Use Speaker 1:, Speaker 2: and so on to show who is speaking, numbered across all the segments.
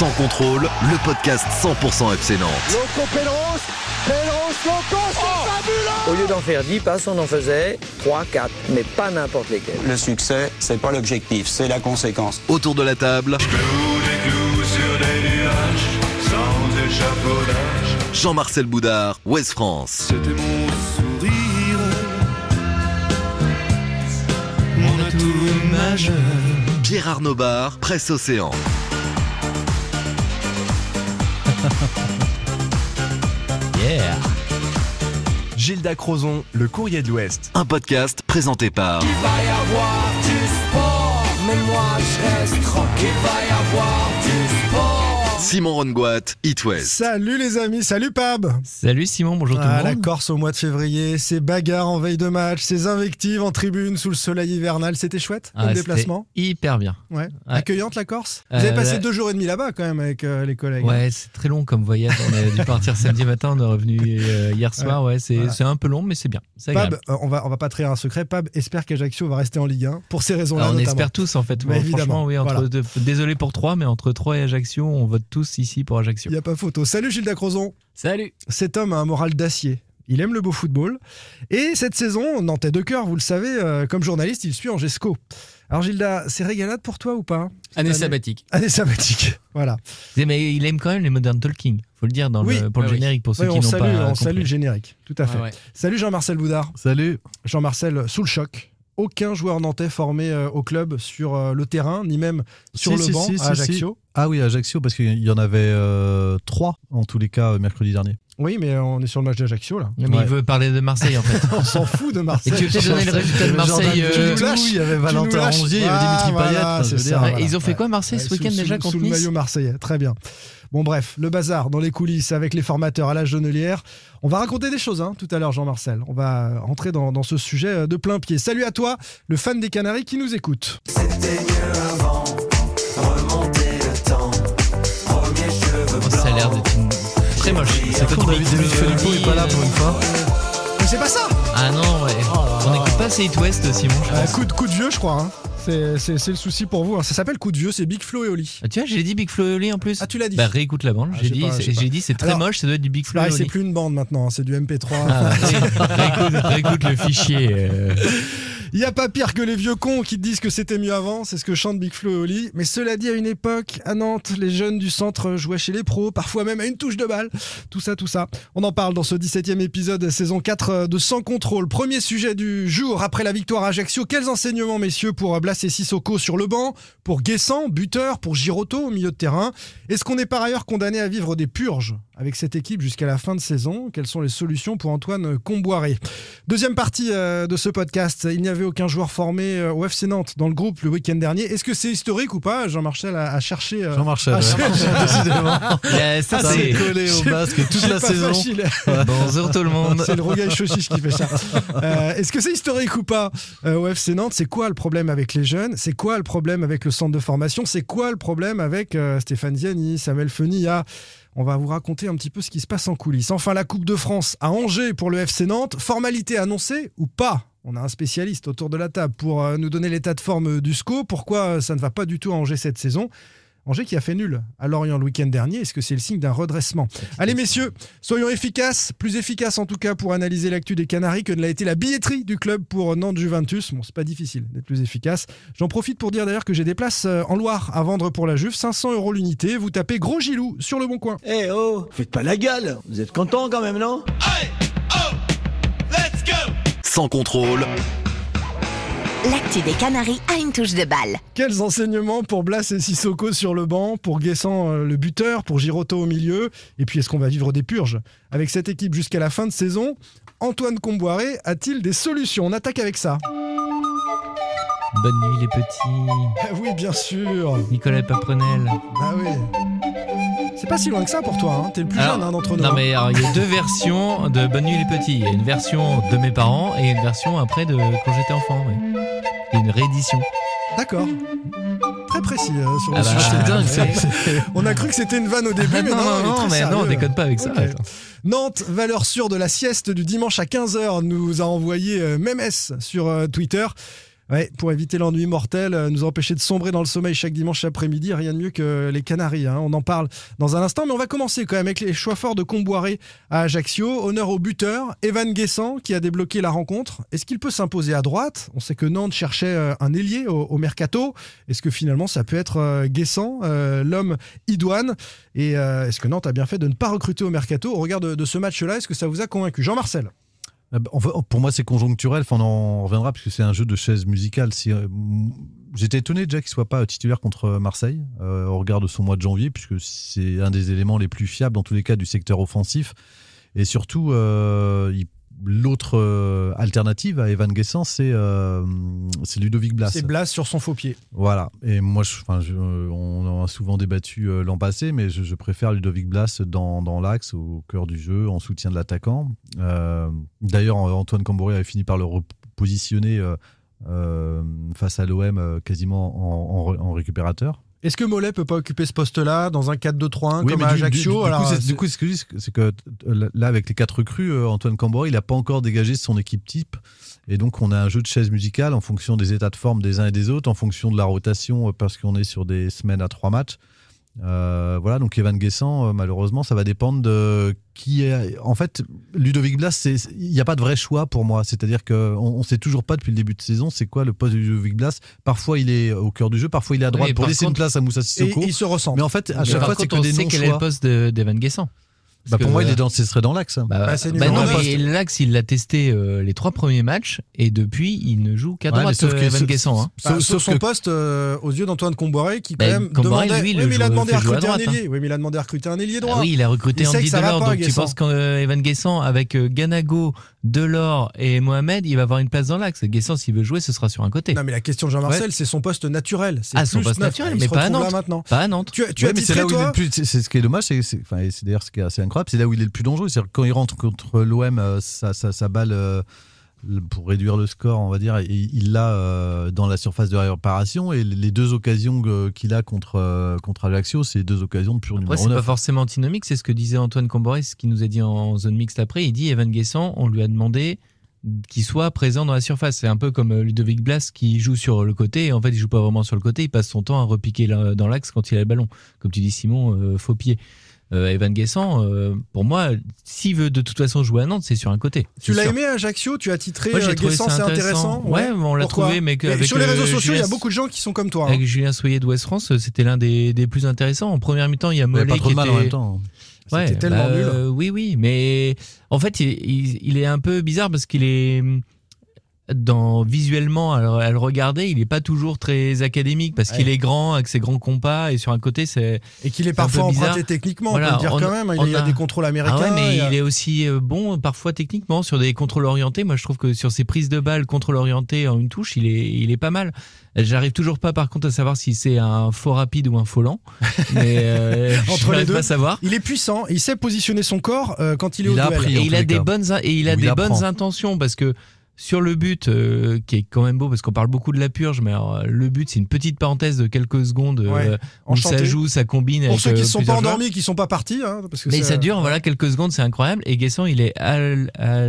Speaker 1: Sans contrôle, le podcast 100% FC Nantes.
Speaker 2: Loco Pedros, Pedros, Loco, c'est fabuleux
Speaker 3: Au lieu d'en faire 10 passes, on en faisait 3, 4, mais pas n'importe lesquels.
Speaker 4: Le succès, c'est pas l'objectif, c'est la conséquence.
Speaker 1: Autour de la table, Jean-Marcel Boudard, Ouest France.
Speaker 5: C'était mon sourire, mon atout majeur.
Speaker 1: Pierre Arnaud Bar, Presse Océan.
Speaker 6: Yeah Gilda Crozon, le courrier de l'Ouest.
Speaker 1: Un podcast présenté par
Speaker 2: Il va y avoir du sport, mais moi je reste tranquille. Il va y avoir du sport.
Speaker 1: Simon Rongoat, It West.
Speaker 7: Salut les amis, salut Pab
Speaker 6: Salut Simon, bonjour tout
Speaker 7: Ah,
Speaker 6: le
Speaker 7: la
Speaker 6: monde.
Speaker 7: Corse au mois de février, ces bagarres en veille de match, ces invectives en tribune sous le soleil hivernal, c'était chouette
Speaker 6: Ah,
Speaker 7: comme
Speaker 6: c'était
Speaker 7: déplacement
Speaker 6: Hyper bien.
Speaker 7: ouais. Accueillante la Corse Vous
Speaker 6: Euh,
Speaker 7: avez passé
Speaker 6: ouais.
Speaker 7: deux jours et demi là-bas quand même avec euh, les collègues.
Speaker 6: Ouais, c'est très long comme voyage. On a dû partir samedi matin, on est revenu euh, hier soir. Ouais, c'est
Speaker 7: Voilà.
Speaker 6: un peu long, mais c'est bien. C'est
Speaker 7: Pab, euh, on va, on va pas trahir un secret, Pab espère qu'Ajaccio va rester en Ligue 1 pour ces raisons-là
Speaker 6: Alors, on
Speaker 7: notamment.
Speaker 6: espère tous en fait.
Speaker 7: Bah, évidemment,
Speaker 6: oui, entre
Speaker 7: voilà.
Speaker 6: deux- désolé pour trois, mais entre Troyes et Ajaccio, on vote tous ici pour Ajaccio.
Speaker 7: Il n'y a pas photo. Salut Gilles Dacrozon
Speaker 6: Salut.
Speaker 7: Cet homme a un moral d'acier. Il aime le beau football. Et cette saison, Nantais de cœur, vous le savez, euh, comme journaliste, il suit Angesco. Alors Gilda, c'est régalade pour toi ou pas
Speaker 8: Année
Speaker 7: année
Speaker 8: sabbatique.
Speaker 7: Année sabbatique, voilà.
Speaker 6: Mais il aime quand même les modern talking. Faut le dire dans
Speaker 7: Oui.
Speaker 6: le, pour le
Speaker 8: Ouais, oui.
Speaker 6: générique pour ceux
Speaker 7: Oui,
Speaker 6: qui
Speaker 7: on
Speaker 6: n'ont
Speaker 7: salue,
Speaker 6: pas.
Speaker 7: on
Speaker 6: compris.
Speaker 7: salue le générique, tout à fait.
Speaker 8: Ouais, ouais.
Speaker 7: Salut Jean-Marcel Boudard.
Speaker 6: Salut.
Speaker 7: Jean-Marcel, sous le choc. Aucun joueur nantais formé euh, au club sur euh, le terrain, ni même sur
Speaker 9: Si,
Speaker 7: le
Speaker 9: si,
Speaker 7: banc
Speaker 9: si,
Speaker 7: à
Speaker 9: si,
Speaker 7: Ajaccio.
Speaker 9: Ah oui, Ajaccio, parce qu'il y en avait euh, trois en tous les cas euh, mercredi dernier.
Speaker 7: Oui, mais on est sur le match d'Ajaccio là.
Speaker 6: Mais
Speaker 9: Ouais.
Speaker 6: il veut parler de Marseille en fait.
Speaker 7: On s'en fout de
Speaker 6: Et
Speaker 7: Marseille.
Speaker 6: tu veux peut-être donner le résultat de Marseille euh,
Speaker 9: Toulouse, il y avait Valentin
Speaker 7: lâches.
Speaker 9: Rongier, il y avait
Speaker 7: Ah,
Speaker 9: Dimitri
Speaker 7: voilà,
Speaker 9: Payet.
Speaker 6: et ils ont fait quoi Marseille
Speaker 7: Ouais,
Speaker 6: ce
Speaker 7: sous-
Speaker 6: week-end
Speaker 7: sous-
Speaker 6: déjà
Speaker 7: sous
Speaker 6: contre
Speaker 7: le
Speaker 6: Nice
Speaker 7: maillot marseillais, très bien. Bon bref, le bazar dans les coulisses avec les formateurs à la Genelière. On va raconter des choses hein, tout à l'heure Jean-Marcel. On va rentrer dans, dans ce sujet euh, de plein pied. Salut à toi, le fan des Canaries qui nous écoute.
Speaker 6: Oh, Ça a l'air d'être une... très moche.
Speaker 9: C'est David pas là pour une fois.
Speaker 7: Mais c'est pas ça
Speaker 6: Ah non, ouais. On n'écoute pas It West, Simon, je
Speaker 7: Euh,
Speaker 6: pense.
Speaker 7: coup, de, coup de vieux je crois. hein. C'est le souci pour vous. hein. Ça s'appelle coup de vieux, c'est Big Flo et Oli.
Speaker 6: Ah, tu vois, j'ai dit Big Flo et Oli en plus.
Speaker 7: Ah tu l'as dit.
Speaker 6: Bah réécoute la bande.
Speaker 7: Ah,
Speaker 6: j'ai dit, dit c'est très
Speaker 7: Alors,
Speaker 6: moche, ça doit être du Big Flo et
Speaker 7: Pareil, c'est
Speaker 6: Oli.
Speaker 7: plus une bande maintenant, c'est du MP3.
Speaker 6: Ah, réécoute, réécoute le fichier. euh.
Speaker 7: Il n'y a pas pire que les vieux cons qui disent que c'était mieux avant, c'est ce que chante Big Flo et Oli. Mais cela dit, à une époque, à Nantes, les jeunes du centre jouaient chez les pros, parfois même à une touche de balle. Tout ça, tout ça. On en parle dans ce 17e épisode, saison 4 de Sans Contrôle. Premier sujet du jour, après la victoire à Ajaccio. Quels enseignements, messieurs, pour Blas et Sissoko sur le banc, pour Guessant, buteur, pour Giroto au milieu de terrain? Est-ce qu'on est par ailleurs condamné à vivre des purges avec cette équipe jusqu'à la fin de saison? Quelles sont les solutions pour Antoine Comboiré? Deuxième partie euh, de ce podcast. Il n'y avait aucun joueur formé euh, au FC Nantes dans le groupe le week-end dernier. Est-ce que c'est historique ou pas Jean-Marcel a, a cherché.
Speaker 9: ouais. décidément.
Speaker 6: Yeah, ça, c'est.
Speaker 9: s'est collé au masque toute la saison.
Speaker 6: Bonjour tout le monde.
Speaker 7: C'est le Rogaille Chochiche qui fait ça. Euh, Est-ce que c'est historique ou pas euh, au FC Nantes? C'est quoi le problème avec les jeunes? C'est quoi le problème avec le centre de formation? C'est quoi le problème avec euh, Stéphane Ziani, Samuel Fenia on va vous raconter un petit peu ce qui se passe en coulisses. Enfin, la Coupe de France à Angers pour le FC Nantes. Formalité annoncée ou pas? On a un spécialiste autour de la table pour euh, nous donner l'état de forme du SCO. Pourquoi euh, ça ne va pas du tout à Angers cette saison? Angers qui a fait nul à Lorient le week-end dernier, est-ce que c'est le signe d'un redressement? Allez messieurs, soyons efficaces, plus efficaces en tout cas pour analyser l'actu des Canaries que ne l'a été la billetterie du club pour Nantes Juventus. Bon, c'est pas difficile d'être plus efficace. J'en profite pour dire d'ailleurs que j'ai des places euh, en Loire à vendre pour la Juve, 500 euros l'unité. Vous tapez Gros Gilou sur le bon coin.
Speaker 10: Eh oh, faites pas la gueule, vous êtes content quand même, non?
Speaker 1: Sans contrôle,
Speaker 11: L'actu des Canaries a une touche de balle.
Speaker 7: Quels enseignements pour Blas et Sissoko sur le banc, pour Guessant euh, le buteur, pour Giroto au milieu Et puis est-ce qu'on va vivre des purges Avec cette équipe jusqu'à la fin de saison, Antoine Comboiré a-t-il des solutions? On attaque avec ça.
Speaker 6: Bonne nuit les petits.
Speaker 7: Ah oui, bien sûr.
Speaker 6: Nicolas Paprenel.
Speaker 7: Ah oui. C'est pas si loin que ça pour toi, hein. t'es le plus
Speaker 6: Alors,
Speaker 7: jeune hein, d'entre nous.
Speaker 6: Non
Speaker 7: hein.
Speaker 6: mais alors, il y a deux versions de Bonne nuit les petits. Il y a une version de mes parents et une version après de quand j'étais enfant. ouais. Une réédition.
Speaker 7: D'accord. Très précis euh, sur le
Speaker 6: Ah bah,
Speaker 7: sujet.
Speaker 6: dingue,
Speaker 7: On a cru que c'était une vanne au début, mais
Speaker 6: non,
Speaker 7: non,
Speaker 6: non, non, mais
Speaker 7: sérieux.
Speaker 6: non, déconne pas avec ça.
Speaker 7: Nantes, valeur sûre de la sieste du dimanche à 15h, nous a envoyé euh, Memes sur euh, Twitter. Ouais, pour éviter l'ennui mortel, euh, nous empêcher de sombrer dans le sommeil chaque dimanche après-midi, rien de mieux que les Canaries. hein. On en parle dans un instant, mais on va commencer quand même avec les choix forts de Comboiré à Ajaccio. Honneur au buteur, Evan Guessant, qui a débloqué la rencontre. Est-ce qu'il peut s'imposer à droite? On sait que Nantes cherchait euh, un ailier au, mercato. Est-ce que finalement ça peut être euh, Guessant, l'homme idoine? Et est-ce que Nantes a bien fait de ne pas recruter au mercato? Au regard de, de ce match-là, est-ce que ça vous a convaincu? Jean-Marcel
Speaker 9: Ah bah, fait, Pour moi, c'est conjoncturel. Enfin, on en reviendra parce que c'est un jeu de chaises musicales. Si, euh, J'étais étonné déjà qu'il soit pas titulaire contre Marseille euh, au regard de son mois de janvier, puisque c'est un des éléments les plus fiables dans tous les cas du secteur offensif. Et surtout, euh, il- l'autre euh, alternative à Evan Guessant, c'est euh, c'est Ludovic Blas.
Speaker 7: C'est Blas sur son faux pied.
Speaker 9: Voilà. Et moi, je, enfin, je- on en a souvent débattu euh, l'an passé, mais je, je préfère Ludovic Blas dans, dans l'axe, au cœur du jeu, en soutien de l'attaquant. D'ailleurs, Antoine Camboré avait fini par le repositionner euh, face à l'OM euh, quasiment en, en- en récupérateur.
Speaker 7: Est-ce que Mollet peut pas occuper ce poste-là dans un 4-2-3-1
Speaker 9: Oui,
Speaker 7: comme à Ajaccio
Speaker 9: du, du coup, ce que je dis, c'est que euh, là, avec les quatre recrues, euh, Antoine Camboré, il n'a pas encore dégagé son équipe type. Et donc, on a un jeu de chaises musicales en fonction des états de forme des uns et des autres, en fonction de la rotation, euh, parce qu'on est sur des semaines à trois matchs. Euh, voilà, donc Evan Guessant, euh, malheureusement, ça va dépendre de qui est. En fait, Ludovic Blas, il n'y a pas de vrai choix pour moi. C'est-à-dire qu'on ne sait toujours pas depuis le début de saison c'est quoi le poste de Ludovic Blas. Parfois, il est au cœur du jeu, parfois, il est à droite
Speaker 6: Oui,
Speaker 9: pour laisser une place à Moussa
Speaker 7: et
Speaker 9: Sissoko.
Speaker 7: il se ressemble.
Speaker 9: Mais en fait, à chaque fois, c'est que
Speaker 6: on
Speaker 9: des
Speaker 6: sait quel est le poste de- d'Evan Guessant.
Speaker 9: Bah, pour moi, il est dans, ce serait dans l'axe. hein.
Speaker 6: Bah,
Speaker 7: Bah,
Speaker 6: bah non, mais l'axe, il l'a testé euh, les trois premiers matchs et depuis, il ne joue qu'à
Speaker 9: Ouais,
Speaker 6: droite,
Speaker 9: sauf que-
Speaker 6: euh, Evan
Speaker 9: sauf-
Speaker 6: Guessant. hein.
Speaker 7: Bah,
Speaker 9: Sauf-
Speaker 7: son
Speaker 9: que-
Speaker 7: poste euh, aux yeux d'Antoine Comboiré qui quand
Speaker 6: Bah,
Speaker 7: même
Speaker 6: Comboiré,
Speaker 7: demandait
Speaker 6: lui, il
Speaker 7: oui, mais il a demandé à recruter un
Speaker 6: droite,
Speaker 7: ailier oui mais il a demandé à recruter un ailier droit
Speaker 6: Ah oui, il a recruté Andy Delors. Donc tu penses qu'Evan Guessant, avec euh, Ganago, Delors et Mohamed, il va avoir une place dans l'axe. Guessant, s'il veut jouer, ce sera sur un côté.
Speaker 7: non mais la question de Jean-Marcel c'est son poste naturel c'est
Speaker 6: Ah, son poste naturel, mais pas à Nantes.
Speaker 7: maintenant
Speaker 6: Pas à Nantes.
Speaker 7: tu, as-
Speaker 9: c'est là où il est plus. C'est ce qui est dommage, c'est d'ailleurs ce qui est assez incroyable, c'est là où il est le plus dangereux. C'est quand il rentre contre l'OM, euh, sa, sa balle euh, pour réduire le score, on va dire, et il l'a euh, dans la surface de réparation. Et les deux occasions euh, qu'il a contre euh, contre Ajaccio, c'est deux occasions de pur
Speaker 6: Après,
Speaker 9: numéro
Speaker 6: c'est pas
Speaker 9: 9.
Speaker 6: forcément antinomique, c'est ce que disait Antoine Comboré, ce qu'il nous a dit en zone mixte après. Il dit Evan Guessant, on lui a demandé qu'il soit présent dans la surface. C'est un peu comme euh, Ludovic Blas qui joue sur le côté. Et en fait, il joue pas vraiment sur le côté, il passe son temps à repiquer dans l'axe quand il a le ballon. Comme tu dis, Simon, euh, faux pied. Euh, Evan Guessant, euh, pour moi, s'il veut de toute façon jouer à Nantes, c'est sur un côté.
Speaker 7: tu l'as aimé à Ajaccio? Tu as titré
Speaker 6: Moi, j'ai
Speaker 7: euh,
Speaker 6: trouvé
Speaker 7: Guessant
Speaker 6: ça
Speaker 7: c'est
Speaker 6: intéressant.
Speaker 7: intéressant
Speaker 6: Ouais, on l'a trouvé, mais avec,
Speaker 7: sur les réseaux
Speaker 6: euh,
Speaker 7: sociaux il y a beaucoup de gens qui sont comme toi hein.
Speaker 6: Avec Julien Soyer d'Ouest France, c'était l'un des, des plus intéressants. En première mi-temps, il y a Mollet
Speaker 9: pas trop
Speaker 6: qui
Speaker 9: de mal
Speaker 6: était...
Speaker 9: en même temps.
Speaker 6: Ouais,
Speaker 7: C'était tellement
Speaker 6: bah,
Speaker 7: nul.
Speaker 6: euh, oui, oui, mais en fait, il, il- il est un peu bizarre parce qu'il est dans visuellement à le, à le regarder, il est pas toujours très académique parce qu'il est grand avec ses grands compas et sur un côté c'est
Speaker 7: et qu'il est parfois emprunté techniquement
Speaker 6: Voilà,
Speaker 7: on peut le dire
Speaker 6: on-
Speaker 7: quand même il
Speaker 6: on
Speaker 7: y a
Speaker 6: a-
Speaker 7: des contrôles américains
Speaker 6: ah ouais, mais
Speaker 7: il a-
Speaker 6: il est aussi euh, bon parfois techniquement sur des contrôles orientés. Moi, je trouve que sur ses prises de balles, contrôle orienté en une touche, il est, il est pas mal. J'arrive toujours pas, par contre, à savoir si c'est un faux rapide ou un faux lent. Mais euh,
Speaker 7: Entre les deux.
Speaker 6: pas à savoir.
Speaker 7: il est puissant il sait positionner son corps euh, quand il est
Speaker 9: Il
Speaker 7: au
Speaker 9: a
Speaker 7: duel
Speaker 9: appris.
Speaker 6: Et il a des
Speaker 9: cas.
Speaker 6: bonnes et il a
Speaker 9: il
Speaker 6: des
Speaker 9: apprend.
Speaker 6: bonnes intentions parce que sur le but euh, qui est quand même beau parce qu'on parle beaucoup de la purge mais alors, euh, le but c'est une petite parenthèse de quelques secondes euh,
Speaker 7: Ouais,
Speaker 6: où
Speaker 7: enchanté.
Speaker 6: ça joue ça combine
Speaker 7: pour
Speaker 6: avec,
Speaker 7: ceux qui
Speaker 6: euh,
Speaker 7: ne sont pas
Speaker 6: joueurs.
Speaker 7: endormis qui sont pas partis hein, parce que
Speaker 6: mais ça dure voilà quelques secondes c'est incroyable et Guessant il est à,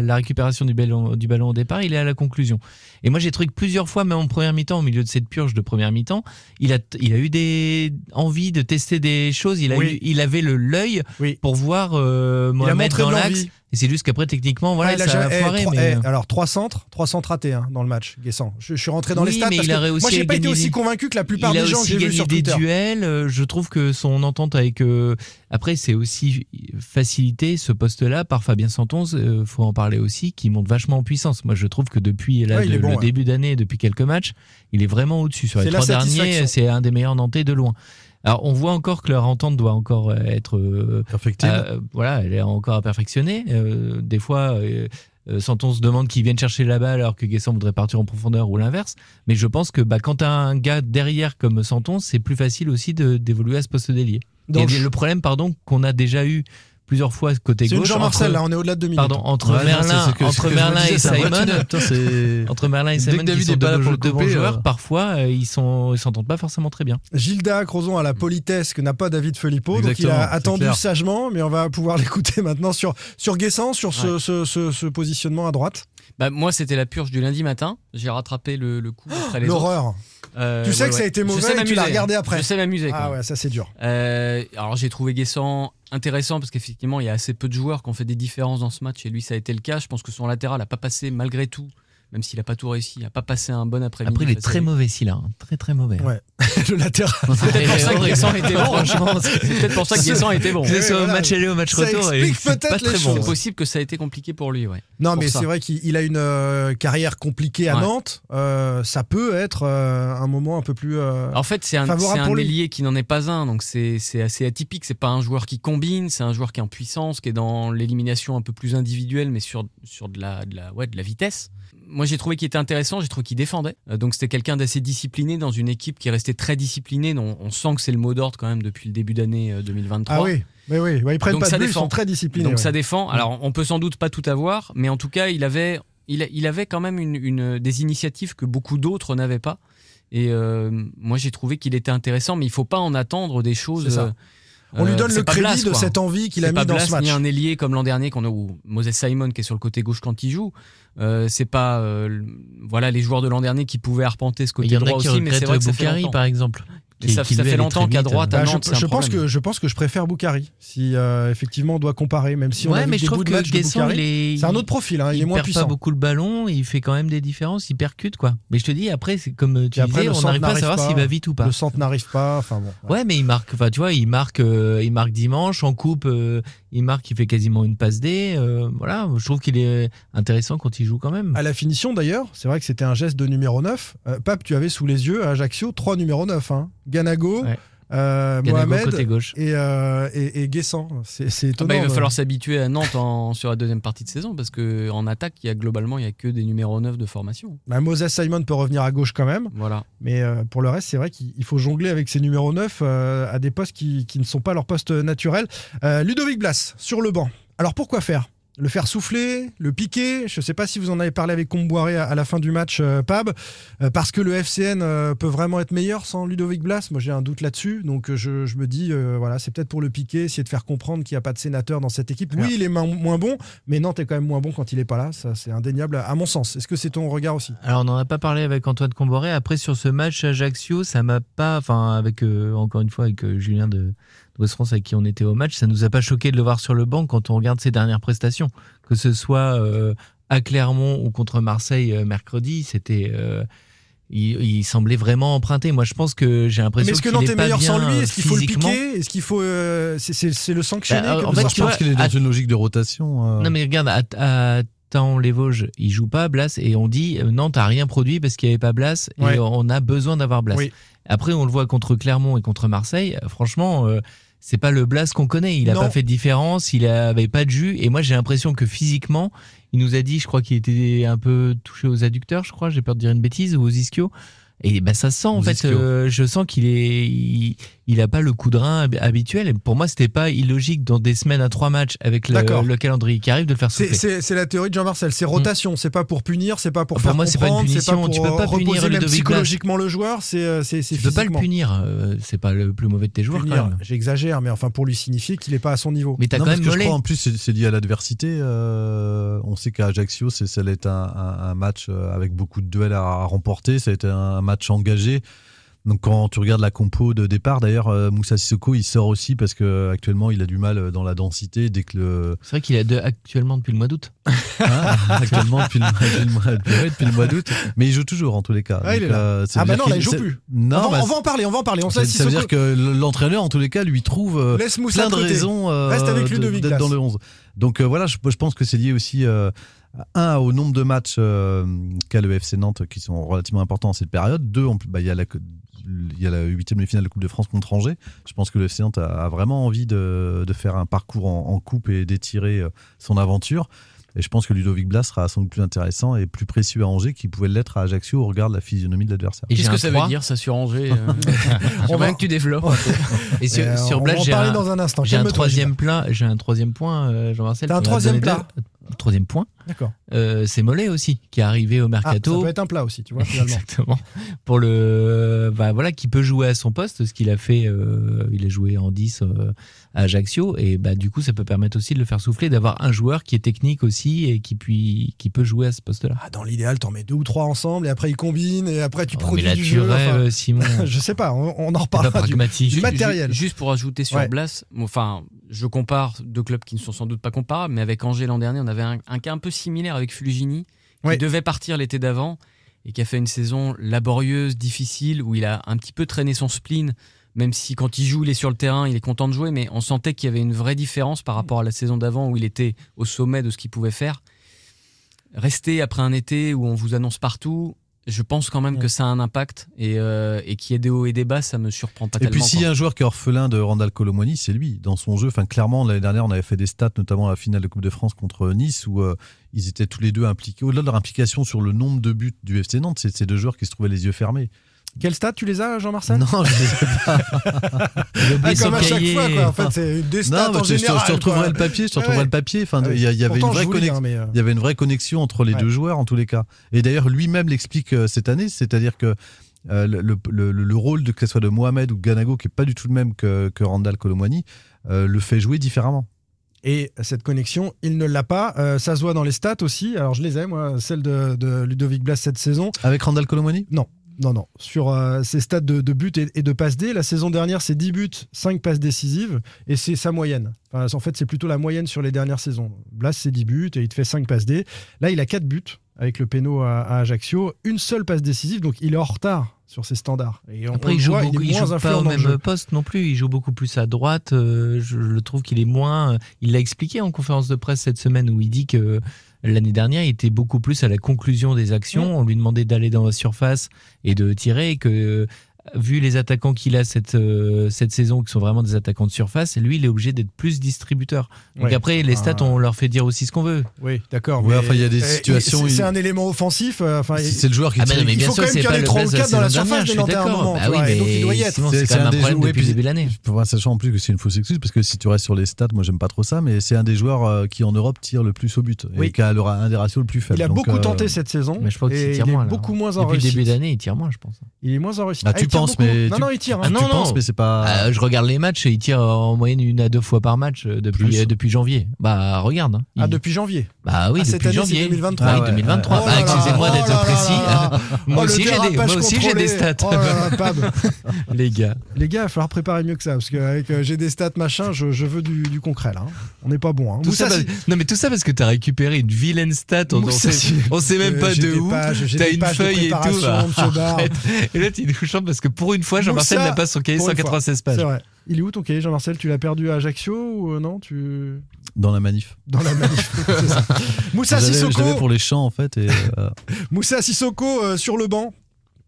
Speaker 6: la récupération du ballon du ballon au départ il est à la conclusion et moi j'ai trouvé que plusieurs fois même en première mi-temps au milieu de cette purge de première mi-temps il a il a eu des envies de tester des choses il a
Speaker 7: Oui.
Speaker 6: eu il avait le l'œil
Speaker 7: Oui.
Speaker 6: pour voir euh, Mohamed dans l'axe et c'est juste qu'après techniquement voilà
Speaker 7: Ah, il a
Speaker 6: ça a
Speaker 7: eh,
Speaker 6: foiré
Speaker 7: trois-
Speaker 6: mais
Speaker 7: eh, alors trois centres, trois centres ratés hein, dans le match, Guessant. Je, je suis rentré dans les
Speaker 6: Oui,
Speaker 7: stats
Speaker 6: mais
Speaker 7: parce
Speaker 6: il a
Speaker 7: que moi j'ai pas été aussi convaincu que la plupart des gens que j'ai vus sur
Speaker 6: des duels. euh, Je trouve que son entente avec. euh, après, c'est aussi facilité ce poste-là par Fabien Santons. euh, faut en parler aussi, qui monte vachement en puissance. Moi, je trouve que depuis là,
Speaker 7: Ouais,
Speaker 6: de-
Speaker 7: bon,
Speaker 6: le
Speaker 7: ouais.
Speaker 6: début d'année, depuis quelques matchs, il est vraiment au-dessus. Sur les trois derniers, c'est un des meilleurs Nantais de loin. Alors, on voit encore que leur entente doit encore euh, être. euh,
Speaker 9: Perfectible.
Speaker 6: euh, voilà, elle est encore à perfectionner. Euh, des fois, euh, Santon se demande qu'il vienne chercher balle alors que Guessant voudrait partir en profondeur ou l'inverse. Mais je pense que bah, quand tu as un gars derrière comme Santon, c'est plus facile aussi de- d'évoluer à ce poste d'ailier.
Speaker 7: Donc,
Speaker 6: Et le problème, pardon, qu'on a déjà eu plusieurs fois côté
Speaker 7: C'est
Speaker 6: gauche.
Speaker 7: Jean-Marcel,
Speaker 6: entre-
Speaker 7: là, on est au-delà de deux minutes.
Speaker 6: Pardon, entre
Speaker 9: Ouais,
Speaker 6: Merlin,
Speaker 9: c'est que-
Speaker 6: entre Merlin
Speaker 9: disais,
Speaker 6: et
Speaker 9: c'est
Speaker 6: Simon,
Speaker 9: c'est-
Speaker 6: entre Merlin et Simon, qui
Speaker 9: David
Speaker 6: sont
Speaker 9: est pas
Speaker 6: de,
Speaker 9: là pour
Speaker 6: bons- joueurs,
Speaker 9: euh.
Speaker 6: parfois euh, ils sont, ils s'entendent pas forcément très bien.
Speaker 7: Gilda Crozon a la politesse que n'a pas David Filippo, donc il a
Speaker 9: c'est
Speaker 7: attendu
Speaker 9: clair.
Speaker 7: sagement, mais on va pouvoir l'écouter maintenant sur, sur Guessant, sur ce, ce- ce- ce positionnement à droite.
Speaker 8: Bah, moi, c'était la purge du lundi matin. J'ai rattrapé le, le coup après les autres.
Speaker 7: L'horreur.
Speaker 8: Euh,
Speaker 7: Tu sais
Speaker 8: ouais,
Speaker 7: que ça a été
Speaker 8: Je
Speaker 7: mauvais
Speaker 8: sais
Speaker 7: et tu l'as regardé après.
Speaker 8: Je sais m'amuser.
Speaker 7: Ah ouais, ça c'est dur.
Speaker 8: Euh, alors j'ai trouvé Guessant intéressant parce qu'effectivement il y a assez peu de joueurs qui ont fait des différences dans ce match et lui ça a été le cas. Je pense que son latéral n'a pas passé malgré tout, même s'il n'a pas tout réussi, il n'a pas passé un bon après-midi.
Speaker 6: Après, il est très mauvais, celui-là. hein. Très, très mauvais.
Speaker 7: Ouais. le latéral.
Speaker 8: C'est peut-être pour ça que. Guessant était bon.
Speaker 6: Franchement,
Speaker 8: c'est peut-être pour ça que Guessant était bon.
Speaker 6: Que ce
Speaker 7: Ouais,
Speaker 6: soit au match aller au match
Speaker 7: Ça
Speaker 6: retour, et c'est
Speaker 7: peut-être les
Speaker 6: bon.
Speaker 8: C'est possible que ça a été compliqué pour lui, ouais.
Speaker 7: Non,
Speaker 8: Pour
Speaker 7: mais c'est vrai qu'il il a une euh, carrière compliquée à
Speaker 8: Ouais.
Speaker 7: Nantes. Euh, ça peut être euh, un moment un peu plus. euh,
Speaker 8: En fait, c'est un, c'est un ailier qui n'en est pas un, donc c'est c'est assez atypique. C'est pas un joueur qui combine, c'est un joueur qui est en puissance, qui est dans l'élimination un peu plus individuelle, mais sur, sur de, la, de, la, ouais, de la vitesse. Moi, j'ai trouvé qu'il était intéressant, j'ai trouvé qu'il défendait. Euh, donc, c'était quelqu'un d'assez discipliné dans une équipe qui est restée très disciplinée. On sent que c'est le mot d'ordre quand même depuis le début d'année euh, 2023.
Speaker 7: Ah oui, oui, oui. Ils prennent
Speaker 8: Donc
Speaker 7: pas
Speaker 8: ça
Speaker 7: de but, ils sont très disciplinés.
Speaker 8: Donc
Speaker 7: ouais.
Speaker 8: ça défend. Alors on peut sans doute pas tout avoir, mais en tout cas il avait, il, avait quand même une, une- des initiatives que beaucoup d'autres n'avaient pas. Et euh, moi j'ai trouvé qu'il était intéressant, mais il faut pas en attendre des choses.
Speaker 7: On lui
Speaker 8: euh,
Speaker 7: donne le crédit
Speaker 8: Blas,
Speaker 7: de cette envie qu'il a mis
Speaker 8: pas
Speaker 7: dans
Speaker 8: Blas,
Speaker 7: ce match.
Speaker 8: ni un ailier comme l'an dernier qu'on a ou Moses Simon qui est sur le côté gauche quand il joue. Euh, c'est pas euh, voilà les joueurs de l'an dernier qui pouvaient arpenter ce
Speaker 6: Il
Speaker 8: côté
Speaker 6: y en a
Speaker 8: droit aussi, mais c'est vrai que longtemps.
Speaker 6: par exemple. Qui-
Speaker 8: ça,
Speaker 6: qui
Speaker 8: ça
Speaker 6: lui
Speaker 8: fait longtemps qu'à droite, à
Speaker 7: Bah, je,
Speaker 8: Nantes,
Speaker 7: je
Speaker 8: un
Speaker 7: pense que je pense que je préfère Boukari si euh, effectivement on doit comparer même si on a
Speaker 6: Ouais,
Speaker 7: vu
Speaker 6: mais
Speaker 7: des
Speaker 6: je trouve que
Speaker 7: match de Boukari.
Speaker 6: il est.
Speaker 7: c'est un autre profil hein, il, est moins
Speaker 6: perd
Speaker 7: puissant
Speaker 6: pas beaucoup le ballon, il fait quand même des différences, il percute quoi. Mais je te dis, après, c'est comme tu
Speaker 7: après,
Speaker 6: disais, on n'arrive pas à savoir s'il va vite ou pas.
Speaker 7: le centre n'arrive pas enfin bon
Speaker 6: Ouais, mais il marque. Enfin, tu vois, il marque. euh, il marque dimanche en coupe. euh, il marque. Il fait quasiment une passe D. euh, voilà, je trouve qu'il est intéressant quand il joue quand même.
Speaker 7: à la finition d'ailleurs c'est vrai que c'était un geste de numéro 9 Euh, Pape tu avais sous les yeux à Ajaccio trois numéros 9 hein. Ganago
Speaker 6: Ouais.
Speaker 7: Euh, Mohamed
Speaker 6: côté gauche.
Speaker 7: et, euh, et, et Guessant c'est c'est
Speaker 8: Ah
Speaker 7: étonnant
Speaker 8: bah, il va
Speaker 7: de-
Speaker 8: falloir s'habituer à Nantes en- sur la deuxième partie de saison parce que en attaque, il y a globalement il y a que des numéros 9 de formation.
Speaker 7: Bah, Moses Simon peut revenir à gauche quand même
Speaker 8: Voilà.
Speaker 7: Mais euh, pour le reste, c'est vrai qu'il il faut jongler avec ses numéros 9 euh, à des postes qui, qui ne sont pas leurs postes naturels. Euh, Ludovic Blas, sur le banc. Alors pourquoi faire? Le faire souffler, le piquer. Je ne sais pas si vous en avez parlé avec Comboiré à, à la fin du match, euh, Pab, euh, parce que le FCN euh, peut vraiment être meilleur sans Ludovic Blas. Moi, j'ai un doute là-dessus. Donc, je, je me dis, voilà, c'est peut-être pour le piquer, essayer de faire comprendre qu'il n'y a pas de sénateur dans cette équipe. Oui, il est mo- moins bon, mais Nantes est quand même moins bon quand il n'est pas là. Ça, c'est indéniable à mon sens. Est-ce que c'est ton regard aussi?
Speaker 6: Alors, on n'en a pas parlé avec Antoine Comboré. Après, sur ce match Ajaccio, ça m'a pas. Enfin, avec encore une fois avec Julien de West France avec qui on était au match, ça nous a pas choqué de le voir sur le banc quand on regarde ses dernières prestations. Que ce soit euh, à Clermont ou contre Marseille euh, mercredi, c'était. euh, il, il semblait vraiment emprunté. Moi, je pense que j'ai
Speaker 7: Mais
Speaker 6: l'impression
Speaker 7: est-ce que Nantes
Speaker 6: est
Speaker 7: meilleur sans lui? Est-ce qu'il faut le piquer? Est-ce qu'il faut. euh, c'est- le sanctionner
Speaker 6: Bah, en fait,
Speaker 9: je pense qu'il est dans
Speaker 6: à-
Speaker 9: une logique de rotation. euh.
Speaker 6: Non mais regarde, à, à les Vosges, il joue pas Blas et on dit euh, Nantes a rien produit parce qu'il n'y avait pas Blas et
Speaker 7: Ouais.
Speaker 6: on a besoin d'avoir Blas.
Speaker 7: Oui.
Speaker 6: Après on le voit contre Clermont et contre Marseille, franchement euh, c'est pas le Blas qu'on connaît, il a
Speaker 7: Non.
Speaker 6: pas fait de différence, il avait pas de jus et moi j'ai l'impression que physiquement, il nous a dit, je crois qu'il était un peu touché aux adducteurs, je crois, j'ai peur de dire une bêtise ou aux ischios. Et ben ça se sent en fait, euh, je sens qu'il est, il, il a pas le coup de rein hab- habituel. Et pour moi, c'était pas illogique dans des semaines à trois matchs avec le, calendrier qui arrive de le faire
Speaker 7: C'est-
Speaker 6: souffler.
Speaker 7: C'est la théorie de Jean-Marcel, c'est rotation, c'est pas pour punir, c'est pas pour
Speaker 6: Pour
Speaker 7: faire
Speaker 6: moi, c'est pas une
Speaker 7: comprendre, c'est pas
Speaker 6: punition.
Speaker 7: pour
Speaker 6: Tu peux pas
Speaker 7: euh,
Speaker 6: punir
Speaker 7: même
Speaker 6: Ludovic Blas.
Speaker 7: psychologiquement le joueur, c'est euh, c'est c'est
Speaker 6: Tu peux pas le punir, c'est pas le plus mauvais de tes joueurs.
Speaker 7: J'exagère, mais enfin pour lui signifier qu'il est pas à son niveau.
Speaker 6: Mais t'as quand même
Speaker 9: que je
Speaker 6: Mollet.
Speaker 9: crois en plus c'est c'est lié à l'adversité. euh, on sait qu'à Ajaccio, c'est- ça allait être un, un- un match avec beaucoup de duels à, à remporter. Ça a été un match engagé. Donc quand tu regardes la compo de départ, d'ailleurs euh, Moussa Sissoko il sort aussi parce que actuellement il a du mal euh, dans la densité dès que le
Speaker 6: C'est vrai qu'il a deux actuellement depuis le mois d'août.
Speaker 9: Hein actuellement depuis le, mois, depuis- ouais, depuis le mois d'août, mais il joue toujours en tous les cas.
Speaker 7: Ah,
Speaker 9: Donc,
Speaker 7: est
Speaker 9: euh,
Speaker 7: Ah bah non, là il joue plus.
Speaker 9: Non,
Speaker 7: on, va,
Speaker 9: bah,
Speaker 7: on va en parler, on va en parler. On
Speaker 9: ça, ça veut dire que l'entraîneur, en tous les cas, lui trouve euh,
Speaker 7: Laisse Moussa
Speaker 9: plein de
Speaker 7: côté.
Speaker 9: raisons euh,
Speaker 7: Reste avec
Speaker 9: de-
Speaker 7: Ludovic
Speaker 9: d'être dans le 11. Donc euh, voilà, je, je pense que c'est lié aussi, euh, un, au nombre de matchs euh, qu'a le FC Nantes qui sont relativement importants en cette période. Deux, bah, il y a la il y a la huitième de finale de Coupe de France contre Angers. Je pense que le FC Nantes a, a vraiment envie de, de faire un parcours en, en coupe et d'étirer euh, son aventure. Et je pense que Ludovic Blas sera sans doute plus intéressant et plus précieux à Angers qu'il pouvait l'être à Ajaccio au regard de la physionomie de l'adversaire.
Speaker 8: Qu'est-ce que ça
Speaker 6: 3.
Speaker 8: veut dire ça sur Angers euh,
Speaker 7: On va-
Speaker 8: que tu développes.
Speaker 6: Et sur,
Speaker 7: Euh,
Speaker 6: sur
Speaker 7: on
Speaker 6: Blas,
Speaker 7: va en
Speaker 6: j'ai
Speaker 7: parler
Speaker 6: un,
Speaker 7: dans un instant.
Speaker 6: j'ai un troisième plat, j'ai un troisième point, Jean-Marcel.
Speaker 7: T'as un troisième
Speaker 6: donné
Speaker 7: plat
Speaker 6: deux. troisième point.
Speaker 7: D'accord.
Speaker 6: Euh, c'est Mollet aussi qui est arrivé au
Speaker 7: Ah, ça
Speaker 6: mercato.
Speaker 7: peut être un plat aussi, tu vois, finalement.
Speaker 6: Exactement. Pour le, bah, voilà, qui peut jouer à son poste, ce qu'il a fait, euh, il a joué en 10 euh, à Ajaccio, et bah, du coup, ça peut permettre aussi de le faire souffler, d'avoir un joueur qui est technique aussi et qui, puis, qui peut jouer à ce poste-là.
Speaker 7: Ah, dans l'idéal, t'en mets deux ou trois ensemble et après ils combinent et après tu
Speaker 6: Oh,
Speaker 7: produis
Speaker 6: mais là,
Speaker 7: du
Speaker 6: tu
Speaker 7: jeu.
Speaker 6: rêves,
Speaker 7: enfin,
Speaker 6: Simon.
Speaker 7: je sais pas, on, on en reparlera. Du, du matériel.
Speaker 8: ju- Juste pour ajouter sur
Speaker 7: Ouais.
Speaker 8: Blas, enfin, je compare deux clubs qui ne sont sans doute pas comparables, mais avec Angers l'an dernier, on avait un, un cas un peu similaire avec Fulgini, qui
Speaker 7: Ouais.
Speaker 8: devait partir l'été d'avant et qui a fait une saison laborieuse, difficile, où il a un petit peu traîné son spleen, même si quand il joue, il est sur le terrain, il est content de jouer, mais on sentait qu'il y avait une vraie différence par rapport à la saison d'avant où il était au sommet de ce qu'il pouvait faire. Rester après un été où on vous annonce partout, je pense quand même que ça a un impact et, euh, et qu'il y ait des hauts et des bas, ça me surprend pas
Speaker 9: Et
Speaker 8: tellement.
Speaker 9: puis s'il y a un joueur qui est orphelin de Randall Colomwani, c'est lui. Dans son jeu, enfin clairement l'année dernière, on avait fait des stats, notamment à la finale de Coupe de France contre Nice, où euh, ils étaient tous les deux impliqués. Au-delà de leur implication sur le nombre de buts du FC Nantes, c'est ces deux joueurs qui se trouvaient les yeux fermés.
Speaker 7: Quel stade tu les as, Jean-Marcel?
Speaker 9: Non, je sais pas.
Speaker 6: Il a oublié
Speaker 7: Ah, comme à chaque
Speaker 6: cahier.
Speaker 7: fois, quoi. En fait, c'est des stats
Speaker 9: Non,
Speaker 7: en
Speaker 9: je, je- je
Speaker 7: général.
Speaker 9: te retrouverai le papier. Je te retrouverai
Speaker 7: Ouais.
Speaker 9: le papier. Enfin, il y, a- il y avait
Speaker 7: Pourtant,
Speaker 9: une vraie
Speaker 7: je vous lis,
Speaker 9: connexion.
Speaker 7: hein, mais, euh,
Speaker 9: Il y avait une vraie connexion entre les
Speaker 7: Ouais.
Speaker 9: deux joueurs en tous les cas. Et d'ailleurs, lui-même l'explique euh, cette année, c'est-à-dire que euh, le, le- le- le rôle de que ce soit de Mohamed ou de Ganago, qui est pas du tout le même que, que Randall Colomwani, euh, le fait jouer différemment.
Speaker 7: Et cette connexion, il ne l'a pas. Euh, ça se voit dans les stats aussi. Alors, je les ai, moi, celle de, de Ludovic Blas cette saison.
Speaker 9: Avec Randall Colomwani
Speaker 7: Non. Non, non. Sur euh, ses stats de, de buts et, et de passes D, la saison dernière, c'est 10 buts, 5 passes décisives, et c'est sa moyenne. Enfin, en fait, c'est plutôt la moyenne sur les dernières saisons. Blas, c'est 10 buts, et il te fait 5 passes D. Là, il a 4 buts avec le péno à, à Ajaccio, une seule passe décisive, donc il est en retard sur ses standards. Et on-
Speaker 6: Après, il joue,
Speaker 7: voit,
Speaker 6: beaucoup,
Speaker 7: il
Speaker 6: il
Speaker 7: est moins
Speaker 6: joue pas
Speaker 7: influent
Speaker 6: au
Speaker 7: dans le
Speaker 6: même poste non plus. Il joue beaucoup plus à droite. Euh, je, je le trouve qu'il est moins. Il l'a expliqué en conférence de presse cette semaine où il dit que l'année dernière, il était beaucoup plus à la conclusion des actions. On lui demandait d'aller dans la surface et de tirer. Et que vu les attaquants qu'il a cette, euh, cette saison, qui sont vraiment des attaquants de surface, lui, il est obligé d'être plus distributeur. Donc
Speaker 7: Ouais.
Speaker 6: après, les stats,
Speaker 7: Ah.
Speaker 6: on leur fait dire aussi ce qu'on veut.
Speaker 7: Oui, d'accord.
Speaker 9: Ouais,
Speaker 7: mais-
Speaker 9: enfin, il y a des situations,
Speaker 7: C'est
Speaker 9: il-
Speaker 7: c'est un élément offensif. euh, Enfin, il-
Speaker 9: C'est le joueur qui
Speaker 6: Ah, mais non, mais
Speaker 7: il
Speaker 6: bien
Speaker 7: faut
Speaker 6: sûr,
Speaker 7: quand même
Speaker 6: c'est
Speaker 7: qu'il y ait
Speaker 6: le
Speaker 7: trois ou
Speaker 6: Blas de la
Speaker 7: quatre dans la surface
Speaker 6: suis
Speaker 7: Nantais à un
Speaker 6: d'accord.
Speaker 7: moment,
Speaker 6: Bah oui,
Speaker 7: donc il doit y être.
Speaker 9: C'est- un des
Speaker 6: un problème
Speaker 9: joueurs-
Speaker 6: depuis le début de l'année.
Speaker 9: Sachant en plus que c'est une fausse excuse, parce que si tu restes sur les stats, moi j'aime pas trop ça, mais c'est un des joueurs euh, qui en Europe tire le plus au but et qui a le- un des ratios le plus faible.
Speaker 7: Il a beaucoup tenté cette saison.
Speaker 6: Mais je crois
Speaker 7: et
Speaker 6: qu'il tire
Speaker 7: il
Speaker 6: moins.
Speaker 7: beaucoup moins en
Speaker 6: Depuis le début d'année, il tire moins, je pense.
Speaker 7: Il est moins en
Speaker 9: penses, mais
Speaker 7: Non,
Speaker 9: tu-
Speaker 7: non, il tire. hein.
Speaker 9: Ah,
Speaker 6: non,
Speaker 9: tu
Speaker 6: non.
Speaker 9: penses, mais c'est pas.
Speaker 6: Euh, je regarde les matchs et il tire en moyenne une à deux fois par match euh, depuis, euh, depuis janvier. Bah regarde. hein.
Speaker 7: Ah, depuis janvier.
Speaker 6: Bah oui,
Speaker 7: Ah, cette
Speaker 6: depuis
Speaker 7: année, c'est
Speaker 6: janvier.
Speaker 7: 2023.
Speaker 6: Ah, oui,
Speaker 9: ouais,
Speaker 6: 2023.
Speaker 7: ouais.
Speaker 6: Bah,
Speaker 7: Oh
Speaker 6: excusez-moi
Speaker 7: oh
Speaker 6: d'être précis.
Speaker 7: là.
Speaker 6: moi
Speaker 7: Oh, le
Speaker 6: aussi, j'ai des,
Speaker 7: dérapage
Speaker 6: moi aussi j'ai des stats.
Speaker 7: Oh là là, Pab.
Speaker 6: les gars.
Speaker 7: Les gars, il va falloir préparer mieux que ça, parce euh, j'ai des stats machin, je, je veux du, du concret là. hein. On n'est pas bon. Hein.
Speaker 6: Tout ça,
Speaker 7: Moussa,
Speaker 6: parce- Non mais tout ça parce que t'as récupéré une vilaine stat. On, on
Speaker 7: Moussa,
Speaker 6: sait, on sait même pas de où. T'as une feuille et tout. Et là tu nous chantes parce que pour une fois Jean-Marcel n'a pas son cahier
Speaker 7: pour une
Speaker 6: 196
Speaker 7: C'est
Speaker 6: pages.
Speaker 7: vrai. Il est où ton cahier, Jean-Marcel? Tu l'as perdu à Ajaccio ou euh, non tu...
Speaker 9: Dans la manif.
Speaker 7: Dans la manif. c'est ça. Moussa Sissoko,
Speaker 9: pour les chants en fait. Et, euh,
Speaker 7: Moussa Sissoko euh, sur le banc.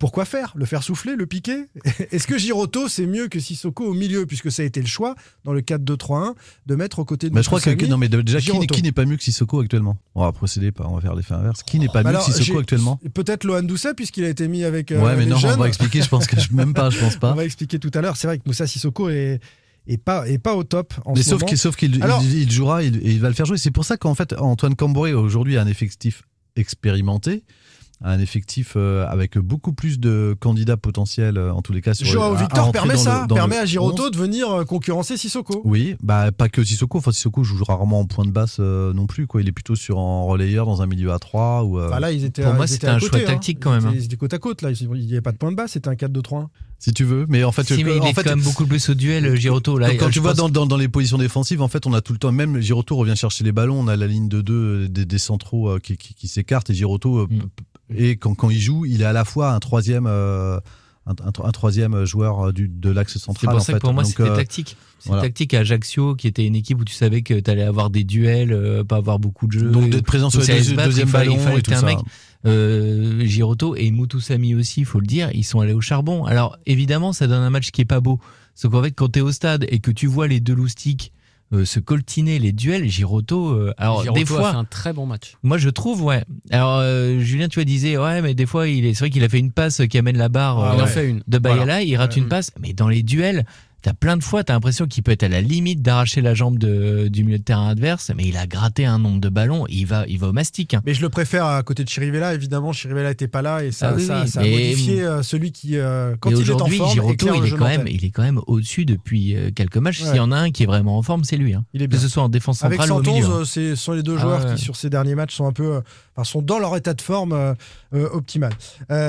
Speaker 7: Pourquoi faire? Le faire souffler? Le piquer? Est-ce que Giroto c'est mieux que Sissoko au milieu Puisque ça a été le choix dans le 4-2-3-1 de mettre aux côtés de
Speaker 9: bah, je crois que non mais déjà qui,
Speaker 7: Giroto.
Speaker 9: qui n'est pas mieux que Sissoko actuellement? On va procéder par on va faire l'effet inverse. Qui n'est pas
Speaker 7: Bah
Speaker 9: mieux
Speaker 7: alors,
Speaker 9: que Sissoko actuellement?
Speaker 7: Peut-être Lohan Doucet puisqu'il a été mis avec euh,
Speaker 9: Ouais mais
Speaker 7: les
Speaker 9: non
Speaker 7: jeunes.
Speaker 9: on va expliquer. Je pense que je, même pas je pense
Speaker 7: On
Speaker 9: pas.
Speaker 7: va expliquer tout à l'heure. C'est vrai que Moussa Sissoko est, pas, au top en
Speaker 9: Mais
Speaker 7: ce
Speaker 9: sauf
Speaker 7: moment.
Speaker 9: qu'il sauf qu'il
Speaker 7: Alors-
Speaker 9: il, il jouera il- et il va le faire jouer. C'est pour ça qu'en fait Antoine Camboré aujourd'hui a un effectif expérimenté, un effectif euh, avec beaucoup plus de candidats potentiels euh, en tous les cas. Sur,
Speaker 7: Joao Victor permet ça,
Speaker 9: le-
Speaker 7: permet à Giroto
Speaker 9: 11.
Speaker 7: de venir euh, concurrencer Sissoko.
Speaker 9: Oui, bah pas que Sissoko. Enfin, Sissoko joue rarement en point de basse euh, non plus. Quoi. Il est plutôt sur en relayeur dans un milieu à 3 ou. euh,
Speaker 7: Enfin, là, ils étaient,
Speaker 6: Pour moi, c'était un
Speaker 7: côté,
Speaker 6: choix
Speaker 7: hein.
Speaker 6: tactique, quand
Speaker 7: Ils
Speaker 6: même,
Speaker 7: étaient- Ils étaient côte à côte là. Il n'y avait pas de point de bas. C'était un 4-2-3-1.
Speaker 9: si tu veux, mais en fait,
Speaker 6: Si, mais il
Speaker 9: en
Speaker 6: est
Speaker 9: fait,
Speaker 6: quand même beaucoup plus au duel, Giroto. Là,
Speaker 9: quand, tu vois dans, dans, dans les positions défensives, en fait, on a tout le temps, même Giroto revient chercher les ballons, on a la ligne de deux des, des centraux qui, qui, qui s'écartent et Giroto,
Speaker 6: Mm.
Speaker 9: Et quand, quand il joue, il est à la fois un troisième, euh, un, un- un troisième joueur euh, du, de l'axe
Speaker 6: C'est
Speaker 9: central.
Speaker 6: pour
Speaker 9: en
Speaker 6: ça
Speaker 9: fait.
Speaker 6: que pour moi, c'était
Speaker 9: euh,
Speaker 6: tactique. C'est
Speaker 9: voilà.
Speaker 6: tactique à Ajaccio, qui était une équipe où tu savais que tu allais avoir des duels, euh, pas avoir beaucoup de jeux.
Speaker 9: donc d'être présent sur le deuxième ballon
Speaker 6: il
Speaker 9: et tout
Speaker 6: un
Speaker 9: ça.
Speaker 6: mec. Euh, Giroto et Mutusami aussi, il faut le dire, ils sont allés au charbon. Alors évidemment, ça donne un match qui est pas beau. Sauf qu'en fait, quand t'es au stade et que tu vois les deux loustiques euh, se coltiner les duels, Giroto. euh, alors
Speaker 8: Giroto
Speaker 6: des
Speaker 8: a
Speaker 6: fois,
Speaker 8: fait un très bon match.
Speaker 6: moi je trouve, ouais. Alors euh, Julien, tu as disais, ouais, mais des fois, il est, c'est vrai qu'il a fait une passe qui amène la barre
Speaker 7: Ah
Speaker 8: il
Speaker 6: euh,
Speaker 8: en fait une.
Speaker 6: de Bayala,
Speaker 8: Voilà.
Speaker 6: il rate une passe, mais dans les duels. T'as plein de fois, t'as l'impression qu'il peut être à la limite d'arracher la jambe de- du milieu de terrain adverse, mais il a gratté un nombre de ballons, il va, il va au mastic. hein.
Speaker 7: Mais je le préfère à côté de Chirivella, évidemment. Chirivella était pas là et ça,
Speaker 6: Ah oui,
Speaker 7: ça,
Speaker 6: oui,
Speaker 7: ça a modifié euh, celui qui, euh, quand il est en forme,
Speaker 6: Giroto, il est quand même, il est quand même au-dessus depuis euh, quelques matchs.
Speaker 7: Ouais.
Speaker 6: S'il y en a un qui est vraiment en forme, c'est lui. hein.
Speaker 7: Il est
Speaker 6: que
Speaker 7: bien.
Speaker 6: ce soit en défense
Speaker 7: Avec
Speaker 6: centrale ou au
Speaker 7: Santonz,
Speaker 6: milieu. hein.
Speaker 7: euh, ce sont les deux
Speaker 6: Ah
Speaker 7: joueurs
Speaker 6: ouais.
Speaker 7: qui, sur ces derniers matchs, sont un peu, enfin, sont dans leur état de forme euh, optimal.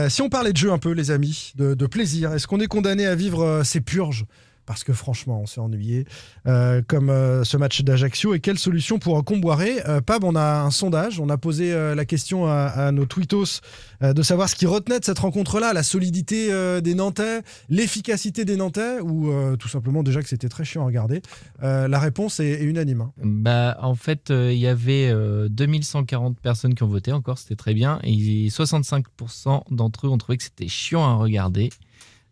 Speaker 7: Si on parlait de jeu un peu, les amis, de, de plaisir, est-ce qu'on est condamné à vivre ces purges parce que franchement, on s'est ennuyé, euh, comme euh, ce match d'Ajaccio. Et quelle solution pour Comboiré? Euh, Pab, on a un sondage, on a posé la question à, nos tweetos euh, de savoir ce qui retenait de cette rencontre-là, la solidité des Nantais, l'efficacité des Nantais, ou tout simplement déjà que c'était très chiant à regarder. La réponse est, unanime. hein.
Speaker 6: Bah, en fait, il y avait euh, 2140 personnes qui ont voté encore, c'était très bien. Et 65% d'entre eux ont trouvé que c'était chiant à regarder.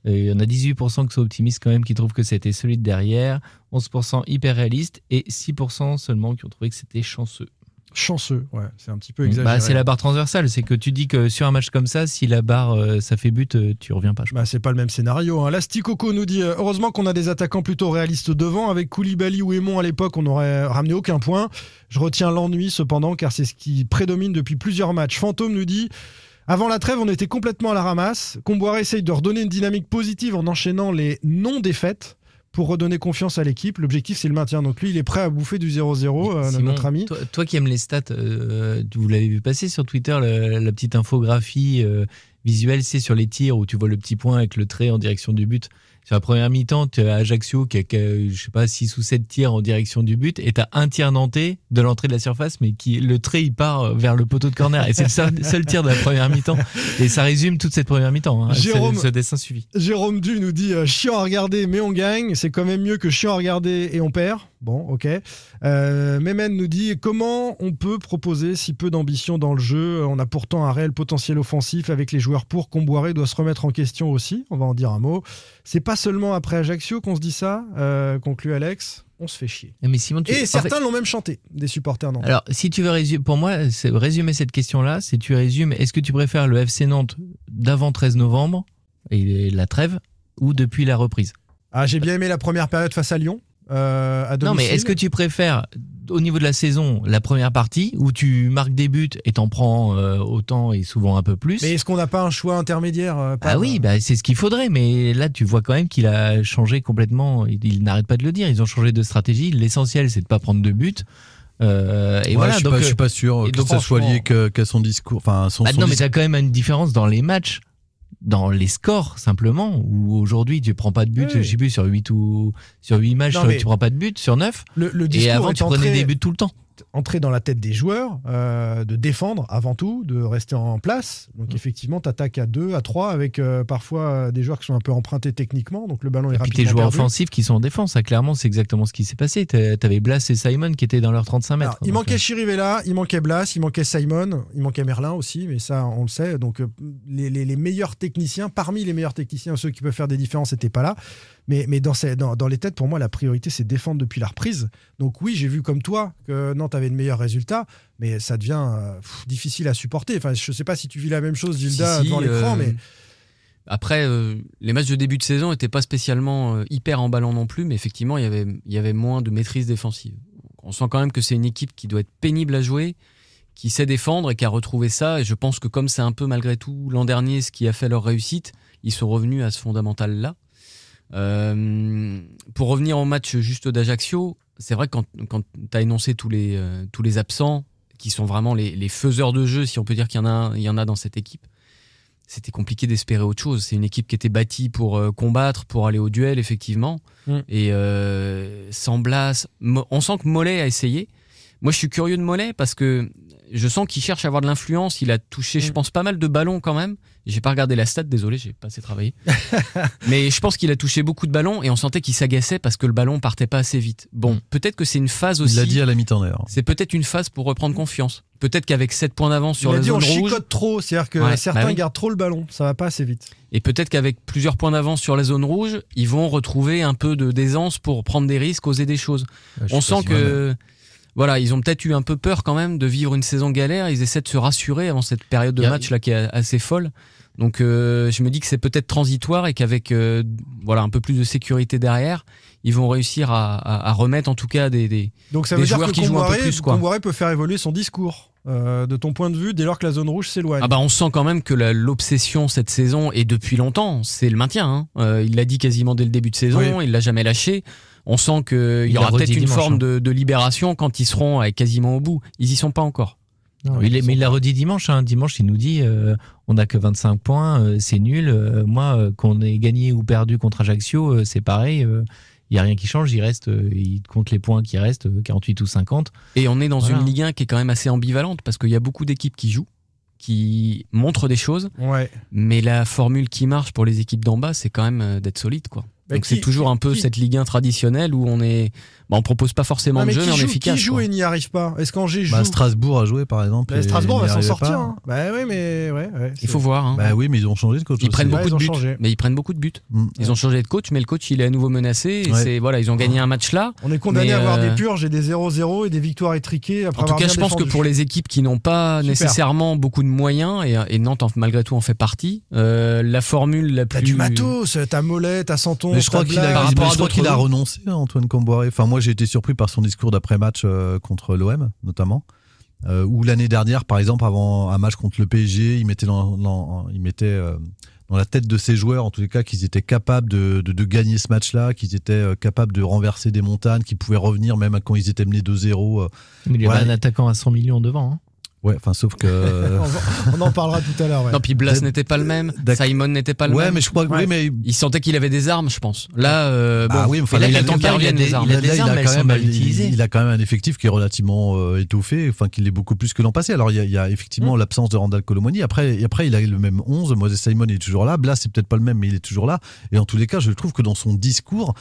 Speaker 6: Euh, Il y en a 18% qui sont optimistes quand même, qui trouvent que c'était solide derrière. 11% hyper réaliste et 6% seulement qui ont trouvé que c'était chanceux.
Speaker 7: Chanceux, ouais, c'est un petit peu exagéré.
Speaker 6: Bah, c'est la barre transversale, c'est que tu dis que sur un match comme ça, si la barre euh, ça fait but, euh, tu reviens pas. je
Speaker 7: Bah, c'est pas le même scénario. Hein. Lasticoco nous dit euh, heureusement qu'on a des attaquants plutôt réalistes devant. Avec Koulibaly ou Aimon à l'époque, on n'aurait ramené aucun point. Je retiens l'ennui cependant, car c'est ce qui prédomine depuis plusieurs matchs. Fantôme nous dit. Avant la trêve, on était complètement à la ramasse. Comboire essaye de redonner une dynamique positive en enchaînant les non-défaites pour redonner confiance à l'équipe. L'objectif, c'est le maintien. Donc lui, il est prêt à bouffer du 0-0, euh,
Speaker 6: Simon,
Speaker 7: notre ami.
Speaker 6: Toi, toi qui aimes les stats, euh, vous l'avez vu passer sur Twitter, la, la petite infographie euh, visuelle, c'est sur les tirs où tu vois le petit point avec le trait en direction du but. Sur la première mi-temps, tu as Ajaccio qui a, qui a, je sais pas, 6 ou 7 tirs en direction du but et tu as un tir nantais de l'entrée de la surface, mais qui le trait il part vers le poteau de corner. Et c'est le seul, seul tir de la première mi-temps. Et ça résume toute cette première mi-temps. Hein,
Speaker 7: Jérôme-
Speaker 6: ce, dessin suivi.
Speaker 7: Jérôme Du nous dit euh, chiant à regarder, mais on gagne. C'est quand même mieux que chiant à regarder et on perd. Bon, ok. Euh, nous dit comment on peut proposer si peu d'ambition dans le jeu? On a pourtant un réel potentiel offensif avec les joueurs pour. Comboiré doit se remettre en question aussi. On va en dire un mot. C'est pas seulement après Ajaccio qu'on se dit ça, euh, conclut Alex. On se fait chier.
Speaker 6: Mais Simon, tu-
Speaker 7: Et
Speaker 6: en
Speaker 7: certains
Speaker 6: fait-
Speaker 7: l'ont même chanté, des supporters nantais.
Speaker 6: Alors, si tu veux résumer, pour moi, résumer cette question-là, c'est tu résumes, est-ce que tu préfères le FC Nantes d'avant 13 novembre et la trêve ou depuis la reprise?
Speaker 7: Ah, j'ai bien aimé la première période face à Lyon. Euh, à
Speaker 6: Non, mais est-ce que tu préfères, au niveau de la saison, la première partie où tu marques des buts et t'en prends euh, autant et souvent un peu plus?
Speaker 7: Mais est-ce qu'on n'a pas un choix intermédiaire euh,
Speaker 6: Ah oui, bah, c'est ce qu'il faudrait, mais là tu vois quand même qu'il a changé complètement. Il, il n'arrête pas de le dire. Ils ont changé de stratégie. L'essentiel, c'est de pas prendre de buts. Euh, et
Speaker 9: Ouais,
Speaker 6: voilà.
Speaker 9: je suis
Speaker 6: donc,
Speaker 9: pas, je suis pas sûr que
Speaker 6: donc,
Speaker 9: ça soit lié qu'à son discours. Enfin, son,
Speaker 6: Bah
Speaker 9: son
Speaker 6: non, mais
Speaker 9: discours.
Speaker 6: t'as quand même une différence dans les matchs, dans les scores simplement. Où aujourd'hui tu prends pas de but,
Speaker 7: Ouais.
Speaker 6: je sais plus sur 8 ou sur 8 matchs,
Speaker 7: Non,
Speaker 6: tu prends pas de but sur 9
Speaker 7: Le, le
Speaker 6: Et
Speaker 7: discours
Speaker 6: avant
Speaker 7: est
Speaker 6: tu prenais des buts tout le temps.
Speaker 7: Entrer dans la tête des joueurs, euh, de défendre avant tout, de rester en place.
Speaker 6: Mm.
Speaker 7: Donc effectivement, tu attaques à 2, à 3, avec euh, parfois euh, des joueurs qui sont un peu empruntés techniquement, donc le ballon est
Speaker 6: Et puis
Speaker 7: rapidement
Speaker 6: tes joueurs
Speaker 7: perdu.
Speaker 6: offensifs qui sont en défense, ça clairement c'est exactement ce qui s'est passé. T'as- T'avais Blas et Simon qui étaient dans leurs 35 mètres.
Speaker 7: Alors, il manquait Chirivella, il manquait Blas, il manquait Simon, il manquait Merlin aussi, mais ça on le sait. Donc les, les- les meilleurs techniciens, parmi les meilleurs techniciens, ceux qui peuvent faire des différences n'étaient pas là. Mais, mais dans, ces- dans, dans les têtes, pour moi, la priorité c'est défendre depuis la reprise. Donc oui, j'ai vu comme toi que Nantes avait de meilleurs résultats, mais ça devient euh, pff, difficile à supporter. Enfin, je sais pas si tu vis la même chose, Gilda,
Speaker 8: Si, si,
Speaker 7: devant l'écran,
Speaker 8: euh,
Speaker 7: mais
Speaker 8: Après, euh, les matchs de début de saison n'étaient pas spécialement euh, hyper emballants non plus, mais effectivement, il y avait, il y avait moins de maîtrise défensive. On sent quand même que c'est une équipe qui doit être pénible à jouer, qui sait défendre et qui a retrouvé ça. Et je pense que comme c'est un peu malgré tout l'an dernier ce qui a fait leur réussite, ils sont revenus à ce fondamental-là. Euh, pour revenir au match juste d'Ajaccio, c'est vrai que quand, quand tu as énoncé tous les, euh, tous les absents, qui sont vraiment les, les faiseurs de jeu, si on peut dire qu'il y, en a il y en a dans cette équipe, c'était compliqué d'espérer autre chose. C'est une équipe qui était bâtie pour euh, combattre, pour aller au duel, effectivement.
Speaker 7: Mm.
Speaker 8: Et euh, sans Blas, on sent que Mollet a essayé. Moi, je suis curieux de Mollet parce que je sens qu'il cherche à avoir de l'influence. Il a touché, je pense, pas mal de ballons quand même. J'ai pas regardé la stat, désolé, j'ai pas assez travaillé. Mais je pense qu'il a touché beaucoup de ballons et on sentait qu'il s'agaçait parce que le ballon partait pas assez vite. Bon, peut-être que c'est une phase aussi.
Speaker 9: Il l'a dit à la mi-temps d'ailleurs.
Speaker 8: C'est peut-être une phase pour reprendre confiance. Peut-être qu'avec 7 points d'avance sur
Speaker 7: il a
Speaker 8: la
Speaker 7: dit on
Speaker 8: zone rouge.
Speaker 7: chicote trop, c'est-à-dire que
Speaker 8: Ouais,
Speaker 7: certains
Speaker 8: bah oui.
Speaker 7: gardent trop le ballon, ça va pas assez vite.
Speaker 8: Et peut-être qu'avec plusieurs points d'avance sur la zone rouge, ils vont retrouver un peu de d'aisance pour prendre des risques, oser des choses. On sent
Speaker 9: si
Speaker 8: que voilà, ils ont peut-être eu un peu peur quand même de vivre une saison galère. Ils essaient de se rassurer avant cette période de match là qui est assez folle. Donc euh, je me dis que c'est peut-être transitoire et qu'avec euh, voilà un peu plus de sécurité derrière, ils vont réussir à, à- à remettre en tout cas des, des,
Speaker 7: Donc ça
Speaker 8: des
Speaker 7: veut dire
Speaker 8: joueurs
Speaker 7: que
Speaker 8: qui jouent un peu plus quoi.
Speaker 7: Comboiré peut faire évoluer son discours euh, de ton point de vue dès lors que la zone rouge s'éloigne.
Speaker 8: Ah bah on sent quand même que l'obsession cette saison et depuis longtemps, c'est le maintien. hein. Euh, il l'a dit quasiment dès le début de saison,
Speaker 7: Oui.
Speaker 8: il l'a jamais lâché. On sent qu'il
Speaker 6: Il
Speaker 8: y aura peut-être une
Speaker 6: dimanche,
Speaker 8: forme
Speaker 6: hein.
Speaker 8: de, de libération quand ils seront euh, quasiment au bout. Ils y sont pas encore.
Speaker 6: Non,
Speaker 8: Oui,
Speaker 6: il est-
Speaker 8: ils
Speaker 6: mais il l'a redit dimanche. hein. Dimanche, il nous dit euh, on n'a que 25 points, euh, c'est nul. Euh, moi, euh, qu'on ait gagné ou perdu contre Ajaccio, euh, c'est pareil. Il n'y a rien qui change. Il reste, euh, il compte les points qui restent, euh, 48 ou 50.
Speaker 8: Et on est dans
Speaker 6: Voilà.
Speaker 8: une Ligue 1 qui est quand même assez ambivalente parce qu'il y a beaucoup d'équipes qui jouent, qui montrent des choses,
Speaker 7: Ouais.
Speaker 8: mais la formule qui marche pour les équipes d'en bas, c'est quand même euh, d'être solide quoi.
Speaker 7: Bah,
Speaker 8: Donc c'est toujours un peu
Speaker 7: qui-
Speaker 8: cette Ligue 1 traditionnelle où on est, bah, on propose pas forcément
Speaker 7: Ah,
Speaker 8: de jeu, mais on est
Speaker 7: joue,
Speaker 8: efficace.
Speaker 7: qui joue
Speaker 8: quoi.
Speaker 7: et n'y arrive pas? Est-ce qu'Angers joue?
Speaker 9: Bah, Strasbourg a joué par exemple.
Speaker 7: Bah, Strasbourg va s'en sortir. hein. Bah oui, mais ouais, ouais,
Speaker 8: Il faut voir. hein.
Speaker 9: Bah oui, mais ils ont changé de coach.
Speaker 8: Ils
Speaker 9: aussi.
Speaker 8: prennent
Speaker 7: Ouais,
Speaker 8: beaucoup
Speaker 7: ils
Speaker 8: de buts,
Speaker 7: changé.
Speaker 8: mais ils prennent beaucoup de buts.
Speaker 9: Mm.
Speaker 8: Ils ont changé de coach, mais le coach il est à nouveau menacé. Et c'est voilà, ils ont gagné un match là.
Speaker 7: On est condamné à avoir
Speaker 8: euh,
Speaker 7: des purges et des 0-0 et des victoires étriquées après
Speaker 8: En tout cas, je pense que pour les équipes qui n'ont pas nécessairement beaucoup de moyens, et, Nantes malgré tout en fait partie, euh, la formule la plus.
Speaker 7: T'as du matos, t'as Mollet, t'as Santon,
Speaker 9: Mais je crois qu'il a, renoncé, hein, Antoine Comboiré. Enfin, moi, j'ai été surpris par son discours d'après-match euh, contre l'OM, notamment. Euh, où l'année dernière, par exemple, avant un match contre le PSG, il mettait dans, dans- il mettait, euh, dans la tête de ses joueurs, en tous les cas, qu'ils étaient capables de, de- de gagner ce match-là, qu'ils étaient euh, capables de renverser des montagnes, qu'ils pouvaient revenir même quand ils étaient menés 2-0. euh.
Speaker 6: Mais il y avait un attaquant à 100 millions devant. hein.
Speaker 9: Ouais, enfin, sauf que.
Speaker 7: On en parlera tout à l'heure. ouais.
Speaker 8: Non, puis Blas n'était pas le même, Simon n'était pas le
Speaker 9: ouais,
Speaker 8: même.
Speaker 9: mais je crois que.
Speaker 7: Ouais.
Speaker 9: Oui, mais.
Speaker 8: Il sentait qu'il avait des armes, je pense. Là, euh, bon,
Speaker 9: Ah oui, enfin,
Speaker 8: là, il
Speaker 9: il
Speaker 8: attend qu'il revienne
Speaker 6: des-
Speaker 8: les armes.
Speaker 6: il a
Speaker 9: Là,
Speaker 6: des
Speaker 9: il
Speaker 6: armes,
Speaker 9: a quand même, il- a quand même un effectif qui est relativement euh, étoffé, enfin qui l'est beaucoup plus que l'an passé. Alors il y a, il y a effectivement l'absence de Randall Colomoni. Après, et après, il a le même 11. Moses Simon est toujours là. Blas, c'est peut-être pas le même, mais il est toujours là. Et en tous les cas, je trouve que dans son discours,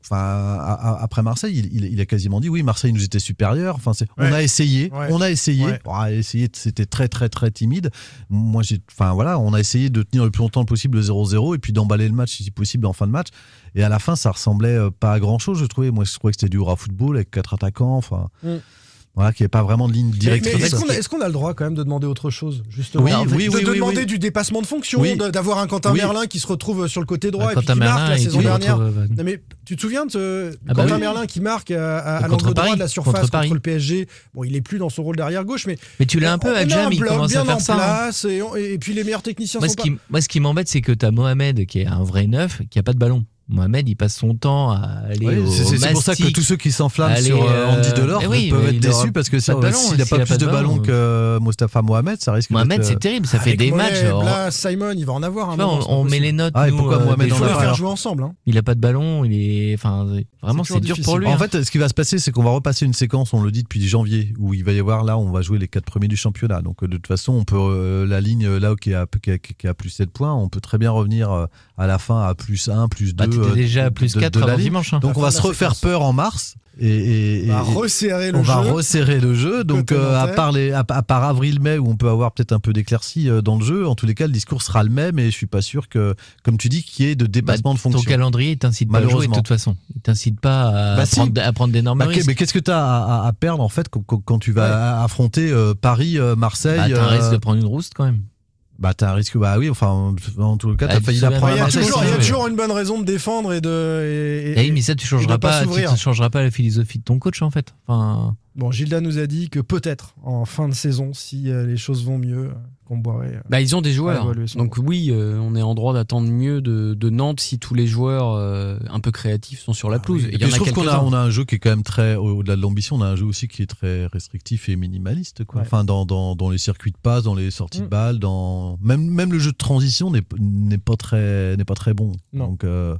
Speaker 9: enfin a- après Marseille, il, il- il a quasiment dit oui, Marseille nous était supérieur. Enfin,
Speaker 7: Ouais.
Speaker 9: on a essayé,
Speaker 7: Ouais.
Speaker 9: on a essayé.
Speaker 7: Ouais.
Speaker 9: Bon, à essayer, c'était très très très timide. Moi, j'ai, enfin voilà, on a essayé de tenir le plus longtemps possible le 0-0 et puis d'emballer le match si possible en fin de match. Et à la fin, ça ressemblait euh, pas à grand chose, je trouvais. Moi, je trouvais que c'était du hurrah football avec quatre attaquants. Enfin,
Speaker 7: Mm.
Speaker 9: Voilà, qu'il n'y avait pas vraiment de ligne directrice.
Speaker 7: est-ce qu'on a, le droit quand même de demander autre chose justement
Speaker 9: Oui,
Speaker 7: de,
Speaker 9: oui,
Speaker 7: de
Speaker 9: oui,
Speaker 7: demander du dépassement de fonction, d'avoir un Quentin. Merlin qui se retrouve sur le côté droit et puis qui marque la saison dernière.
Speaker 6: retrouve, euh,
Speaker 7: Non mais tu te souviens de ce
Speaker 6: Ah bah
Speaker 7: Quentin. Merlin qui marque à, à- à l'angle droit de la surface
Speaker 6: contre
Speaker 7: le PSG. Bon, il est plus dans son rôle d'arrière gauche, mais
Speaker 6: Mais tu l'as un peu à Jam, il commence
Speaker 7: bien
Speaker 6: à faire
Speaker 7: en
Speaker 6: ça. hein.
Speaker 7: place et, on- et puis les meilleurs techniciens
Speaker 6: Moi
Speaker 7: sont
Speaker 6: ce, qui, moi, ce qui m'embête, c'est que tu as Mohamed, qui est un vrai neuf, qui a pas de ballon. Mohamed, il passe son temps à aller
Speaker 9: Oui,
Speaker 6: au
Speaker 9: c'est pour ça que tous ceux qui s'enflamment sur euh,
Speaker 6: euh,
Speaker 9: Andy Delors
Speaker 6: mais oui,
Speaker 9: peuvent être déçus parce que
Speaker 6: pas
Speaker 9: s'il n'a pas
Speaker 6: a
Speaker 9: plus
Speaker 6: pas de
Speaker 9: de ballons
Speaker 6: ballon,
Speaker 9: que Mostafa Mohamed, ça risque
Speaker 6: Mohamed,
Speaker 9: d'être,
Speaker 6: c'est
Speaker 9: euh,
Speaker 6: terrible, ça fait des matchs.
Speaker 7: Blas, Simon, il va en avoir. un moment,
Speaker 6: on,
Speaker 7: pas
Speaker 6: met les notes.
Speaker 9: Ah, et
Speaker 6: nous,
Speaker 9: pourquoi
Speaker 6: euh,
Speaker 9: Mohamed en a pas
Speaker 7: faire jouer ensemble. hein.
Speaker 6: Il a pas de ballon, il est. Enfin, vraiment, c'est dur
Speaker 7: difficile.
Speaker 6: pour lui.
Speaker 9: En
Speaker 6: hein.
Speaker 9: fait, ce qui va se passer, c'est qu'on va repasser une séquence, on le dit depuis janvier, où il va y avoir là, on va jouer les quatre premiers du championnat. Donc euh, de toute façon, on peut euh, la ligne euh, là qui à plus 7 points, on peut très bien revenir euh, à la fin à plus 1, plus 2.
Speaker 6: Bah, t'étais déjà à plus 4 avant dimanche. hein.
Speaker 9: Donc on va
Speaker 7: de
Speaker 9: se refaire
Speaker 7: séquence.
Speaker 9: peur en mars. Et, et-
Speaker 7: On va
Speaker 9: et-
Speaker 7: resserrer le
Speaker 9: on
Speaker 7: jeu.
Speaker 9: va resserrer le jeu. Donc, euh, à part les, à, à part avril-mai où on peut avoir peut-être un peu d'éclaircie euh, dans le jeu, en tous les cas, le discours sera le même. Et je suis pas sûr que, comme tu dis, qu'il y ait de dépassement de
Speaker 6: Ton
Speaker 9: fonction.
Speaker 6: calendrier, il t'incite pas à jouer de toute façon. Il t'incite pas à,
Speaker 9: Bah, si.
Speaker 6: prendre, à prendre d'énormes
Speaker 9: Bah,
Speaker 6: risques.
Speaker 9: mais qu'est-ce que tu as à, à- à perdre en fait quand, tu vas affronter euh, Paris, euh, Marseille
Speaker 6: Bah, t'as un
Speaker 9: euh,
Speaker 6: risque de prendre une rouste quand même.
Speaker 9: Bah t'as un risque. Bah oui, enfin en tout cas
Speaker 6: Bah,
Speaker 9: t'as
Speaker 6: tu
Speaker 9: failli la.
Speaker 7: Il y, a
Speaker 6: Marseille,
Speaker 7: toujours, il y a
Speaker 6: ouais.
Speaker 7: toujours une bonne raison de défendre et de. et- et-
Speaker 6: oui, mais ça, tu
Speaker 7: et
Speaker 6: changeras
Speaker 7: pas
Speaker 6: pas, tu
Speaker 7: s'ouvrir.
Speaker 6: ne changeras pas la philosophie de ton coach en fait. Enfin,
Speaker 7: Bon, Gilda nous a dit que peut-être en fin de saison, si euh, les choses vont mieux, qu'on boirait.
Speaker 8: Bah, ils ont des joueurs.
Speaker 7: évoluer son
Speaker 8: Donc oui, euh, on est en droit d'attendre mieux de, de Nantes si tous les joueurs euh, un peu créatifs sont sur la pelouse.
Speaker 9: Et
Speaker 8: Et il y
Speaker 9: puis
Speaker 8: en
Speaker 9: je trouve qu'on a,
Speaker 8: quelques-uns.
Speaker 9: on a un jeu qui est quand même très, au-delà de l'ambition, on a un jeu aussi qui est très restrictif et minimaliste. Quoi.
Speaker 7: Ouais.
Speaker 9: Enfin, dans, dans, dans les circuits de passe, dans les sorties
Speaker 7: Mm.
Speaker 9: de balles, dans... même, même le jeu de transition n'est n'est pas, très- n'est pas très bon.
Speaker 7: Non.
Speaker 9: Donc, euh,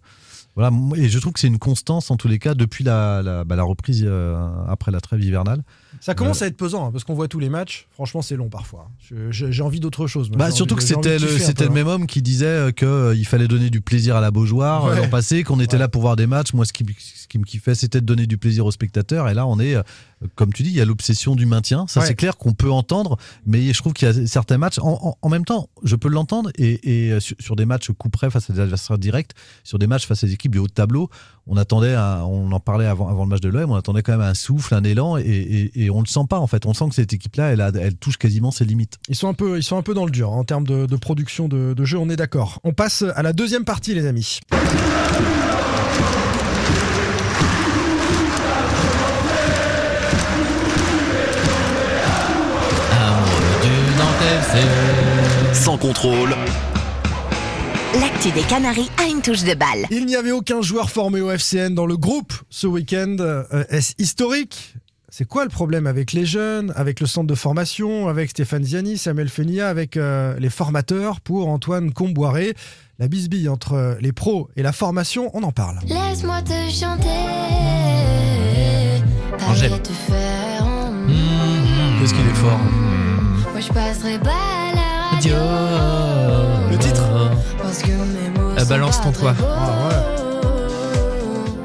Speaker 9: voilà. Et je trouve que c'est une constance, en tous les cas, depuis la, la, bah, la reprise euh, après la trêve hivernale.
Speaker 7: Ça commence à être pesant, hein, parce qu'on voit tous les matchs. Franchement, c'est long parfois. Je- J'ai envie d'autre chose.
Speaker 9: Bah, surtout
Speaker 7: envie-
Speaker 9: que c'était le, c'était le
Speaker 7: hein.
Speaker 9: même homme qui disait qu'il fallait donner du plaisir à la Beaujoire euh,
Speaker 7: Ouais.
Speaker 9: l'an passé, qu'on était
Speaker 7: Ouais.
Speaker 9: là pour voir des matchs. Moi, ce qui, ce qui me kiffait, c'était de donner du plaisir aux spectateurs. Et là, on est euh, comme tu dis, il y a l'obsession du maintien. Ça,
Speaker 7: Ouais.
Speaker 9: c'est clair qu'on peut entendre, mais je trouve qu'il y a certains matchs. En, en- en même temps, je peux l'entendre et, et, euh, sur, sur des matchs coup près face à des adversaires directs, sur des matchs face à des équipes du haut de tableau, on attendait, on en parlait avant, avant le match de l'OM, on attendait quand même un souffle, un élan, et, et, et on le sent pas en fait. On sent que cette équipe-là, elle, touche quasiment ses limites.
Speaker 7: Ils sont un peu, ils sont un peu dans le dur hein, en termes de, de production de, de jeu, on est d'accord. On passe à la deuxième partie, les amis.
Speaker 1: Sans contrôle.
Speaker 11: L'actu des Canaries a une touche de balle.
Speaker 7: Il n'y avait aucun joueur formé au FCN dans le groupe ce week-end. Euh, Est-ce historique? C'est quoi le problème avec les jeunes, avec le centre de formation, avec Stéphane Ziani, Samuel Fenia, avec euh, les formateurs pour Antoine Comboiré? La bisbille entre les pros et la formation, on en parle.
Speaker 12: Laisse-moi te chanter.
Speaker 6: Angèle.
Speaker 12: Faire en
Speaker 8: Qu'est-ce qu'il est fort
Speaker 12: Moi je passerai pas radio.
Speaker 6: Le titre Euh, balance ton toit.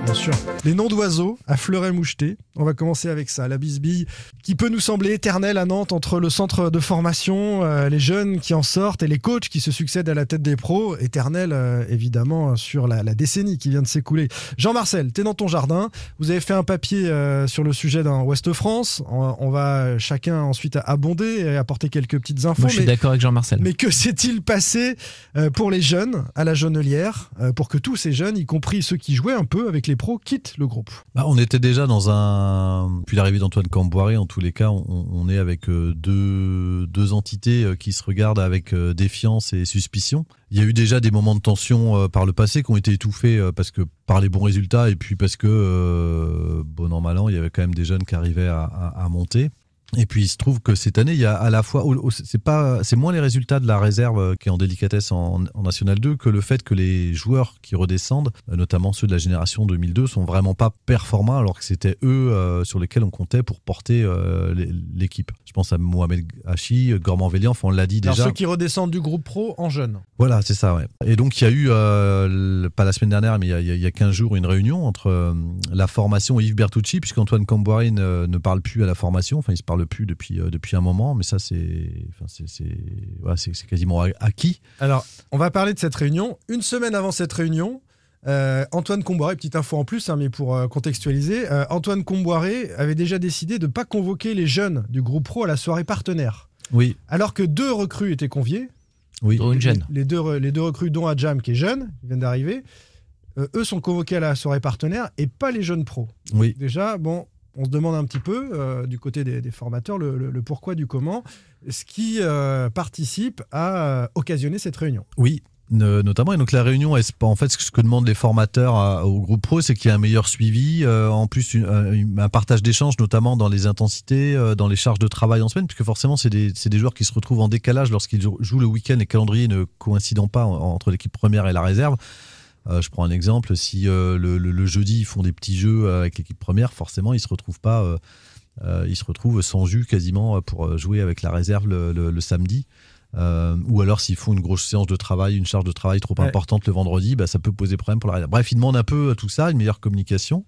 Speaker 7: Bien sûr. Les noms d'oiseaux à fleuret moucheté. On va commencer avec ça. La bisbille qui peut nous sembler éternelle à Nantes entre le centre de formation, euh, les jeunes qui en sortent et les coachs qui se succèdent à la tête des pros. Éternelle, euh, évidemment, sur la, la décennie qui vient de s'écouler. Jean-Marcel, t'es dans ton jardin. Vous avez fait un papier euh, sur le sujet dans Ouest France. On, on va chacun ensuite abonder et apporter quelques petites infos.
Speaker 6: Moi, je suis d'accord avec Jean-Marcel.
Speaker 7: mais que s'est-il passé euh, pour les jeunes à la Jonelière, euh, pour que tous ces jeunes, y compris ceux qui jouaient un peu avec les pros, quittent le groupe
Speaker 9: Bah, on était déjà dans un. Puis l'arrivée d'Antoine Camboiré, en tous les cas, on, est avec euh, deux, deux entités euh, qui se regardent avec euh, défiance et suspicion. Il y a eu déjà des moments de tension par le passé qui ont été étouffés parce que par les bons résultats et puis parce que, bon an, mal an, il y avait quand même des jeunes qui arrivaient à monter. Et puis il se trouve que cette année, il y a à la fois, c'est pas, c'est moins les résultats de la réserve euh, qui est en délicatesse en, en National 2 que le fait que les joueurs qui redescendent, euh, notamment ceux de la génération 2002, sont vraiment pas performants alors que c'était eux euh, sur lesquels on comptait pour porter euh, l'é- l'équipe. Je pense à Mohamed Hachi, Gorman Vélian, enfin, on l'a dit
Speaker 7: Alors
Speaker 9: déjà.
Speaker 7: ceux qui redescendent du groupe pro en jeunes.
Speaker 9: Voilà, c'est ça, ouais. Et donc, il y a eu, euh, pas la semaine dernière, mais il y a, il y a- il y a 15 jours, une réunion entre la formation et Yves Bertucci, puisqu'Antoine Camboire ne, ne parle plus à la formation. Enfin, il se parle plus depuis, euh, depuis un moment, mais ça, c'est enfin, c'est- c'est voilà, quasiment acquis.
Speaker 7: Alors, on va parler de cette réunion. Une semaine avant cette réunion, euh, Antoine Comboiré, petite info en plus, hein, mais pour euh, contextualiser, euh, Antoine Comboiré avait déjà décidé de ne pas convoquer les jeunes du groupe pro à la soirée partenaire.
Speaker 9: Oui,
Speaker 7: Alors que deux recrues étaient conviés,
Speaker 9: oui.
Speaker 6: Dont une jeune.
Speaker 7: les deux, les deux recrues, dont Adjam qui est jeune, qui vient d'arriver, euh, eux sont convoqués à la soirée partenaire et pas les jeunes pros.
Speaker 9: Oui.
Speaker 7: Déjà, bon, on se demande un petit peu, euh, du côté des, formateurs, le, pourquoi du comment, ce qui euh, participe à euh, occasionner cette réunion.
Speaker 9: Oui, notamment. Et donc la réunion, en fait, ce que demandent les formateurs au groupe pro, c'est qu'il y ait un meilleur suivi, en plus un, partage d'échanges, notamment dans les intensités, dans les charges de travail en semaine, puisque forcément, c'est des, des joueurs qui se retrouvent en décalage lorsqu'ils jou- jouent le week-end, les calendriers ne coïncidant pas en- entre l'équipe première et la réserve. Euh, je prends un exemple, si euh, le, le- le jeudi ils font des petits jeux euh, avec l'équipe première, forcément ils se retrouvent pas, ils se retrouvent sans jus quasiment pour jouer avec la réserve le, samedi. Euh, ou alors s'ils font une grosse séance de travail, une charge de travail trop
Speaker 7: Ouais.
Speaker 9: importante le vendredi, bah, ça peut poser problème pour la réserve. Bref, ils demandent un peu tout ça, une meilleure communication.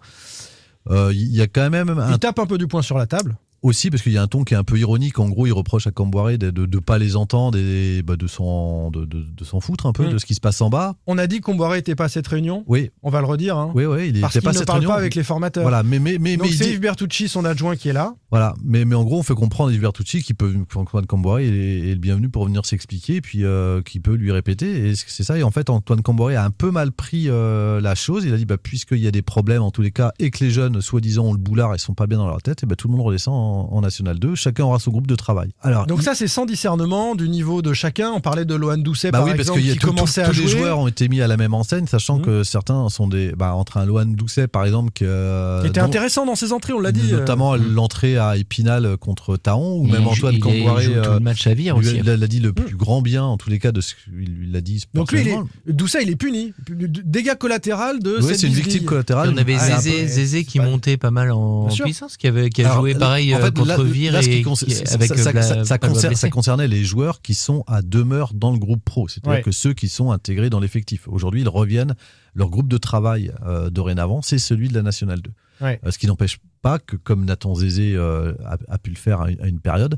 Speaker 9: Euh, Il y a quand même un,
Speaker 7: Il tape un peu du poing sur la table.
Speaker 9: Aussi parce qu'il y a un ton qui est un peu ironique. En gros, il reproche à Camboiré de ne pas les entendre et bah, de s'en de, de- de s'en foutre un peu
Speaker 7: Mm.
Speaker 9: de ce qui se passe en bas.
Speaker 7: On a dit que Comboiré n'était pas à cette réunion.
Speaker 9: Oui,
Speaker 7: On va le redire. hein.
Speaker 9: oui, oui. Il
Speaker 7: parce
Speaker 9: était
Speaker 7: qu'il
Speaker 9: pas à
Speaker 7: ne
Speaker 9: cette
Speaker 7: parle
Speaker 9: réunion.
Speaker 7: pas avec les formateurs.
Speaker 9: Voilà, mais mais mais,
Speaker 7: Donc
Speaker 9: mais
Speaker 7: c'est
Speaker 9: dit-
Speaker 7: Yves Bertucci, son adjoint, qui est là.
Speaker 9: Voilà, mais, mais en gros, on fait comprendre Yves Bertucci qu'il peut, qu'Antoine Camboiré est, est le bienvenu pour venir s'expliquer, puis euh, qu'il peut lui répéter. Et c'est ça. Et en fait, Antoine Camboiré a un peu mal pris euh, la chose. Il a dit, bah, puisqu'il y a des problèmes en tous les cas, et que les jeunes, soi-disant, ont le boulard et sont pas bien dans leur tête, et ben tout le monde redescend en, en National 2. Chacun aura son groupe de travail. Alors,
Speaker 7: Donc
Speaker 9: il-
Speaker 7: ça, c'est sans discernement du niveau de chacun. On parlait de Lohan Doucet,
Speaker 9: bah
Speaker 7: par
Speaker 9: oui, parce
Speaker 7: exemple,
Speaker 9: y a
Speaker 7: qui
Speaker 9: tout- tout-
Speaker 7: commençait
Speaker 9: tous
Speaker 7: à jouer.
Speaker 9: les joueurs ont été mis à la même enseigne, sachant
Speaker 7: Mhm.
Speaker 9: que certains sont des, bah, entre un Lohan Doucet, par exemple, qui, euh,
Speaker 7: qui était
Speaker 9: dont-
Speaker 7: intéressant dans ses entrées, on l'a dit. euh.
Speaker 9: notamment l'entrée à Épinal contre Taon, ou
Speaker 6: Il
Speaker 9: même Antoine
Speaker 6: il- il
Speaker 9: Camboiré.
Speaker 6: joue tout
Speaker 9: euh,
Speaker 6: le match à vire
Speaker 9: lui,
Speaker 6: aussi.
Speaker 9: Il a, il a dit le plus grand bien, en tous les cas, de ce qu'il l'a dit.
Speaker 7: Donc lui, il est. Doucet, il est puni. Dégâts collatéral de
Speaker 9: Oui,
Speaker 7: cette
Speaker 9: c'est une victime collatérale.
Speaker 6: on avait
Speaker 9: Ah,
Speaker 6: Zézé, qui montait pas mal en puissance, qui, avait, qui a joué pareil euh,
Speaker 9: fait,
Speaker 6: contre
Speaker 9: là-
Speaker 6: Vire
Speaker 9: là, ce qui
Speaker 6: et
Speaker 9: ça-
Speaker 6: avec
Speaker 9: ça, ça-
Speaker 6: Bla-
Speaker 9: ça- ça
Speaker 6: Palois
Speaker 9: concerne-
Speaker 6: blessé.
Speaker 9: ça concernait les joueurs qui sont à demeure dans le groupe pro, c'est-à-dire
Speaker 7: Ouais.
Speaker 9: que ceux qui sont intégrés dans l'effectif. Aujourd'hui, ils reviennent leur groupe de travail euh, dorénavant, c'est celui de la Nationale 2.
Speaker 7: Ouais.
Speaker 9: Euh, ce qui n'empêche pas que, comme Nathan Zézé euh, a, a pu le faire à une, à une période,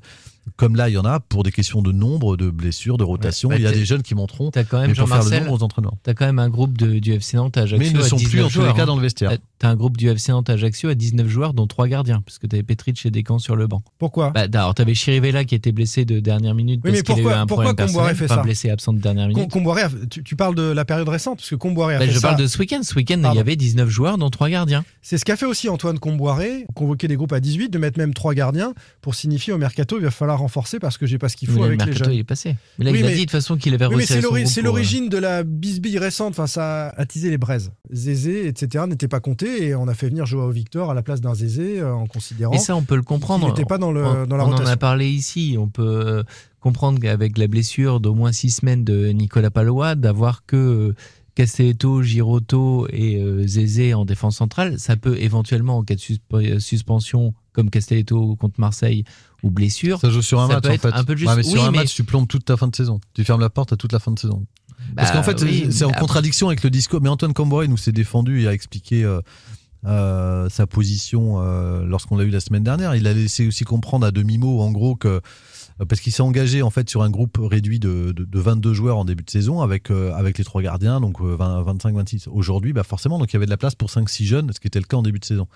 Speaker 9: comme là, il y en a pour des questions de nombre, de blessures, de rotation.
Speaker 6: Ouais, bah,
Speaker 9: il y a
Speaker 6: t'es-
Speaker 9: des jeunes qui monteront.
Speaker 6: T'as quand même
Speaker 9: mais pour faire le nombre aux entraînements.
Speaker 6: T'as quand même un groupe de- du FC Nantes à Ajaccio.
Speaker 9: Mais ils ne
Speaker 6: à
Speaker 9: sont plus
Speaker 6: 19
Speaker 9: en tous les
Speaker 6: joueurs,
Speaker 9: cas
Speaker 6: hein.
Speaker 9: dans le vestiaire.
Speaker 6: T'as- un groupe du FC Nantes à Ajaccio à 19 joueurs, dont 3 gardiens, parce que t'avais Petric et Descamps sur le banc.
Speaker 7: Pourquoi?
Speaker 6: Bah, Alors, t'avais Chirivella qui était blessé de dernière minute
Speaker 7: Oui,
Speaker 6: parce
Speaker 7: mais
Speaker 6: qu'il a eu
Speaker 7: pourquoi-
Speaker 6: un
Speaker 7: pourquoi
Speaker 6: problème personnel.
Speaker 7: fait ça?
Speaker 6: blessé absent de dernière minute.
Speaker 7: Com- Comboiré, tu, tu parles de la période récente, parce que Comboiré a
Speaker 6: Bah,
Speaker 7: fait
Speaker 6: je
Speaker 7: ça.
Speaker 6: parle de ce week-end. Ce week-end, il y avait 19 joueurs, dont 3 gardiens.
Speaker 7: C'est ce qu'a fait aussi Antoine Comboiré, convoquer des groupes à 18, de mettre même trois gardiens pour signifier au mercato il va falloir renforcer parce que j'ai pas ce qu'il
Speaker 6: Mais
Speaker 7: faut
Speaker 6: là,
Speaker 7: avec
Speaker 6: le
Speaker 7: les jeunes.
Speaker 6: il est passé. Mais là,
Speaker 7: Oui,
Speaker 6: il a
Speaker 7: mais-
Speaker 6: dit de toute façon qu'il avait
Speaker 7: Oui, mais c'est
Speaker 6: euh,
Speaker 7: l'origine de la bisbille récente. Enfin, ça a attisé les braises. Zézé, etc. n'était pas compté et on a fait venir Joao Victor à la place d'un Zézé euh, en considérant.
Speaker 6: Et ça, on peut le comprendre.
Speaker 7: Il n'était pas dans, le,
Speaker 6: on,
Speaker 7: dans la
Speaker 6: on en
Speaker 7: rotation.
Speaker 6: a parlé ici. On peut euh, comprendre qu'avec la blessure d'au moins 6 semaines de Nicolas Palois, d'avoir que Castelletto, Girotto et euh, Zézé en défense centrale, ça peut éventuellement, en cas de suspe- suspension, comme Castelletto contre Marseille, ou blessure,
Speaker 9: Ça joue sur un
Speaker 6: ça
Speaker 9: match
Speaker 6: peut
Speaker 9: en
Speaker 6: être
Speaker 9: fait.
Speaker 6: un peu juste.
Speaker 9: Ouais, mais sur
Speaker 6: Oui,
Speaker 9: un
Speaker 6: mais-
Speaker 9: match, tu plombes toute ta fin de saison. Tu fermes la porte à toute la fin de saison. Parce
Speaker 6: Bah,
Speaker 9: qu'en fait,
Speaker 6: oui,
Speaker 9: c'est en
Speaker 6: après-
Speaker 9: contradiction avec le discours. Mais Antoine Camboré nous s'est défendu et a expliqué euh, euh, sa position euh, lorsqu'on l'a eu la semaine dernière. Il a laissé aussi comprendre à demi-mot, en gros, que parce qu'il s'est engagé en fait sur un groupe réduit de, de, de 22 joueurs en début de saison avec, euh, avec les trois gardiens, donc 25-26. Aujourd'hui, bah forcément, donc il y avait de la place pour 5-6 jeunes, ce qui était le cas en début de saison.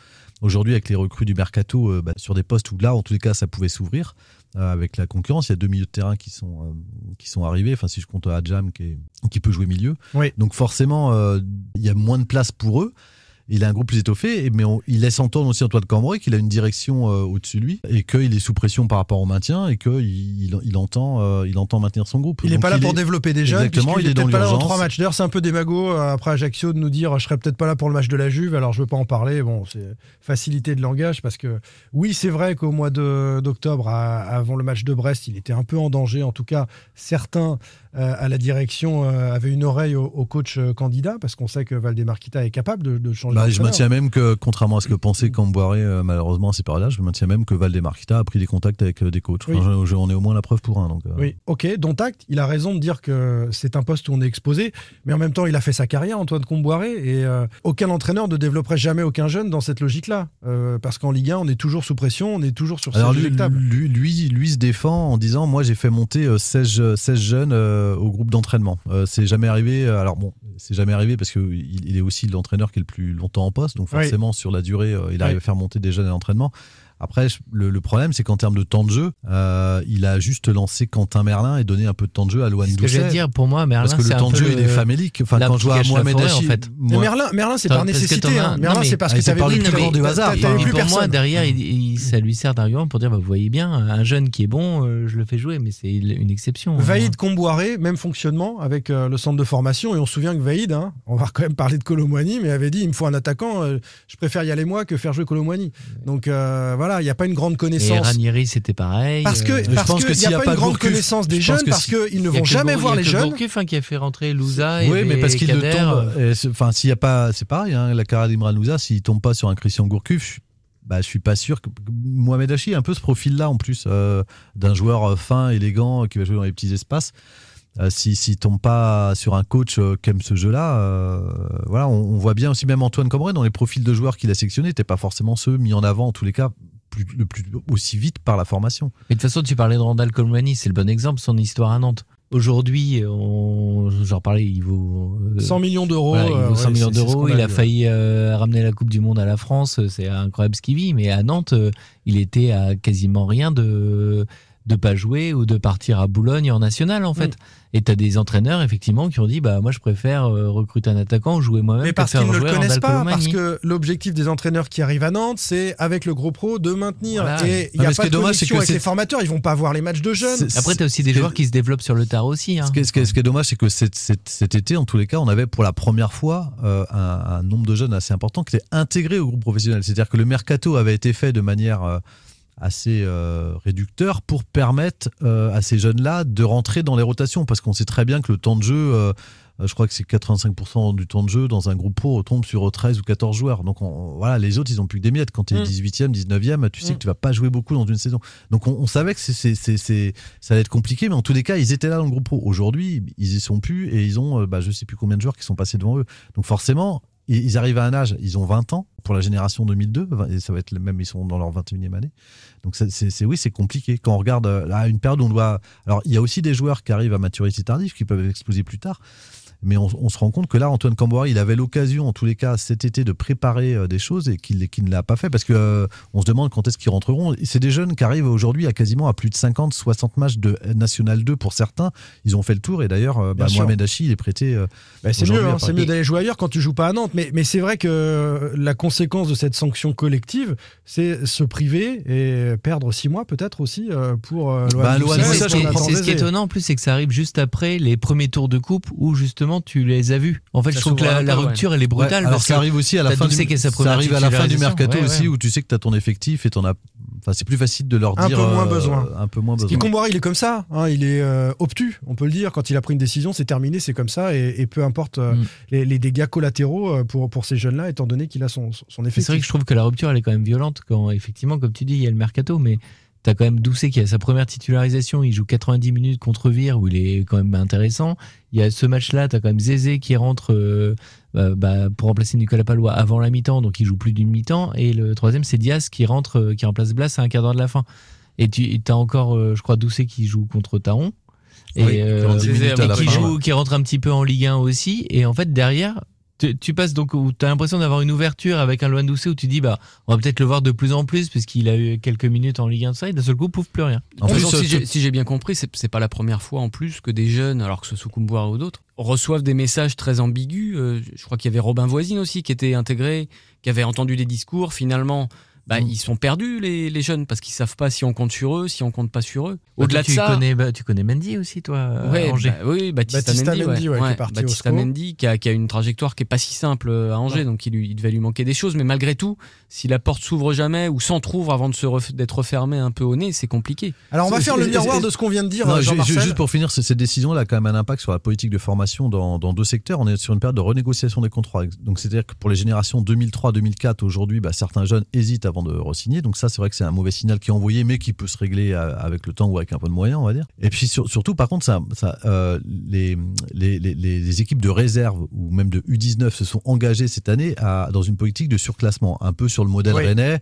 Speaker 9: Aujourd'hui, avec les recrues du mercato, euh, bah, sur des postes où là, en tous les cas, ça pouvait s'ouvrir euh, avec la concurrence, il y a deux milieux de terrain qui sont, euh, qui sont arrivés. Enfin, si je compte Adjam qui, est- qui peut jouer milieu.
Speaker 7: Oui.
Speaker 9: Donc forcément, euh, il y a moins de place pour eux. Il a un groupe plus étoffé, mais on- il laisse entendre aussi Antoine Cambrai qu'il a une direction euh, au-dessus de lui et qu'il est sous pression par rapport au maintien et qu'il il, il entend, euh, il entend maintenir son groupe.
Speaker 7: Il n'est pas là pour
Speaker 9: est-
Speaker 7: développer des jeunes.
Speaker 9: Exactement,
Speaker 7: puisqu'il
Speaker 9: il est dans
Speaker 7: peut-être pas là dans trois matchs. D'ailleurs, c'est un peu démago euh, après Ajaccio de nous dire je serai peut-être pas là pour le match de la Juve, alors je veux pas en parler. Bon, c'est facilité de langage parce que oui, c'est vrai qu'au mois d'octobre, avant le match de Brest, il était un peu en danger. En tout cas, certains euh, à la direction avaient une oreille au, au coach candidat parce qu'on sait que Valdemarquita est capable de, de changer.
Speaker 9: Bah, je maintiens même que, contrairement à ce que pensait Camboiré, euh, malheureusement, c'est par là, je maintiens même que Valdemarquita a pris des contacts avec euh, des coachs.
Speaker 7: Oui.
Speaker 9: Enfin, je- je- on est au moins la preuve pour un. Donc, euh,
Speaker 7: Oui, ok, dont acte. Il a raison de dire que c'est un poste où on est exposé, mais en même temps, il a fait sa carrière, Antoine Comboiré, et euh, aucun entraîneur ne développerait jamais aucun jeune dans cette logique-là. Parce qu'en Ligue 1, on est toujours sous pression, on est toujours sur
Speaker 9: Alors
Speaker 7: ses
Speaker 9: lui, lui, lui, lui se défend en disant moi j'ai fait monter euh, 16, je- 16 jeunes au groupe d'entraînement. C'est jamais arrivé. Alors bon, c'est jamais arrivé parce que il, il est aussi l'entraîneur qui est le plus longtemps en poste, donc
Speaker 7: Oui.
Speaker 9: forcément sur la durée euh, il arrive
Speaker 7: Oui.
Speaker 9: à faire monter des jeunes à l'entraînement. Après, le, le problème, c'est qu'en termes de temps de jeu, euh, il a juste lancé Quentin Merlin et donné un peu de temps de jeu à Loan
Speaker 6: Ce que
Speaker 9: Doucet.
Speaker 6: dire, pour moi, Merlin,
Speaker 9: Parce que
Speaker 6: c'est
Speaker 9: le temps de jeu, il est famélique. Enfin, quand je vois
Speaker 6: la
Speaker 9: Mohamed
Speaker 6: forêt,
Speaker 9: Hachi,
Speaker 6: en fait.
Speaker 7: Mais
Speaker 9: moi-
Speaker 7: Merlin, Merlin c'est par
Speaker 6: parce que
Speaker 7: nécessité. hein. Merlin,
Speaker 6: mais-
Speaker 7: c'est parce que tu avais
Speaker 9: grand du hasard.
Speaker 6: Pour moi, derrière, il, il- ça lui sert d'argument pour dire bah, vous voyez bien, un jeune qui est bon, euh, je le fais jouer, mais c'est une exception. hein.
Speaker 7: Vaïd Comboiré, même fonctionnement avec euh, le centre de formation. Et on se souvient que Vaïd, hein, on va quand même parler de Colomwani, mais avait dit il me faut un attaquant, je préfère y aller moi que faire jouer Colomwani. Donc euh, voilà, il n'y a pas une grande
Speaker 6: Et
Speaker 7: connaissance.
Speaker 6: Ranieri, c'était pareil.
Speaker 7: Parce que
Speaker 6: euh,
Speaker 9: je
Speaker 7: parce
Speaker 9: pense
Speaker 7: qu'il
Speaker 9: que
Speaker 7: n'y a
Speaker 9: y a
Speaker 7: pas
Speaker 9: pas
Speaker 7: une grande
Speaker 9: Gourcuff,
Speaker 7: connaissance des
Speaker 9: je
Speaker 7: jeunes
Speaker 9: que
Speaker 7: parce
Speaker 9: si-
Speaker 7: qu'ils ne vont jamais voir les jeunes.
Speaker 6: Gourcuff, hein, qui a fait rentrer Louza et
Speaker 9: Oui, mais parce qu'il ne tombe.
Speaker 6: euh,
Speaker 9: et c'est- Enfin, s'il y a pas, c'est pareil. Hein, la carrière d'Imran Louza, s'il tombe pas sur un Christian Gourcuff, je, bah, je suis pas sûr que Mohamed Hachi a un peu ce profil-là en plus euh, d'un joueur fin, élégant, qui va jouer dans les petits espaces. Euh, si s'il tombe pas sur un coach euh, qui aime ce jeu-là, euh, voilà, on, on voit bien aussi même Antoine Cambrai dans les profils de joueurs qu'il a sélectionnés, n'étaient pas forcément ceux mis en avant en tous les cas plus, le plus aussi vite par la formation.
Speaker 6: Mais de toute façon, tu parlais de Randall Colomani, c'est le bon exemple, son histoire à Nantes. Aujourd'hui, on... j'en parlais, il vaut euh,
Speaker 7: 100 millions d'euros.
Speaker 6: Voilà, il
Speaker 7: euh,
Speaker 6: vaut 100
Speaker 7: ouais,
Speaker 6: millions d'euros. Il a
Speaker 7: vu,
Speaker 6: failli euh, ramener la Coupe du Monde à la France. C'est incroyable ce qu'il vit. Mais à Nantes, euh, il était à quasiment rien de de pas jouer ou de partir à Boulogne en national en fait.
Speaker 7: Mm.
Speaker 6: Et tu as des entraîneurs effectivement qui ont dit bah moi je préfère euh, recruter un attaquant ou jouer moi-même
Speaker 7: Mais parce qu'ils ne le
Speaker 6: jouer
Speaker 7: connaissent pas, parce que l'objectif des entraîneurs qui arrivent à Nantes, c'est avec le gros pro de maintenir.
Speaker 6: Voilà.
Speaker 7: Et il n'y a pas
Speaker 9: qui
Speaker 7: de
Speaker 9: est dommage, c'est
Speaker 7: connexion
Speaker 9: que
Speaker 7: avec les formateurs, ils vont pas voir les matchs de jeunes.
Speaker 9: C'est-
Speaker 6: Après tu as aussi des joueurs qui se développent sur le tard aussi. hein.
Speaker 9: Ce qui est, ce qui est- ce qui est dommage, c'est que cet, cet- cet été, en tous les cas, on avait pour la première fois euh, un, un nombre de jeunes assez important qui était intégré au groupe professionnel. C'est-à-dire que le mercato avait été fait de manière euh, assez euh, réducteur pour permettre euh, à ces jeunes-là de rentrer dans les rotations, parce qu'on sait très bien que le temps de jeu euh, Euh, je crois que c'est 85% du temps de jeu dans un groupe pro tombe sur 13 ou 14 joueurs. Donc on- voilà, les autres, ils ont plus que des miettes. Quand tu es
Speaker 7: Mm.
Speaker 9: 18e, 19e, tu sais
Speaker 7: Mm.
Speaker 9: que tu vas pas jouer beaucoup dans une saison. Donc on, on savait que c'est, c'est- c'est- c'est- ça allait être compliqué, mais en tous les cas, ils étaient là dans le groupe pro. Aujourd'hui, ils y sont plus et ils ont, bah, je sais plus combien de joueurs qui sont passés devant eux. Donc forcément, ils, ils arrivent à un âge, ils ont 20 ans pour la génération 2002, et ça va être le même, ils sont dans leur 21e année. Donc c'est, oui, c'est compliqué. Quand on regarde euh, là, une période où on doit. Alors il y a aussi des joueurs qui arrivent à maturité tardive, qui peuvent exploser plus tard. Mais on, on se rend compte que là, Antoine Camboire, il avait l'occasion, en tous les cas, cet été, de préparer euh, des choses et qu'il ne l'a pas fait parce que euh, on se demande quand est-ce qu'ils rentreront. C'est des jeunes qui arrivent aujourd'hui à quasiment à plus de 50, 60 matchs de National 2 pour certains. Ils ont fait le tour et d'ailleurs, euh, bah. Mohamed Hachi, il est prêté. euh,
Speaker 7: Bah, c'est mieux, hein, c'est
Speaker 9: Paris.
Speaker 7: mieux d'aller jouer ailleurs quand tu joues pas à Nantes. Mais, mais c'est vrai que la conséquence de cette sanction collective, c'est se priver et perdre six mois peut-être aussi euh, pour euh,
Speaker 9: Bah,
Speaker 6: C'est ce, qui est- étonnant en plus, c'est que ça arrive juste après les premiers tours de coupe où justement tu les as vus. En fait,
Speaker 8: Ça
Speaker 6: je trouve que la,
Speaker 8: un
Speaker 6: la
Speaker 8: peu, ouais.
Speaker 6: rupture elle est brutale.
Speaker 9: Ouais, alors
Speaker 6: parce
Speaker 9: ça arrive aussi à la fin du,
Speaker 6: qui a sa
Speaker 9: ça
Speaker 6: première
Speaker 9: arrive à la fin du
Speaker 6: titularisation.
Speaker 9: mercato
Speaker 6: Ouais, ouais.
Speaker 9: aussi où tu sais que tu as ton effectif et t'en as enfin c'est plus facile de leur
Speaker 7: Un
Speaker 9: dire
Speaker 7: peu moins
Speaker 9: euh,
Speaker 7: besoin.
Speaker 9: un peu moins
Speaker 7: Et
Speaker 9: besoin.
Speaker 7: Comboire, il est comme ça, hein, il est euh, obtus, on peut le dire. Quand il a pris une décision, c'est terminé, c'est comme ça, et, et peu importe euh,
Speaker 6: Mm.
Speaker 7: les, les dégâts collatéraux pour, pour ces jeunes-là, étant donné qu'il a son, son effectif.
Speaker 6: C'est vrai que je trouve que la rupture elle est quand même violente quand effectivement, comme tu dis, il y a le mercato, mais t'as quand même Doucet qui a sa première titularisation, il joue 90 minutes contre Vire où il est quand même intéressant. Il y a ce match-là, t'as quand même Zézé qui rentre euh, euh, bah, pour remplacer Nicolas Palois avant la mi-temps, donc il joue plus d'une mi-temps. Et le troisième, c'est Diaz qui rentre, euh, qui remplace Blas à un quart d'heure de la fin. Et tu as encore, euh, je crois, Doucet qui joue contre Taron. Et,
Speaker 9: Oui, qui
Speaker 6: et joue, qui rentre un petit peu en Ligue 1 aussi. Et en fait, derrière, tu, tu passes donc où tu as l'impression d'avoir une ouverture avec un Loan Doucet où tu dis, bah, on va peut-être le voir de plus en plus puisqu'il a eu quelques minutes en Ligue 1 de ça. Et d'un seul coup, pouf, plus rien.
Speaker 9: En plus,
Speaker 8: façon, si j'ai si bien compris, c'est c'est pas la première fois en plus que des jeunes, alors que ce soit Kumbuara ou d'autres, reçoivent des messages très ambigus. Euh, je crois qu'il y avait Robin Voisine aussi qui était intégré, qui avait entendu des discours. Finalement, bah,
Speaker 6: Mm.
Speaker 8: ils sont perdus les, les jeunes parce qu'ils savent pas si on compte sur eux, si on compte pas sur eux.
Speaker 6: Bah,
Speaker 8: Au-delà de
Speaker 6: tu
Speaker 8: ça,
Speaker 6: Connais, bah, tu connais Mendy aussi, toi, à
Speaker 8: Ouais,
Speaker 6: Angers.
Speaker 8: bah oui, Baptiste,
Speaker 7: Baptiste
Speaker 8: Mendy,
Speaker 7: Mendy,
Speaker 8: ouais.
Speaker 7: ouais, qui est parti au.
Speaker 8: Mendy, qui a, qui a une trajectoire qui est pas si simple euh, à Angers, donc il, lui- il devait lui manquer des choses. Mais malgré tout, si la porte s'ouvre jamais ou s'entrouvre avant de se ref- d'être refermée un peu au nez, c'est compliqué.
Speaker 7: Alors on va faire le miroir de ce qu'on vient de dire,
Speaker 9: Non,
Speaker 7: euh,
Speaker 9: juste pour finir, cette décision-là a quand même un impact sur la politique de formation dans, dans deux secteurs. On est sur une période de renégociation des contrats. Donc, c'est-à-dire que pour les générations 2003-2004, aujourd'hui, bah, certains jeunes hésitent avant de re-signer. Donc, ça, c'est vrai que c'est un mauvais signal qui est envoyé, mais qui peut se régler euh, avec le temps ou avec un peu de moyens, on va dire. Et puis, sur- surtout, par contre, ça, ça, euh, les, les, les, les équipes de réserve ou même de U19 se sont engagées cette année à, dans une politique de surclassement, un peu sur le modèle
Speaker 7: Oui.
Speaker 9: rennais.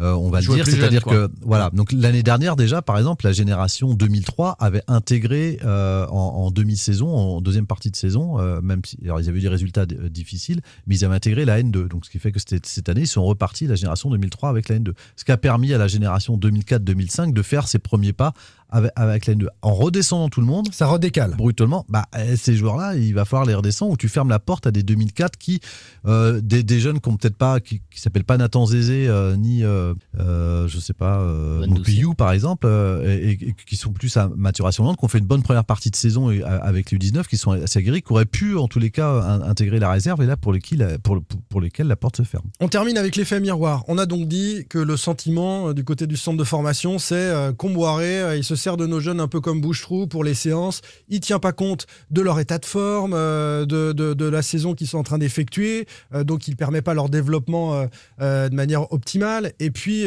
Speaker 9: euh, on va le dire, c'est-à-dire que voilà. Donc l'année dernière déjà, par exemple, la génération 2003 avait intégré euh, en, en demi-saison, en deuxième partie de saison, même si alors ils avaient eu des résultats difficiles, mais ils avaient intégré la N2. Donc ce qui fait que cette année, ils sont repartis la génération 2003 avec la N2. Ce qui a permis à la génération 2004-2005 de faire ses premiers pas avec, avec la N2. En redescendant tout le monde,
Speaker 7: Ça redécale.
Speaker 9: brutalement, bah, euh, ces joueurs-là, il va falloir les redescendre ou tu fermes la porte à des 2004 qui, euh, des, des jeunes qui ont peut-être pas, qui, qui s'appellent pas Nathan Zézé, euh, ni, euh, euh, je sais pas, euh, Moupillou, par exemple, euh, et, et- et qui sont plus à maturation lente, qui ont fait une bonne première partie de saison avec les U19, qui sont assez aguerris, qui auraient pu, en tous les cas, in- intégrer la réserve et là, pour, lesquels, la- pour, pour, lesquels la porte se ferme.
Speaker 7: On termine avec l'effet miroir. On a donc dit que le sentiment du côté du centre de formation, c'est euh, Comboiré, euh, il se sert de nos jeunes un peu comme bouche-trou pour les séances. Il tient pas compte de leur état de forme, euh, de, la saison qu'ils sont en train d'effectuer, euh, donc il permet pas leur développement euh, de manière optimale. Et puis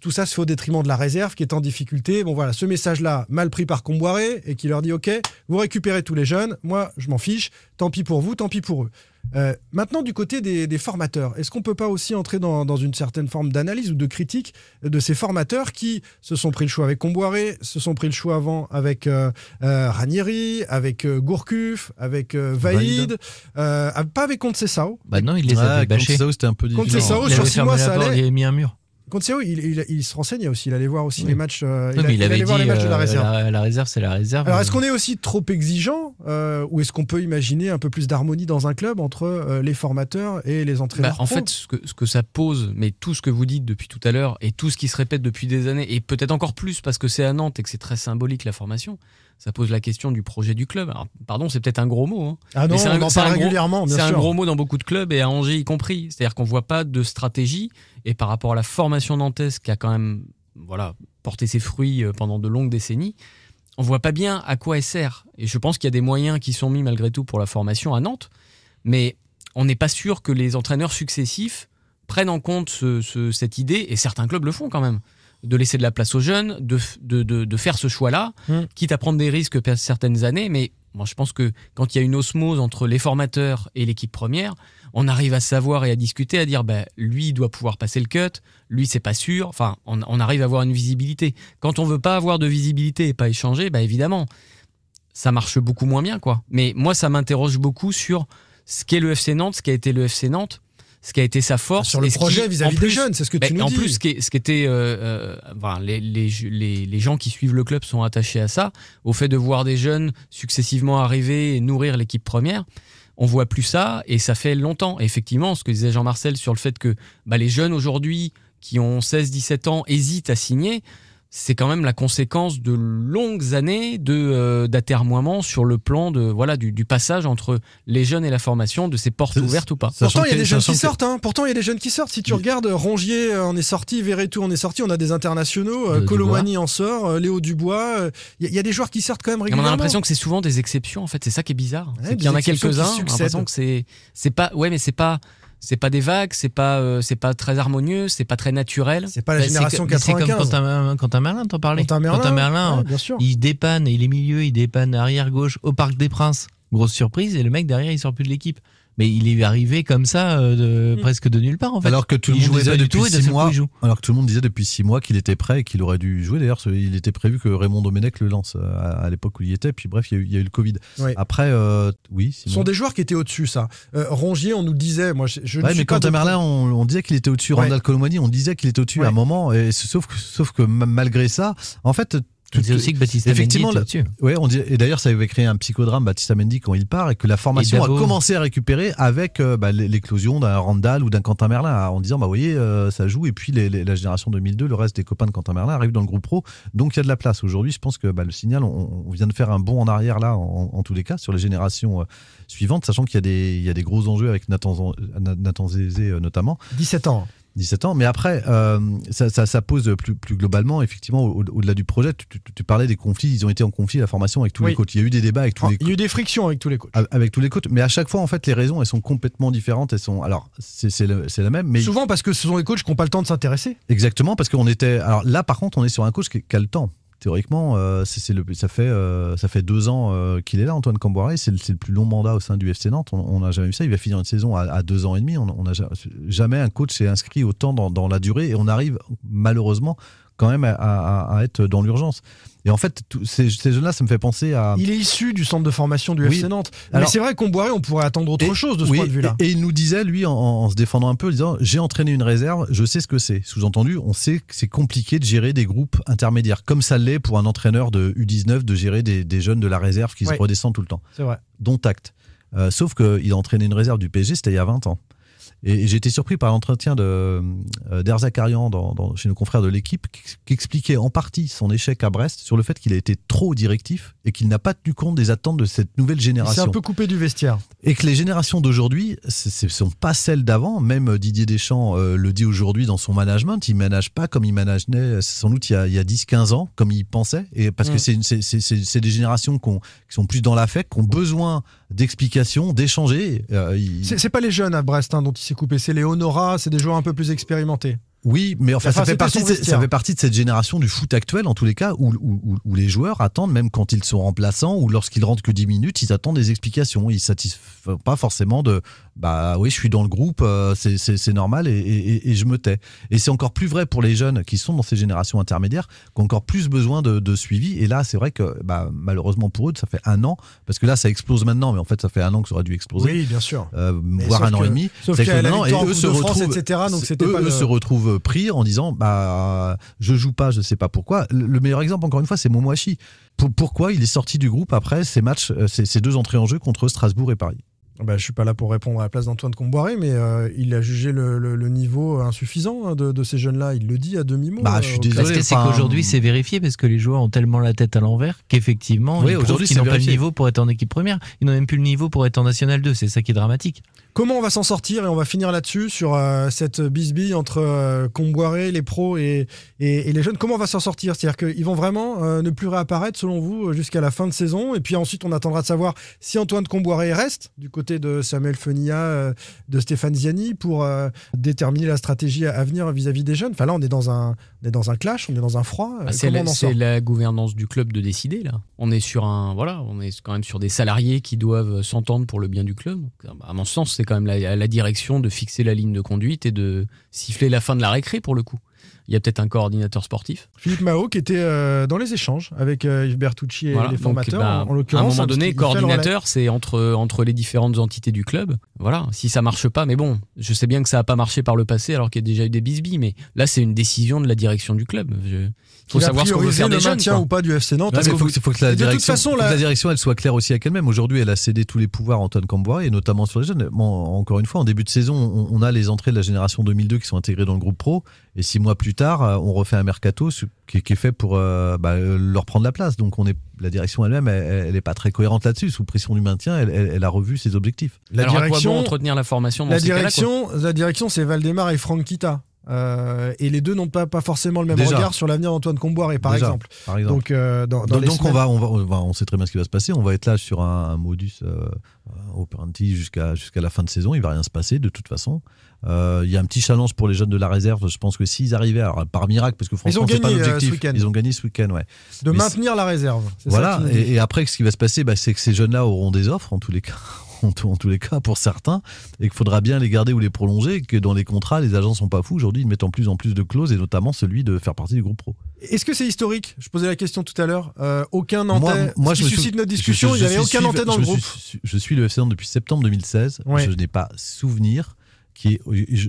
Speaker 7: tout ça se fait au détriment de la réserve qui est en difficulté. Bon voilà, ce message-là mal pris par Comboiré et qui leur dit ok, vous récupérez tous les jeunes, moi je m'en fiche, tant pis pour vous, tant pis pour eux. Euh, maintenant, du côté des, des formateurs, est-ce qu'on peut pas aussi entrer dans, dans une certaine forme d'analyse ou de critique de ces formateurs qui se sont pris le choix avec Comboiré, se sont pris le choix avant avec euh, euh, Ranieri, avec euh, Gourcuff, avec euh, Vaïd, euh, pas avec Concessao.
Speaker 6: Bah non, il les
Speaker 9: Ouais,
Speaker 6: avait bâchés.
Speaker 9: ça, c'était un peu différent.
Speaker 7: Sao,
Speaker 6: il
Speaker 7: sur six mois, ça allait.
Speaker 6: il avait mis un mur.
Speaker 7: Concessao, il, il, il se renseignait aussi, il allait voir aussi
Speaker 6: Oui.
Speaker 7: les matchs. euh,
Speaker 6: Non, mais il avait
Speaker 7: allait
Speaker 6: dit
Speaker 7: voir les matchs de la
Speaker 6: euh,
Speaker 7: réserve.
Speaker 6: la, la réserve, c'est la réserve.
Speaker 7: Alors, est-ce qu'on est aussi trop exigeant euh, ou est-ce qu'on peut imaginer un peu plus d'harmonie dans un club entre euh, les formateurs et les entraîneurs
Speaker 8: Bah, en
Speaker 7: pro
Speaker 8: fait, ce que, ce que ça pose, mais tout ce que vous dites depuis tout à l'heure et tout ce qui se répète depuis des années, et peut-être encore plus parce que c'est à Nantes et que c'est très symbolique la formation, ça pose la question du projet du club. Alors, pardon, c'est peut-être un gros mot. hein.
Speaker 7: Ah non,
Speaker 8: Mais c'est un-
Speaker 7: on en parle
Speaker 8: gros-
Speaker 7: régulièrement,
Speaker 8: C'est un gros mot dans beaucoup de clubs et à Angers y compris. C'est-à-dire qu'on voit pas de stratégie et par rapport à la formation nantaise qui a quand même voilà porté ses fruits euh, pendant de longues décennies, on voit pas bien à quoi elle sert. Et je pense qu'il y a des moyens qui sont mis malgré tout pour la formation à Nantes, mais on n'est pas sûr que les entraîneurs successifs prennent en compte ce- ce- cette idée, et certains clubs le font quand même, de laisser de la place aux jeunes, de, de, de- de faire ce choix-là,
Speaker 7: Mm.
Speaker 8: quitte à prendre des risques certaines années, mais moi je pense que quand il y a une osmose entre les formateurs et l'équipe première, on arrive à savoir et à discuter, à dire bah, lui il doit pouvoir passer le cut, lui c'est pas sûr, enfin on, on arrive à avoir une visibilité. Quand on veut pas avoir de visibilité et pas échanger, bah évidemment ça marche beaucoup moins bien quoi. Mais moi ça m'interroge beaucoup sur ce qu'est le FC Nantes, ce qu'a été le FC Nantes, ce qui a été sa force.
Speaker 7: Sur le projet vis-à-vis
Speaker 8: en
Speaker 7: des jeunes, c'est ce que
Speaker 8: ben,
Speaker 7: tu nous
Speaker 8: en
Speaker 7: dis.
Speaker 8: plus, ce qui, ce qui était, euh, euh, enfin, les, les, les, les gens qui suivent le club sont attachés à ça, au fait de voir des jeunes successivement arriver et nourrir l'équipe première. On voit plus ça et ça fait longtemps. Et effectivement, ce que disait Jean-Marcel sur le fait que bah, les jeunes aujourd'hui qui ont 16-17 ans hésitent à signer, c'est quand même la conséquence de longues années de euh, d'atermoiement sur le plan de voilà du, du passage entre les jeunes et la formation, de ces portes ouvertes ou pas.
Speaker 7: Pourtant, il y a des jeunes qui sortent. Hein. Pourtant, il y a des jeunes qui sortent. Si tu regardes, Rongier euh, en est sorti, Verretou en est sorti. On a des internationaux. euh. Colomani en sort. euh, Léo Dubois. euh, Il y, a- il y a des joueurs qui sortent quand même
Speaker 8: Et on
Speaker 7: régulièrement.
Speaker 8: a l'impression que c'est souvent des exceptions en fait, c'est ça qui est bizarre.
Speaker 7: Ouais,
Speaker 8: qu'il y en a on a
Speaker 7: succèdent.
Speaker 8: l'impression que c'est c'est pas ouais mais c'est pas c'est pas des vagues, c'est pas euh, c'est pas très harmonieux, c'est pas très naturel.
Speaker 7: C'est pas la
Speaker 6: Bah,
Speaker 7: génération
Speaker 6: c'est- mais C'est comme
Speaker 7: 95.
Speaker 6: Quentin, Quentin Merlin, t'en parlais.
Speaker 7: Quentin Merlin, ouais, bien sûr.
Speaker 6: il dépanne, il est milieu, il dépanne arrière gauche au Parc des Princes. Grosse surprise, et le mec derrière, il sort plus de l'équipe. Mais il est arrivé comme ça, euh, de, presque de nulle part en fait.
Speaker 9: Alors que tout le monde disait depuis six mois, alors que tout le monde disait depuis six mois qu'il était prêt et qu'il aurait dû jouer. D'ailleurs, il était prévu que Raymond Domenech le lance euh, à, à l'époque où il y était. Puis bref, il y a eu, il y a eu le Covid.
Speaker 7: Oui.
Speaker 9: Après, euh, oui.
Speaker 7: Ce sont des joueurs qui étaient au-dessus, ça. Euh, Rongier, on nous disait, moi, je, je ne
Speaker 9: Ouais,
Speaker 7: suis
Speaker 9: mais
Speaker 7: pas
Speaker 9: quand Merlin, on, on disait qu'il était au-dessus.
Speaker 7: Ouais.
Speaker 9: Randall Colomani, on disait qu'il était au-dessus à un moment. Et sauf que, sauf que ma- malgré ça, en fait.
Speaker 6: Disait aussi que Baptiste Mendy
Speaker 9: effectivement,
Speaker 6: était.
Speaker 9: Ouais, on dit, et d'ailleurs, ça avait créé un psychodrame, Baptiste Mendy, quand il part, et que la formation a commencé à récupérer avec euh, bah, l'é- l'éclosion d'un Randall ou d'un Quentin Merlin, en disant, bah, vous voyez, euh, ça joue, et puis les- les- la génération 2002, le reste des copains de Quentin Merlin arrivent dans le groupe pro, donc il y a de la place. Aujourd'hui, je pense que bah, le signal, on, on vient de faire un bond en arrière, là, en, en tous les cas, sur les générations euh, suivantes, sachant qu'il y, a des- il y a des gros enjeux avec Nathan, Nathan Zézé, euh, notamment.
Speaker 7: 17 ans.
Speaker 9: 17 ans. Mais après, euh, ça, ça- ça pose plus, plus globalement, effectivement, au- au-delà du projet, tu, tu- tu parlais des conflits, ils ont été en conflit, la formation, avec tous
Speaker 7: Oui.
Speaker 9: les coachs. Il y a eu des débats avec tous les
Speaker 7: Il y a eu des frictions avec tous les coachs.
Speaker 9: avec tous les coachs, mais à chaque fois, en fait, les raisons, elles sont complètement différentes. Elles sont, alors, c'est la même, mais
Speaker 7: Souvent parce que ce sont les coachs qui n'ont pas le temps de s'intéresser.
Speaker 9: exactement parce qu'on était. Alors là, par contre, on est sur un coach qui, qui a le temps. Théoriquement, euh, euh, ça fait deux ans euh, qu'il est là, Antoine Camboiré. C'est le, plus long mandat au sein du FC Nantes. On n'a jamais vu ça. Il va finir une saison à, deux ans et demi. On jamais un coach s'est inscrit autant dans, la durée et on arrive malheureusement quand même à être dans l'urgence. Et en fait, tous ces, ces jeunes-là, ça me fait penser à.
Speaker 7: Il est issu du centre de formation du
Speaker 9: Oui.
Speaker 7: FC Nantes.
Speaker 9: Alors-
Speaker 7: mais c'est vrai qu'on boirait, on pourrait attendre autre
Speaker 9: Et-
Speaker 7: chose de ce
Speaker 9: oui,
Speaker 7: point de vue-là.
Speaker 9: Et, et il nous disait, lui, en, en se défendant un peu, en disant J'ai entraîné une réserve, je sais ce que c'est. Sous-entendu, on sait que c'est compliqué de gérer des groupes intermédiaires, comme ça l'est pour un entraîneur de U19 de gérer des, des jeunes de la réserve qui se redescendent tout le temps.
Speaker 7: C'est vrai.
Speaker 9: Dont acte. Euh, sauf qu'il a entraîné une réserve du PSG, c'était il y a 20 ans. Et, j'ai été surpris par l'entretien euh, d'Erzakarian dans, dans- chez nos confrères de l'équipe, qui, expliquait en partie son échec à Brest sur le fait qu'il a été trop directif et qu'il n'a pas tenu compte des attentes de cette nouvelle génération.
Speaker 7: un peu coupé du vestiaire.
Speaker 9: Et que les générations d'aujourd'hui, ce ne sont pas celles d'avant. Même Didier Deschamps euh, le dit aujourd'hui dans son management. Il ne manage pas comme il manageait sans doute il y a, il y a 10-15 ans, comme il pensait. Et parce que
Speaker 7: Mm.
Speaker 9: c'est c'est- c'est c'est- c'est des générations qui sont plus dans l'affect, qui ont besoin d'explications, d'échanger. Euh, il-
Speaker 7: C'est pas les jeunes à Brest hein, dont il s'est coupé, c'est les Honora, c'est des joueurs un peu plus expérimentés.
Speaker 9: Oui, mais enfin, ça, fait partie de, ça fait partie de cette génération du foot actuel, en tous les cas, où, où- où- où les joueurs attendent, même quand ils sont remplaçants ou lorsqu'ils rentrent que 10 minutes, ils attendent des explications. Ils ne satisfont pas forcément de bah oui, je suis dans le groupe, euh, c'est- normal et, et- et je me tais. Et c'est encore plus vrai pour les jeunes qui sont dans ces générations intermédiaires, qui ont encore plus besoin de, de suivi. Et là, c'est vrai que bah, malheureusement pour eux, ça fait un an, parce que là, ça explose maintenant, mais en fait, ça fait un an que ça aurait dû exploser.
Speaker 7: Oui, bien sûr.
Speaker 9: Euh, voire un an
Speaker 7: que-
Speaker 9: et demi.
Speaker 7: sauf
Speaker 9: explose
Speaker 7: la
Speaker 9: maintenant, et eux se retrouvent,
Speaker 7: etc., donc c'était
Speaker 9: eux,
Speaker 7: pas
Speaker 9: eux
Speaker 7: le-
Speaker 9: se retrouvent pris en disant bah je joue pas, je sais pas pourquoi. Le le meilleur exemple, encore une fois, c'est Momoachi. Pour- pourquoi il est sorti du groupe après ces matchs, euh, ces, ces deux entrées en jeu contre Strasbourg et Paris?
Speaker 7: Bah, je suis pas là pour répondre à la place d'Antoine Comboiré, mais euh, il a jugé le, le- le niveau insuffisant hein, de, de ces jeunes-là. Il le dit à demi-mot.
Speaker 9: Bah, je suis
Speaker 7: euh,
Speaker 9: désolé,
Speaker 6: Parce que c'est
Speaker 9: enfin,
Speaker 6: qu'aujourd'hui, c'est vérifié parce que les joueurs ont tellement la tête à l'envers qu'effectivement,
Speaker 9: Oui,
Speaker 6: ils
Speaker 9: aujourd'hui, c'est
Speaker 6: n'ont pas le niveau pour être en équipe première. Ils n'ont même plus le niveau pour être en National 2. C'est ça qui est dramatique.
Speaker 7: Comment on va s'en sortir Et on va finir là-dessus, sur euh, cette bisbille entre euh, Comboiré, les pros et, et- et les jeunes. Comment on va s'en sortir? C'est-à-dire qu'ils vont vraiment euh, ne plus réapparaître, selon vous, euh, jusqu'à la fin de saison. Et puis ensuite, on attendra de savoir si Antoine Comboiré reste du côté de Samuel Fenia, euh, de Stéphane Ziani, pour déterminer la stratégie à venir vis-à-vis des jeunes. Enfin là, on est dans un, on est dans un clash, on est dans un froid.
Speaker 8: Bah, c'est la, la gouvernance du club de décider là. On est sur un voilà, on est quand même sur des salariés qui doivent s'entendre pour le bien du club. À mon sens, c'est quand même la, la direction de fixer la ligne de conduite et de siffler la fin de la récré pour le coup. Il y a peut-être un coordinateur sportif.
Speaker 7: Philippe Mao qui était euh, dans les échanges avec euh, Yves Bertucci et
Speaker 8: Voilà,
Speaker 7: les
Speaker 8: donc,
Speaker 7: formateurs.
Speaker 8: bah,
Speaker 7: en, en
Speaker 8: à
Speaker 7: l'occurrence,
Speaker 8: un moment donné, coordinateur, c'est entre, entre les différentes entités du club. Voilà, si ça marche pas, mais bon, je sais bien que ça n'a pas marché par le passé alors qu'il y a déjà eu des bisbilles, mais là, c'est une décision de la direction du club. Je- Il faut
Speaker 7: Il
Speaker 8: savoir ce qu'on veut faire
Speaker 7: le
Speaker 8: des jeunes.
Speaker 7: maintien
Speaker 8: quoi.
Speaker 7: ou pas du FC Nantes. Que
Speaker 9: faut que, faut que la
Speaker 7: de toute
Speaker 9: direction,
Speaker 7: façon, la-
Speaker 9: la direction, elle soit claire aussi avec elle-même. Aujourd'hui, elle a cédé tous les pouvoirs à Antoine Camboire et notamment sur les jeunes. Bon, encore une fois, en début de saison, on, on a les entrées de la génération 2002 qui sont intégrées dans le groupe pro. Et six mois plus tard, euh, on refait un mercato ce- qui, est fait pour euh, bah, leur prendre la place. Donc, on est, la direction elle-même, elle n'est pas très cohérente là-dessus. Sous pression du maintien, elle, elle- elle a revu ses objectifs.
Speaker 7: La
Speaker 8: alors, à quoi
Speaker 7: direction-
Speaker 8: bon entretenir la formation dans
Speaker 7: La direction, la direction, c'est Valdemar et Franck Kita. Euh, et les deux n'ont pas, pas forcément le même
Speaker 9: Déjà.
Speaker 7: regard sur l'avenir d'Antoine Comboiré, par
Speaker 9: Déjà,
Speaker 7: exemple.
Speaker 9: par exemple.
Speaker 7: Donc, euh, dans, dans
Speaker 9: donc,
Speaker 7: les
Speaker 9: donc on,
Speaker 7: semaines-
Speaker 9: va, on, va, on va- on sait très bien ce qui va se passer. On va être là sur un, un modus euh, euh, operandi jusqu'à jusqu'à la fin de saison. Il va rien se passer de toute façon. Euh, Il y a un petit challenge pour les jeunes de la réserve. Je pense que s'ils arrivaient, alors par miracle, parce que franchement, c'est pas l'objectif. Ils ont gagné ce week-end, ouais.
Speaker 7: de
Speaker 9: Mais
Speaker 7: maintenir la réserve. ça
Speaker 9: Voilà. et après, ce qui va se passer, bah, c'est que ces jeunes-là auront des offres en tous les cas. En, tout- en tous les cas, pour certains, et qu'il faudra bien les garder ou les prolonger, et que dans les contrats, les agents sont pas fous. Aujourd'hui, ils mettent en plus en plus de clauses, et notamment celui de faire partie du groupe pro.
Speaker 7: Est-ce que c'est historique? Je posais la question tout à l'heure. Euh, aucun Nantais.
Speaker 9: Moi, moi, je
Speaker 7: suscite notre discussion,
Speaker 9: je-
Speaker 7: il
Speaker 9: je
Speaker 7: n'y avait aucun Nantais dans le groupe.
Speaker 9: suis- je suis le FC Nantes depuis septembre 2016.
Speaker 7: Ouais.
Speaker 9: Je n'ai pas souvenir qui est-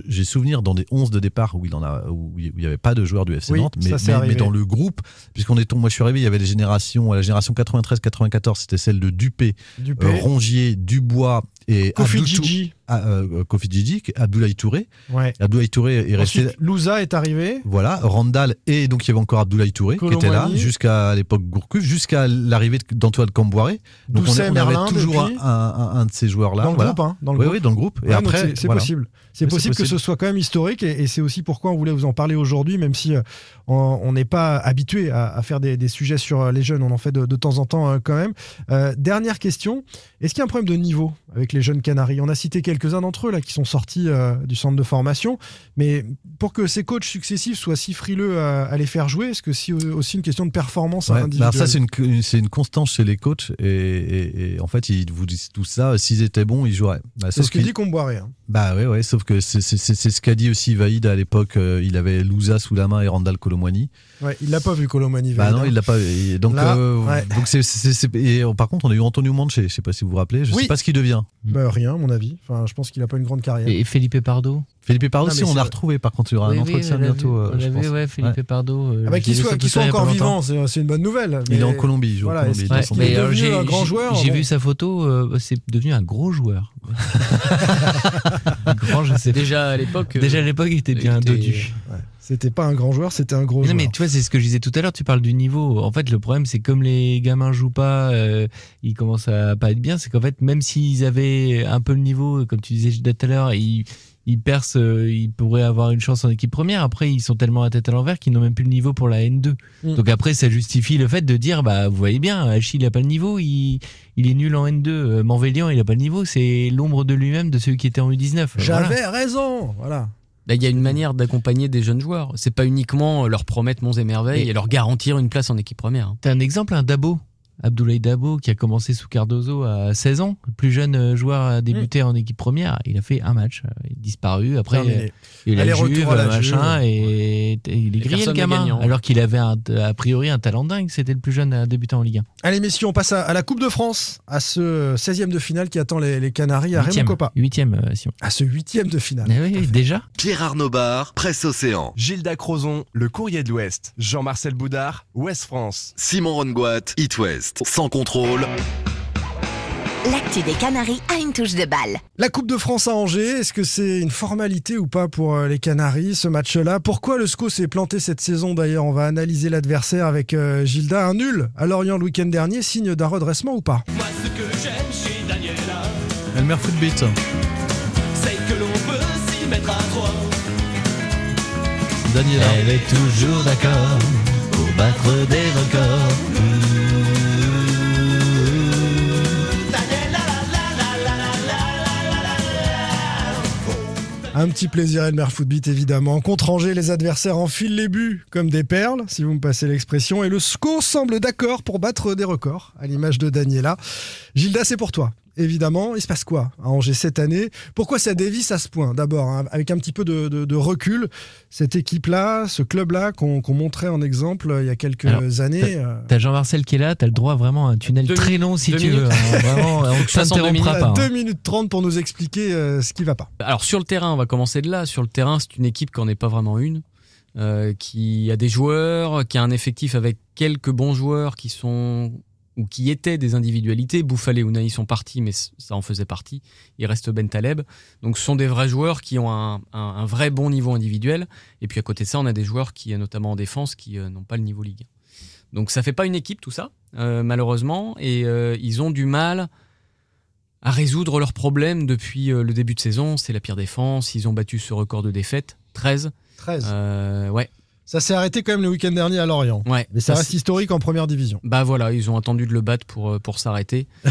Speaker 9: j'ai souvenir dans des 11 de départ où il en a où il n'y avait pas de joueurs du FC
Speaker 7: Oui,
Speaker 9: Nantes mais, mais- dans le groupe puisqu'on est moi je suis arrivé il y avait les générations la génération 93 94 c'était celle de Dupé,
Speaker 7: Dupé.
Speaker 9: euh, Rongier Dubois et
Speaker 7: Kofi
Speaker 9: Abdou-
Speaker 7: Djidji.
Speaker 9: ah, euh, Kofi Djidji Abdoulaye Touré
Speaker 7: Ouais.
Speaker 9: Abdoulaye Touré est resté
Speaker 7: Louza est arrivé.
Speaker 9: voilà, Randall et donc il y avait encore Abdoulaye Touré qui était là jusqu'à l'époque Gourcuff, jusqu'à l'arrivée d'Antoine Camboiré. Donc on,
Speaker 7: Doucet,
Speaker 9: on avait
Speaker 7: Merlin,
Speaker 9: toujours un, de ces joueurs-là.
Speaker 7: Dans le
Speaker 9: voilà.
Speaker 7: groupe, hein, dans le
Speaker 9: oui,
Speaker 7: groupe.
Speaker 9: oui, dans le groupe. Et
Speaker 7: Ouais,
Speaker 9: après,
Speaker 7: c'est
Speaker 9: voilà.
Speaker 7: possible. C'est possible que ce soit quand même historique et, et c'est aussi pourquoi on voulait vous en parler aujourd'hui, même si euh, on n'est pas habitué à, à faire des, des sujets sur euh, les jeunes, on en fait de, de temps en temps quand même. Euh, dernière question, est-ce qu'il y a un problème de niveau avec les jeunes Canaries On a cité quelques-uns d'entre eux là qui sont sortis euh, du centre de formation, mais pour que ces coachs successifs soient si frileux à, à les faire jouer, est-ce que c'est aussi une question de performance
Speaker 9: Ouais,
Speaker 7: individuelle
Speaker 9: bah alors ça, c'est une, c'est une constance chez les coachs. Et, et- et en fait, ils vous disent tout ça. S'ils étaient bons, ils joueraient. Bah,
Speaker 7: C'est ce que dit Comboiré. hein.
Speaker 9: Bah ouais, ouais, sauf que c'est c'est- c'est- c'est ce qu'a dit aussi Vaïd à l'époque. euh, il avait Louza sous la main et Randall Colomwani.
Speaker 7: Ouais, il l'a pas vu Colomani.
Speaker 9: Bah non, il l'a pas. et donc,
Speaker 7: Là,
Speaker 9: euh,
Speaker 7: ouais.
Speaker 9: donc c'est, c'est- c'est- et euh, par contre, on a eu Antonio Manche. Je sais pas si vous vous rappelez. Je
Speaker 7: Oui.
Speaker 9: sais pas ce qu'il devient.
Speaker 7: Bah, rien, à mon avis. Enfin, je pense qu'il a pas une grande carrière.
Speaker 6: Et Felipe Pardo
Speaker 9: Philippe Pardo
Speaker 7: Non, mais
Speaker 9: on l'a retrouvé. Par contre, il y aura
Speaker 6: Oui,
Speaker 9: un
Speaker 6: oui,
Speaker 9: entretien
Speaker 6: l'a
Speaker 9: bientôt.
Speaker 6: vu,
Speaker 9: euh,
Speaker 6: on
Speaker 9: je
Speaker 6: l'a vu, ouais, Felipe
Speaker 9: Ouais.
Speaker 6: Pardo. euh,
Speaker 7: Ah bah, qu'il
Speaker 6: vu
Speaker 7: soit, qu'il soit encore vivant, c'est c'est une bonne nouvelle.
Speaker 9: Il est en Colombie. Il joue
Speaker 7: Voilà,
Speaker 9: Colombie. il est
Speaker 6: alors,
Speaker 7: devenu un grand joueur,
Speaker 6: J'ai
Speaker 7: bon.
Speaker 6: vu sa photo, euh, c'est devenu un gros joueur. grand, je sais pas.
Speaker 8: Déjà à l'époque.
Speaker 6: Déjà à
Speaker 8: euh,
Speaker 6: l'époque, il était bien dodu.
Speaker 7: C'était pas un grand joueur, c'était un gros
Speaker 6: non,
Speaker 7: joueur.
Speaker 6: mais tu vois, c'est ce que je disais tout à l'heure. Tu parles du niveau. En fait, le problème, c'est comme les gamins jouent pas, euh, ils commencent à pas être bien. C'est qu'en fait, même s'ils avaient un peu le niveau, comme tu disais tout à l'heure, ils, ils percent, euh, ils pourraient avoir une chance en équipe première. Après, ils sont tellement à tête à l'envers qu'ils n'ont même plus le niveau pour la N2.
Speaker 7: Mm.
Speaker 6: Donc après, ça justifie le fait de dire, bah, vous voyez bien, Achille il a pas le niveau, il, il est nul en N2. Euh, Morvélian, il a pas le niveau. C'est l'ombre de lui-même de celui qui était en U19. Voilà.
Speaker 7: J'avais raison, voilà.
Speaker 8: Bah, Il y a une manière d'accompagner des jeunes joueurs. C'est pas uniquement leur promettre monts et merveilles
Speaker 6: Et-
Speaker 8: et, leur garantir une place en équipe première. hein.
Speaker 6: T'as un exemple, un Dabo? Abdoulaye Dabo, qui a commencé sous Cardozo à 16 ans, le plus jeune euh, joueur à débuter en équipe première. Il a fait un match, euh, il est disparu. Après, euh, il a
Speaker 7: Aller-retour
Speaker 6: Juve,
Speaker 7: à la
Speaker 6: machin,
Speaker 7: Juve.
Speaker 6: et, et il est grillé le gamin.
Speaker 8: gagnant.
Speaker 6: Alors qu'il avait un- a priori un talent dingue. C'était le plus jeune à débuter en Ligue 1.
Speaker 7: Allez, messieurs, on passe à, à la Coupe de France, à ce 16e de finale qui attend les, les Canaries à Raymond
Speaker 6: Huitième,
Speaker 7: Coppa.
Speaker 6: huitième, euh, Simon.
Speaker 7: À ce 8e de finale.
Speaker 6: Eh oui, déjà
Speaker 1: Pierre Arnaud Bar, Presse Océan.
Speaker 13: Gilda Crozon, Le Courrier de l'Ouest. Jean-Marcel Boudard, Ouest France.
Speaker 1: Simon Rongoat, It West. Sans contrôle.
Speaker 11: L'actu des Canaries a une touche de balle.
Speaker 7: La Coupe de France à Angers, est-ce que c'est une formalité ou pas pour euh, les Canaries, ce match-là? Pourquoi le SCO s'est planté cette saison d'ailleurs? On va analyser l'adversaire avec euh, Gilda. Un nul à Lorient le week-end dernier, signe d'un redressement ou pas?
Speaker 2: Moi ce que j'aime chez Daniela,
Speaker 9: Elmer Footbeat.
Speaker 2: c'est que l'on peut s'y mettre à trois.
Speaker 9: Daniela.
Speaker 6: Elle est toujours d'accord pour battre des records.
Speaker 7: Un petit plaisir Elmer Footbeat évidemment. Contre Angers, les adversaires enfilent les buts comme des perles, si vous me passez l'expression. Et le SCO semble d'accord pour battre des records, à l'image de Daniela. Gilda, c'est pour toi. Évidemment, il se passe quoi à Angers cette année? Pourquoi ça dévisse à ce point D'abord, hein, avec un petit peu de, de- de recul, cette équipe-là, ce club-là qu'on qu'on montrait en exemple euh, il y a quelques
Speaker 6: Alors,
Speaker 7: années. euh,
Speaker 6: T'as Jean-Marcel qui est là, t'as le droit vraiment à un tunnel
Speaker 8: Deux
Speaker 6: très long si tu veux.
Speaker 8: minutes.
Speaker 6: hein. Vraiment, on t'interrompra
Speaker 8: minutes.
Speaker 6: pas. hein.
Speaker 7: 2 minutes 30 pour nous expliquer euh, ce qui va pas.
Speaker 8: Alors sur le terrain, on va commencer de là. Sur le terrain, c'est une équipe qui n'en est pas vraiment une, euh, qui a des joueurs, qui a un effectif avec quelques bons joueurs qui sont ou qui étaient des individualités. Bouffalé ou Naï sont partis, mais ça en faisait partie. Il reste Ben Taleb. Donc ce sont des vrais joueurs qui ont un, un- un vrai bon niveau individuel. Et puis à côté de ça, on a des joueurs qui, euh, notamment en défense, qui euh, n'ont pas le niveau Ligue 1. Donc ça fait pas une équipe tout ça, euh, malheureusement, et euh, ils ont du mal à résoudre leurs problèmes depuis le début de saison. C'est la pire défense. Ils ont battu ce record de défaites, 13.
Speaker 7: 13.
Speaker 8: Euh, ouais.
Speaker 7: Ça s'est arrêté quand même le week-end dernier à Lorient.
Speaker 8: Ouais.
Speaker 7: Mais ça
Speaker 8: Ça,
Speaker 7: reste historique en première division.
Speaker 8: Bah voilà, ils ont attendu de le battre pour, euh, pour s'arrêter.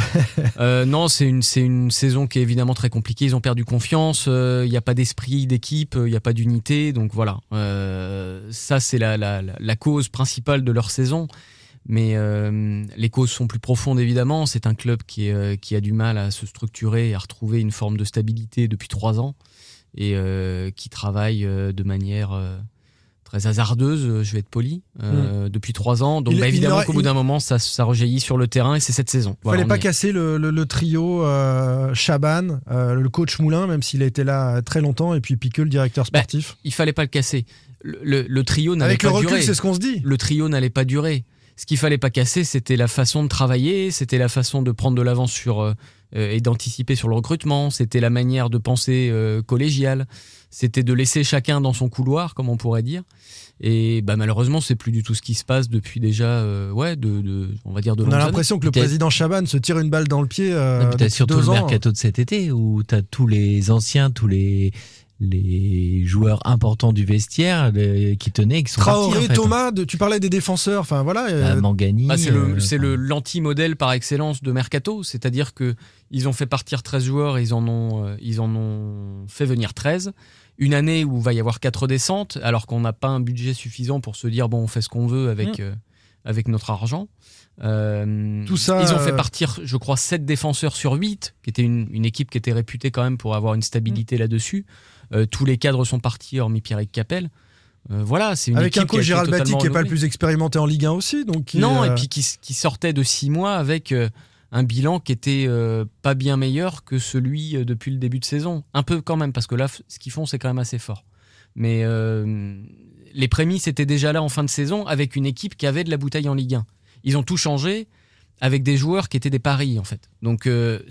Speaker 8: Euh, non, c'est une, une saison qui est évidemment très compliquée. Ils ont perdu confiance. euh, Il n'y a pas d'esprit d'équipe, euh, il n'y a pas d'unité. Donc voilà, Euh, ça c'est la, la, la- cause principale de leur saison. Mais euh, les causes sont plus profondes évidemment. C'est un club qui, est, euh, qui a du mal à se structurer et à retrouver une forme de stabilité depuis trois ans et euh, qui travaille euh, de manière euh, très hasardeuse, euh, je vais être poli, euh, depuis trois ans. Donc
Speaker 7: Il-
Speaker 8: bah, évidemment qu'au bout
Speaker 7: Il-
Speaker 8: d'un moment, ça, ça rejaillit sur le terrain et c'est cette saison.
Speaker 7: Il
Speaker 8: Voilà,
Speaker 7: fallait pas casser le, le- le trio euh, Chaban, euh, le coach Moulin, même s'il a été là très longtemps, et puis Piqueux, le directeur
Speaker 8: Bah,
Speaker 7: sportif.
Speaker 8: il fallait pas le casser. Le, le- trio n'allait
Speaker 7: Avec le
Speaker 8: pas
Speaker 7: recul,
Speaker 8: durer.
Speaker 7: c'est ce qu'on se dit.
Speaker 8: Le trio n'allait pas durer. Ce qu'il fallait pas casser, c'était la façon de travailler, c'était la façon de prendre de l'avance sur et d'anticiper sur le recrutement, c'était la manière de penser collégiale, c'était de laisser chacun dans son couloir, comme on pourrait dire. Et bah, malheureusement, c'est plus du tout ce qui se passe depuis déjà, euh, ouais, de, de- on va dire de
Speaker 7: On a l'impression que le président Chaban se tire une balle dans le pied. euh,
Speaker 6: Et puis t'as
Speaker 7: depuis
Speaker 6: surtout
Speaker 7: deux
Speaker 6: le
Speaker 7: ans.
Speaker 6: mercato de cet été où t'as tous les anciens, tous les les joueurs importants du vestiaire les- qui tenaient qui sont
Speaker 7: Traoré,
Speaker 6: partis, en fait.
Speaker 7: Thomas, de- tu parlais des défenseurs, enfin voilà.
Speaker 6: Bah, Mangani.
Speaker 8: Ah, c'est le,
Speaker 6: euh,
Speaker 8: c'est le l'anti-modèle par excellence de mercato, c'est-à-dire que ils ont fait partir 13 joueurs, ils en ont euh, ils en ont fait venir 13. Une année où il va y avoir quatre descentes, alors qu'on n'a pas un budget suffisant pour se dire bon on fait ce qu'on veut avec euh, avec notre argent. Euh,
Speaker 7: Tout ça,
Speaker 8: ils ont fait
Speaker 7: euh,
Speaker 8: partir, je crois, 7 défenseurs sur 8, qui était une, une équipe qui était réputée quand même pour avoir une stabilité là-dessus. Euh, tous les cadres sont partis, hormis Pierrick Capel. Euh, voilà, c'est une
Speaker 7: avec
Speaker 8: équipe
Speaker 7: un coach Gérald Batti qui est pas le plus expérimenté en Ligue 1 aussi. Donc qui,
Speaker 8: Non,
Speaker 7: euh,
Speaker 8: et puis qui, qui sortait de six mois avec euh, un bilan qui était euh, pas bien meilleur que celui euh, depuis le début de saison. Un peu quand même, parce que là, ce qu'ils font, c'est quand même assez fort. Mais euh, les prémices étaient déjà là en fin de saison avec une équipe qui avait de la bouteille en Ligue 1. Ils ont tout changé avec des joueurs qui étaient des paris, en fait. Donc, il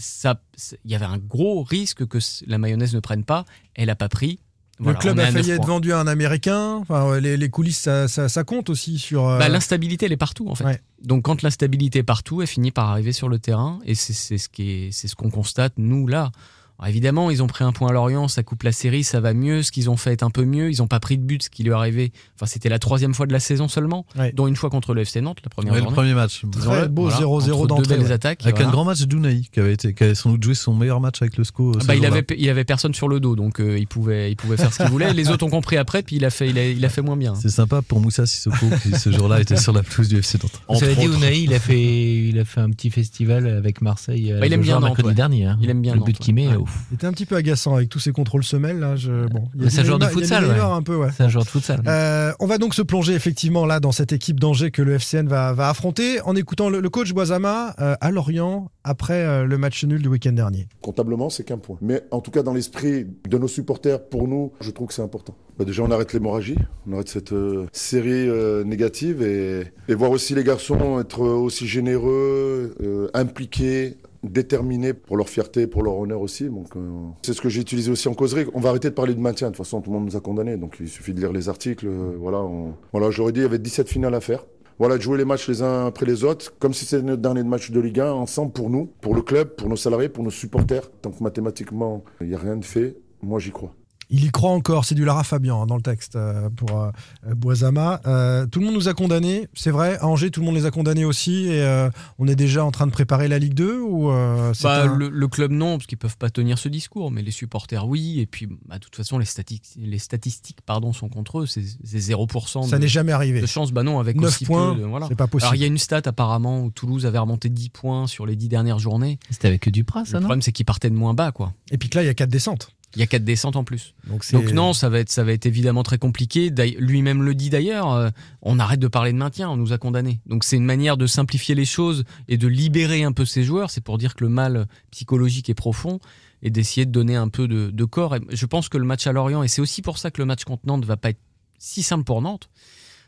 Speaker 8: y avait un gros risque que la mayonnaise ne prenne pas. Elle n'a pas pris.
Speaker 7: Le club a failli être vendu à un Américain. Enfin, les, les coulisses, ça, ça- ça compte aussi sur. euh,
Speaker 8: Bah, l'instabilité, elle est partout, en fait.
Speaker 7: Ouais.
Speaker 8: Donc, quand l'instabilité est partout, elle finit par arriver sur le terrain. Et c'est ce c'est ce qu'on constate, nous, là. Alors, évidemment, ils ont pris un point à Lorient, ça coupe la série, ça va mieux. Ce qu'ils ont fait est un peu mieux. Ils n'ont pas pris de but, ce qui lui est arrivé. Enfin, c'était la troisième fois de la saison seulement,
Speaker 7: Ouais.
Speaker 8: dont une fois contre le FC Nantes, la première
Speaker 9: Ouais, le premier match.
Speaker 7: Très beau 0-0
Speaker 8: entre
Speaker 7: d'entrée, ouais.
Speaker 8: attaques.
Speaker 9: Avec
Speaker 8: voilà.
Speaker 9: un grand match d'Unai, qui avait, été, qui avait sans doute joué son meilleur match avec le SCO.
Speaker 8: Ah bah, il, avait, il avait personne sur le dos, donc euh, il, pouvait, il pouvait faire ce qu'il voulait. Les autres ont compris après, puis il a fait, il a, il a fait moins bien.
Speaker 9: C'est sympa pour Moussa Sissoko, qui ce jour-là était sur la pelouse du FC Nantes.
Speaker 6: Ça
Speaker 8: Entre
Speaker 6: dit. Unai, il a fait, il a fait un petit festival avec Marseille. euh,
Speaker 8: Bah, il aime bien Nantes,
Speaker 6: mercredi dernier. hein.
Speaker 8: Il aime bien
Speaker 6: le but qu'il met. Ouf.
Speaker 7: C'était un petit peu agaçant avec tous ces contrôles semelles. Là, je... bon, il
Speaker 6: c'est un joueur de
Speaker 7: il
Speaker 6: futsal,
Speaker 7: Neymar
Speaker 6: ouais.
Speaker 7: un peu, ouais.
Speaker 6: C'est un joueur de futsal.
Speaker 7: Euh, on va donc se plonger effectivement là dans cette équipe d'Angers que le FCN va, va affronter en écoutant le, le coach Boisama euh, à Lorient après euh, le match nul du week-end dernier.
Speaker 14: Comptablement, c'est qu'un point. Mais en tout cas, dans l'esprit de nos supporters, pour nous, je trouve que c'est important. Bah, déjà, on arrête l'hémorragie, on arrête cette euh, série euh, négative et, et voir aussi les garçons être aussi généreux, euh, impliqués, déterminés pour leur fierté, pour leur honneur aussi. Donc, euh, c'est ce que j'ai utilisé aussi en causerie. On va arrêter de parler de maintien. De toute façon, tout le monde nous a condamnés. Donc, il suffit de lire les articles. euh, voilà, voilà, je leur ai dit, il y avait 17 finales à faire. Voilà, de jouer les matchs les uns après les autres, comme si c'était notre dernier match de Ligue 1, ensemble pour nous, pour le club, pour nos salariés, pour nos supporters. Tant que mathématiquement, il n'y a rien de fait, moi j'y crois.
Speaker 7: Il y croit encore, c'est du Lara Fabian hein, dans le texte euh, pour euh, euh, Boisama. Euh, tout le monde nous a condamnés, c'est vrai. À Angers, tout le monde les a condamnés aussi. Et euh, on est déjà en train de préparer la Ligue 2 ou euh, c'est
Speaker 8: Bah,
Speaker 7: un-
Speaker 8: le, le club non, parce qu'ils peuvent pas tenir ce discours, mais les supporters oui. Et puis, bah, de toute façon, les statistiques, les statistiques pardon, sont contre eux. C'est c'est 0%.
Speaker 7: Ça
Speaker 8: de-
Speaker 7: n'est jamais arrivé.
Speaker 8: De chance, bah non, avec
Speaker 7: 9
Speaker 8: aussi
Speaker 7: points,
Speaker 8: voilà.
Speaker 7: c'est pas possible.
Speaker 8: Alors, il y a une stat apparemment où Toulouse avait remonté 10 points sur les 10 dernières journées.
Speaker 6: C'était avec Duprat, ça,
Speaker 8: Le
Speaker 6: non?
Speaker 8: problème, c'est qu'ils partaient de moins bas, quoi.
Speaker 7: Et puis que là, il y a quatre descentes.
Speaker 8: Il y a quatre descentes en plus.
Speaker 7: Donc,
Speaker 8: non, ça va être, ça va être évidemment très compliqué. Lui-même le dit d'ailleurs. euh, on arrête de parler de maintien, on nous a condamnés. Donc c'est une manière de simplifier les choses et de libérer un peu ces joueurs. C'est pour dire que le mal psychologique est profond et d'essayer de donner un peu de, de corps. Et je pense que le match à Lorient et c'est aussi pour ça que le match contre Nantes va pas être si simple pour Nantes,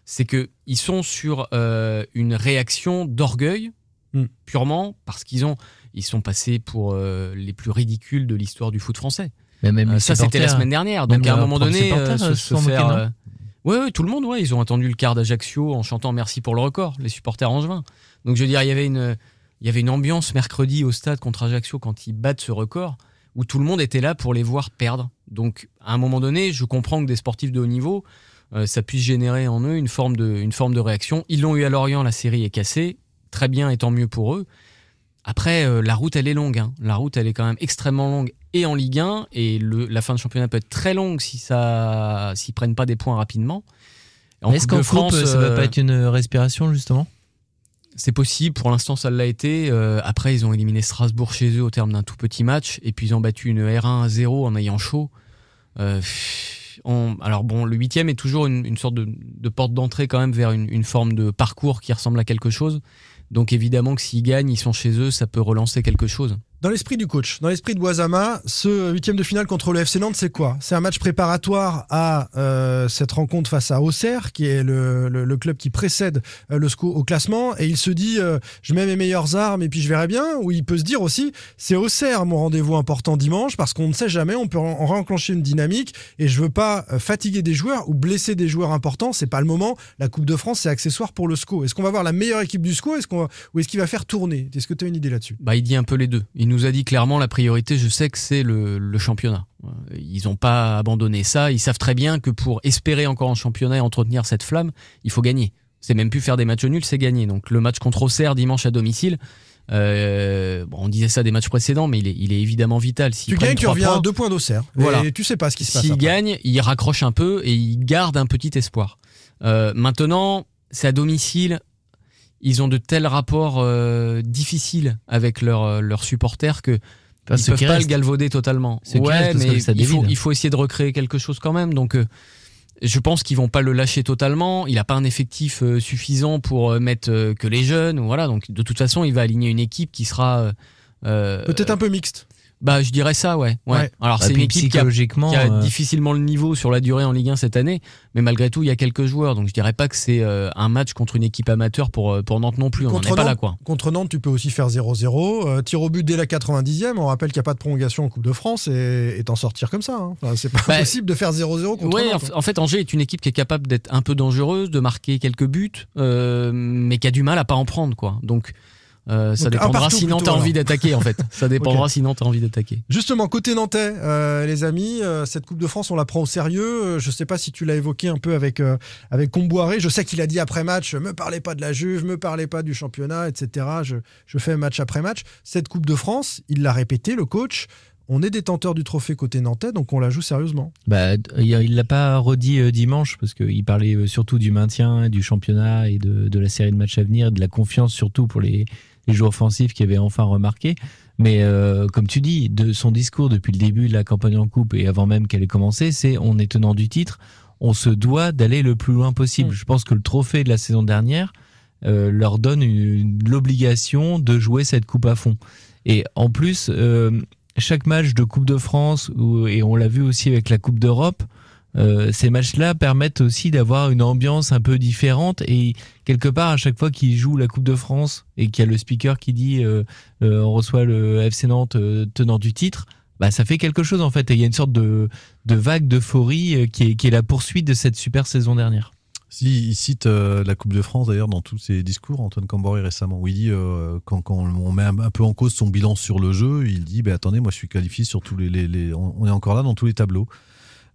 Speaker 8: c'est que ils sont sur euh, une réaction d'orgueil
Speaker 7: Mm.
Speaker 8: purement parce qu'ils ont ils sont passés pour euh, les plus ridicules de l'histoire du foot français.
Speaker 6: Même
Speaker 8: Euh, ça, c'était la semaine dernière. Donc, à un
Speaker 6: leurs
Speaker 8: moment donné, euh, se,
Speaker 6: euh,
Speaker 8: se faire. euh, Ouais, ouais, tout le monde, ouais, ils ont entendu le quart d'Ajaccio en chantant merci pour le record, les supporters angevins. Donc, je veux dire, il y avait une, il y avait une ambiance mercredi au stade contre Ajaccio quand ils battent ce record où tout le monde était là pour les voir perdre. Donc, à un moment donné, je comprends que des sportifs de haut niveau, euh, ça puisse générer en eux une forme de, une forme de réaction. Ils l'ont eu à Lorient, la série est cassée. Très bien, et tant mieux pour eux. Après, euh, la route, elle est longue. hein. La route, elle est quand même extrêmement longue et en Ligue 1. Et le, la fin de championnat peut être très longue si ça, s'ils prennent pas des points rapidement. En
Speaker 6: Est-ce
Speaker 8: Coupe
Speaker 6: qu'en France,
Speaker 8: France,
Speaker 6: ça va
Speaker 8: euh,
Speaker 6: pas être une respiration, justement?
Speaker 8: C'est possible, pour l'instant ça l'a été. Euh, après, ils ont éliminé Strasbourg chez eux au terme d'un tout petit match, et puis ils ont battu une R1 à 0 en ayant chaud. Euh, on- alors bon, le huitième est toujours une, une sorte de, de porte d'entrée quand même vers une, une forme de parcours qui ressemble à quelque chose. Donc évidemment que s'ils gagnent, ils sont chez eux, ça peut relancer quelque chose.
Speaker 7: Dans l'esprit du coach, dans l'esprit de Boisama, ce huitième de finale contre le FC Nantes, c'est quoi? C'est un match préparatoire à euh, cette rencontre face à Auxerre, qui est le, club qui précède euh, le SCO au classement, et il se dit euh, je mets mes meilleures armes et puis je verrai bien. Ou il peut se dire aussi c'est Auxerre mon rendez-vous important dimanche parce qu'on ne sait jamais, on peut en, en renclencher une dynamique et je veux pas fatiguer des joueurs ou blesser des joueurs importants. C'est pas le moment. La Coupe de France c'est accessoire pour le SCO. Est-ce qu'on va voir la meilleure équipe du SCO? Est-ce ou est-ce qu'il va faire tourner? Est-ce que tu as une idée là-dessus?
Speaker 8: Bah, il dit un peu les deux. Il nous a dit clairement la priorité, je sais que c'est le, le championnat. Euh, Ils n'ont pas abandonné ça. Ils savent très bien que pour espérer encore en championnat et entretenir cette flamme, il faut gagner. C'est même plus faire des matchs nuls, c'est gagner. Donc le match contre Auxerre dimanche à domicile, euh, bon, on disait ça des matchs précédents, mais il est, il est évidemment vital. S'ils
Speaker 7: Tu gagnes, tu reviens
Speaker 8: points,
Speaker 7: à deux points d'Auxerre.
Speaker 8: Voilà.
Speaker 7: Et tu sais pas ce qui se passe.
Speaker 8: S'il gagne, il raccroche un peu et il garde un petit espoir. Euh, maintenant, c'est à domicile. Ils ont de tels rapports euh, difficiles avec leurs euh, leurs supporters que
Speaker 6: Enfin,
Speaker 8: ils peuvent pas le galvauder totalement. Ouais, mais
Speaker 6: stade
Speaker 8: il faut, il faut essayer de recréer quelque chose quand même. Donc, euh, je pense qu'ils vont pas le lâcher totalement. Il a pas un effectif euh, suffisant pour euh, mettre euh, que les jeunes. ou Voilà. Donc, de toute façon, il va aligner une équipe qui sera euh, euh,
Speaker 7: Peut-être un peu mixte.
Speaker 8: Bah, je dirais ça, ouais. ouais.
Speaker 7: Ouais.
Speaker 8: Alors,
Speaker 6: Bah,
Speaker 8: c'est une équipe qui a, qui a
Speaker 6: euh,
Speaker 8: difficilement le niveau sur la durée en Ligue 1 cette année, mais malgré tout, il y a quelques joueurs. Donc, je dirais pas que c'est euh, un match contre une équipe amateur pour, euh, pour Nantes non plus. On n'en est pas
Speaker 7: Nantes,
Speaker 8: là, quoi.
Speaker 7: contre Nantes, tu peux aussi faire 0-0. euh, tir au but dès la 90e. On rappelle qu'il n'y a pas de prolongation en Coupe de France et t'en sortir comme ça. hein. Enfin, c'est pas
Speaker 8: Bah,
Speaker 7: possible de faire 0-0 contre
Speaker 8: Ouais, en,
Speaker 7: Nantes.
Speaker 8: f- en fait, Angers est une équipe qui est capable d'être un peu dangereuse, de marquer quelques buts, euh, mais qui a du mal à pas en prendre, quoi. Donc, euh, ça
Speaker 7: Donc,
Speaker 8: dépendra
Speaker 7: partout
Speaker 8: si Nantes
Speaker 7: plutôt,
Speaker 8: a envie d'attaquer, en fait. Ça dépendra
Speaker 7: Ok.
Speaker 8: si Nantes a envie d'attaquer.
Speaker 7: Justement, côté nantais, euh, les amis, euh, cette Coupe de France, on la prend au sérieux. Je sais pas si tu l'as évoqué un peu avec, euh, avec Comboiré. Je sais qu'il a dit après match, me parlez pas de la Juve, me parlez pas du championnat, etc. Je, je fais match après match. Cette Coupe de France, il l'a répété, le coach. On est détenteur du trophée côté nantais, donc on la joue sérieusement.
Speaker 6: Bah, il l'a pas redit dimanche parce qu'il parlait surtout du maintien, du championnat et de, de la série de matchs à venir, de la confiance surtout pour les, les joueurs offensifs qui avaient enfin remarqué. Mais euh, comme tu dis, de son discours depuis le début de la campagne en coupe et avant même qu'elle ait commencé, c'est on est tenant du titre, on se doit d'aller le plus loin possible. Je pense que le trophée de la saison dernière euh, leur donne l'obligation de jouer cette coupe à fond. Et en plus, euh, chaque match de Coupe de France, et on l'a vu aussi avec la Coupe d'Europe, euh, ces matchs-là permettent aussi d'avoir une ambiance un peu différente et quelque part à chaque fois qu'ils jouent la Coupe de France et qu'il y a le speaker qui dit euh, euh, on reçoit le FC Nantes tenant du titre, bah ça fait quelque chose en fait et il y a une sorte de, vague d'euphorie qui est, la poursuite de cette super saison dernière.
Speaker 9: Si, il cite la Coupe de France d'ailleurs dans tous ses discours, Antoine Camboré récemment, où il dit quand, on met un, peu en cause son bilan sur le jeu, il dit bah, attendez, moi je suis qualifié sur tous les, on est encore là dans tous les tableaux.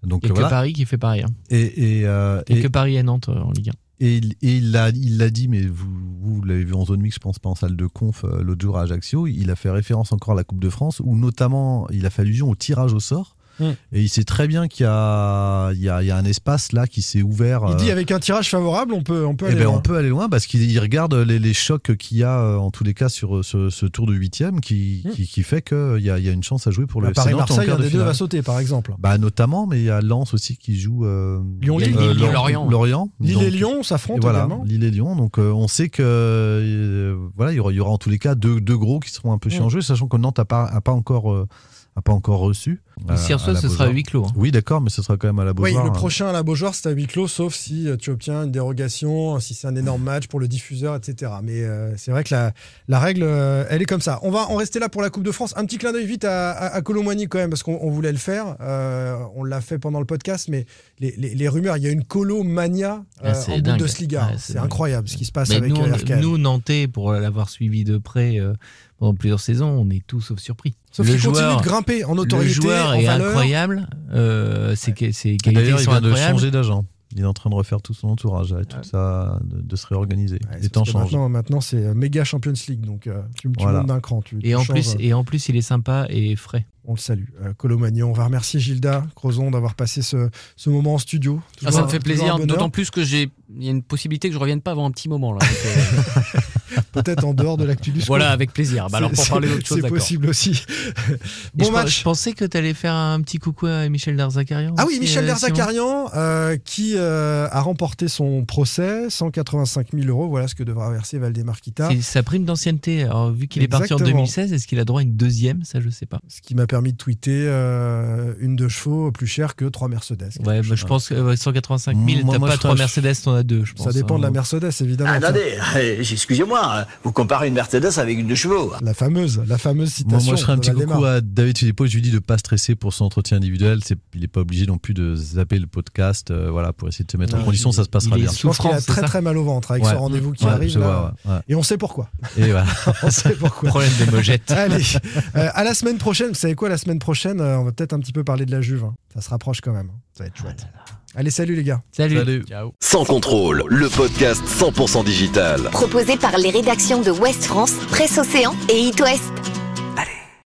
Speaker 9: Donc
Speaker 6: Il y a
Speaker 9: voilà.
Speaker 6: que Paris qui fait pareil. hein.
Speaker 9: Et, et, euh, et-
Speaker 6: que Paris et Nantes euh, en Ligue 1.
Speaker 9: Et, il- et il l'a il dit, mais vous, vous l'avez vu en zone mixte, je pense pas en salle de conf euh, l'autre jour à Ajaccio. Il a fait référence encore à la Coupe de France, où notamment il a fait allusion au tirage au sort.
Speaker 7: Mm.
Speaker 9: Et il sait très bien qu'il y a, il y, a, il y a un espace là qui s'est ouvert.
Speaker 7: Il
Speaker 9: euh,
Speaker 7: dit avec un tirage favorable, on peut, on peut
Speaker 9: eh
Speaker 7: aller
Speaker 9: ben,
Speaker 7: loin.
Speaker 9: on peut aller loin parce qu'il il regarde les, les chocs qu'il y a euh, en tous les cas sur ce, ce tour de huitième qui, qui, qui fait qu'il y a, il y a une chance à jouer pour le
Speaker 7: Bah,
Speaker 9: Nantes
Speaker 7: Paris-Marseille,
Speaker 9: quart
Speaker 7: un
Speaker 9: de
Speaker 7: des deux
Speaker 9: finale.
Speaker 7: va sauter, par exemple.
Speaker 9: Bah, notamment, mais il y a Lens aussi qui joue. euh,
Speaker 7: Lyon-Lille.
Speaker 9: euh,
Speaker 7: Lille,
Speaker 9: Lor-
Speaker 7: Lorient.
Speaker 9: Lorient.
Speaker 7: Lille
Speaker 9: Donc,
Speaker 7: et Lyon s'affrontent
Speaker 9: voilà,
Speaker 7: également.
Speaker 9: Lille et Lyon. Donc euh, on sait que euh, voilà, il y aura, il y aura en tous les cas deux, deux gros qui seront un peu
Speaker 7: Mm.
Speaker 9: chiants en jeu, sachant que Nantes n'a pas, a pas encore. euh, a pas encore reçu.
Speaker 6: Mais si
Speaker 9: la
Speaker 6: ce sera à huis clos, hein.
Speaker 9: Oui, d'accord, mais ce sera quand même à la
Speaker 7: Oui,
Speaker 9: Beaujoire.
Speaker 7: le
Speaker 9: hein.
Speaker 7: prochain à la Beaujoire, c'est à huis clos, sauf si euh, tu obtiens une dérogation, si c'est un énorme match pour le diffuseur, etc. Mais euh, c'est vrai que la, la règle, euh, elle est comme ça. On va en rester là pour la Coupe de France. Un petit clin d'œil vite à, à, à Colomboigny quand même, parce qu'on on voulait le faire. Euh, on l'a fait pendant le podcast, mais les, les- les rumeurs, il y a une colomania euh,
Speaker 6: Ah, c'est
Speaker 7: en
Speaker 6: dingue.
Speaker 7: Bundesliga.
Speaker 6: Ouais,
Speaker 7: c'est incroyable ce qui se passe
Speaker 6: Mais
Speaker 7: avec
Speaker 6: nous, on-
Speaker 7: RKL.
Speaker 6: nous, Nantais, pour l'avoir suivi de près euh, pendant plusieurs saisons, on est tous sauf surpris.
Speaker 7: Sauf qu'il continue de grimper en notoriété,
Speaker 6: Le joueur est
Speaker 7: valeur.
Speaker 6: incroyable. Euh, qualités
Speaker 9: D'ailleurs, il vient de changer d'agent. Il est en train de refaire tout son entourage, tout ça, de, de se réorganiser. Les temps changent.
Speaker 7: Maintenant, maintenant c'est euh, méga Champions League, donc euh, tu, tu
Speaker 9: Voilà.
Speaker 7: montes d'un cran. Tu,
Speaker 6: Et
Speaker 7: tu
Speaker 6: en,
Speaker 7: changes,
Speaker 6: plus,
Speaker 7: euh,
Speaker 6: et en plus, il est sympa et frais.
Speaker 7: On le salue. Euh, Colomagnon, on va remercier Gilda Crozon d'avoir passé ce, ce moment en studio.
Speaker 8: Ah, ça me fait plaisir, d'autant plus que j'ai il y a une possibilité que je revienne pas avant un petit moment là. donc, euh,
Speaker 7: Peut-être en dehors de l'actu du.
Speaker 8: Voilà, avec plaisir. Bah, alors, pour
Speaker 7: C'est-
Speaker 8: parler d'autre chose,
Speaker 7: C'est possible aussi. Bon
Speaker 6: je,
Speaker 7: match.
Speaker 6: je pensais que tu allais faire un petit coucou à Michel Darzakarian.
Speaker 7: Ah oui, Michel
Speaker 6: euh, Simon.
Speaker 7: Derzakarian, euh, qui euh, a remporté son procès, 185 000 euros. Voilà ce que devra verser Valdemar Kita.
Speaker 6: C'est sa prime d'ancienneté. Alors, vu qu'il est parti en
Speaker 7: Exactement.
Speaker 6: 2016, est-ce qu'il a droit à une deuxième? Ça, je sais pas.
Speaker 7: Ce qui m'a permis de tweeter euh, une de chevaux plus chère que trois Mercedes.
Speaker 6: Ouais, bah, je pense que ouais, 185 000,
Speaker 9: Moi,
Speaker 6: t'as
Speaker 9: moi,
Speaker 6: pas trois Mercedes, t'en as deux, je pense.
Speaker 7: Ça dépend de la
Speaker 6: hein.
Speaker 7: Mercedes, évidemment.
Speaker 10: Attendez, euh, excusez-moi, vous comparez une Mercedes avec une de chevaux.
Speaker 7: La fameuse, la fameuse
Speaker 9: Moi,
Speaker 7: citation.
Speaker 9: moi, je ferais un petit coucou à David Philippot. Je lui dis de pas stresser pour son entretien individuel. C'est, il n'est pas obligé non plus de zapper le podcast, euh, voilà, pour essayer de se mettre en condition.
Speaker 7: il-
Speaker 9: Ça se passera
Speaker 6: il est
Speaker 9: bien.
Speaker 7: Je pense qu'il a très très mal au ventre avec
Speaker 9: Ouais.
Speaker 7: ce rendez-vous qui
Speaker 9: Ouais,
Speaker 7: arrive.
Speaker 9: je
Speaker 7: là.
Speaker 9: vois, ouais, ouais.
Speaker 7: Et on sait pourquoi.
Speaker 9: Et voilà.
Speaker 7: on sait pourquoi.
Speaker 6: Problème de mojette.
Speaker 7: Allez, euh, à la semaine prochaine. Vous savez quoi, la semaine prochaine, euh, on va peut-être un petit peu parler de la Juve. hein. Ça se rapproche quand même. hein. Ça va être chouette. Allez, salut les gars.
Speaker 6: Salut.
Speaker 9: Salut.
Speaker 8: Ciao.
Speaker 1: Sans contrôle, le podcast 100% digital.
Speaker 11: Proposé par les rédactions de Ouest France, Presse Océan et It West.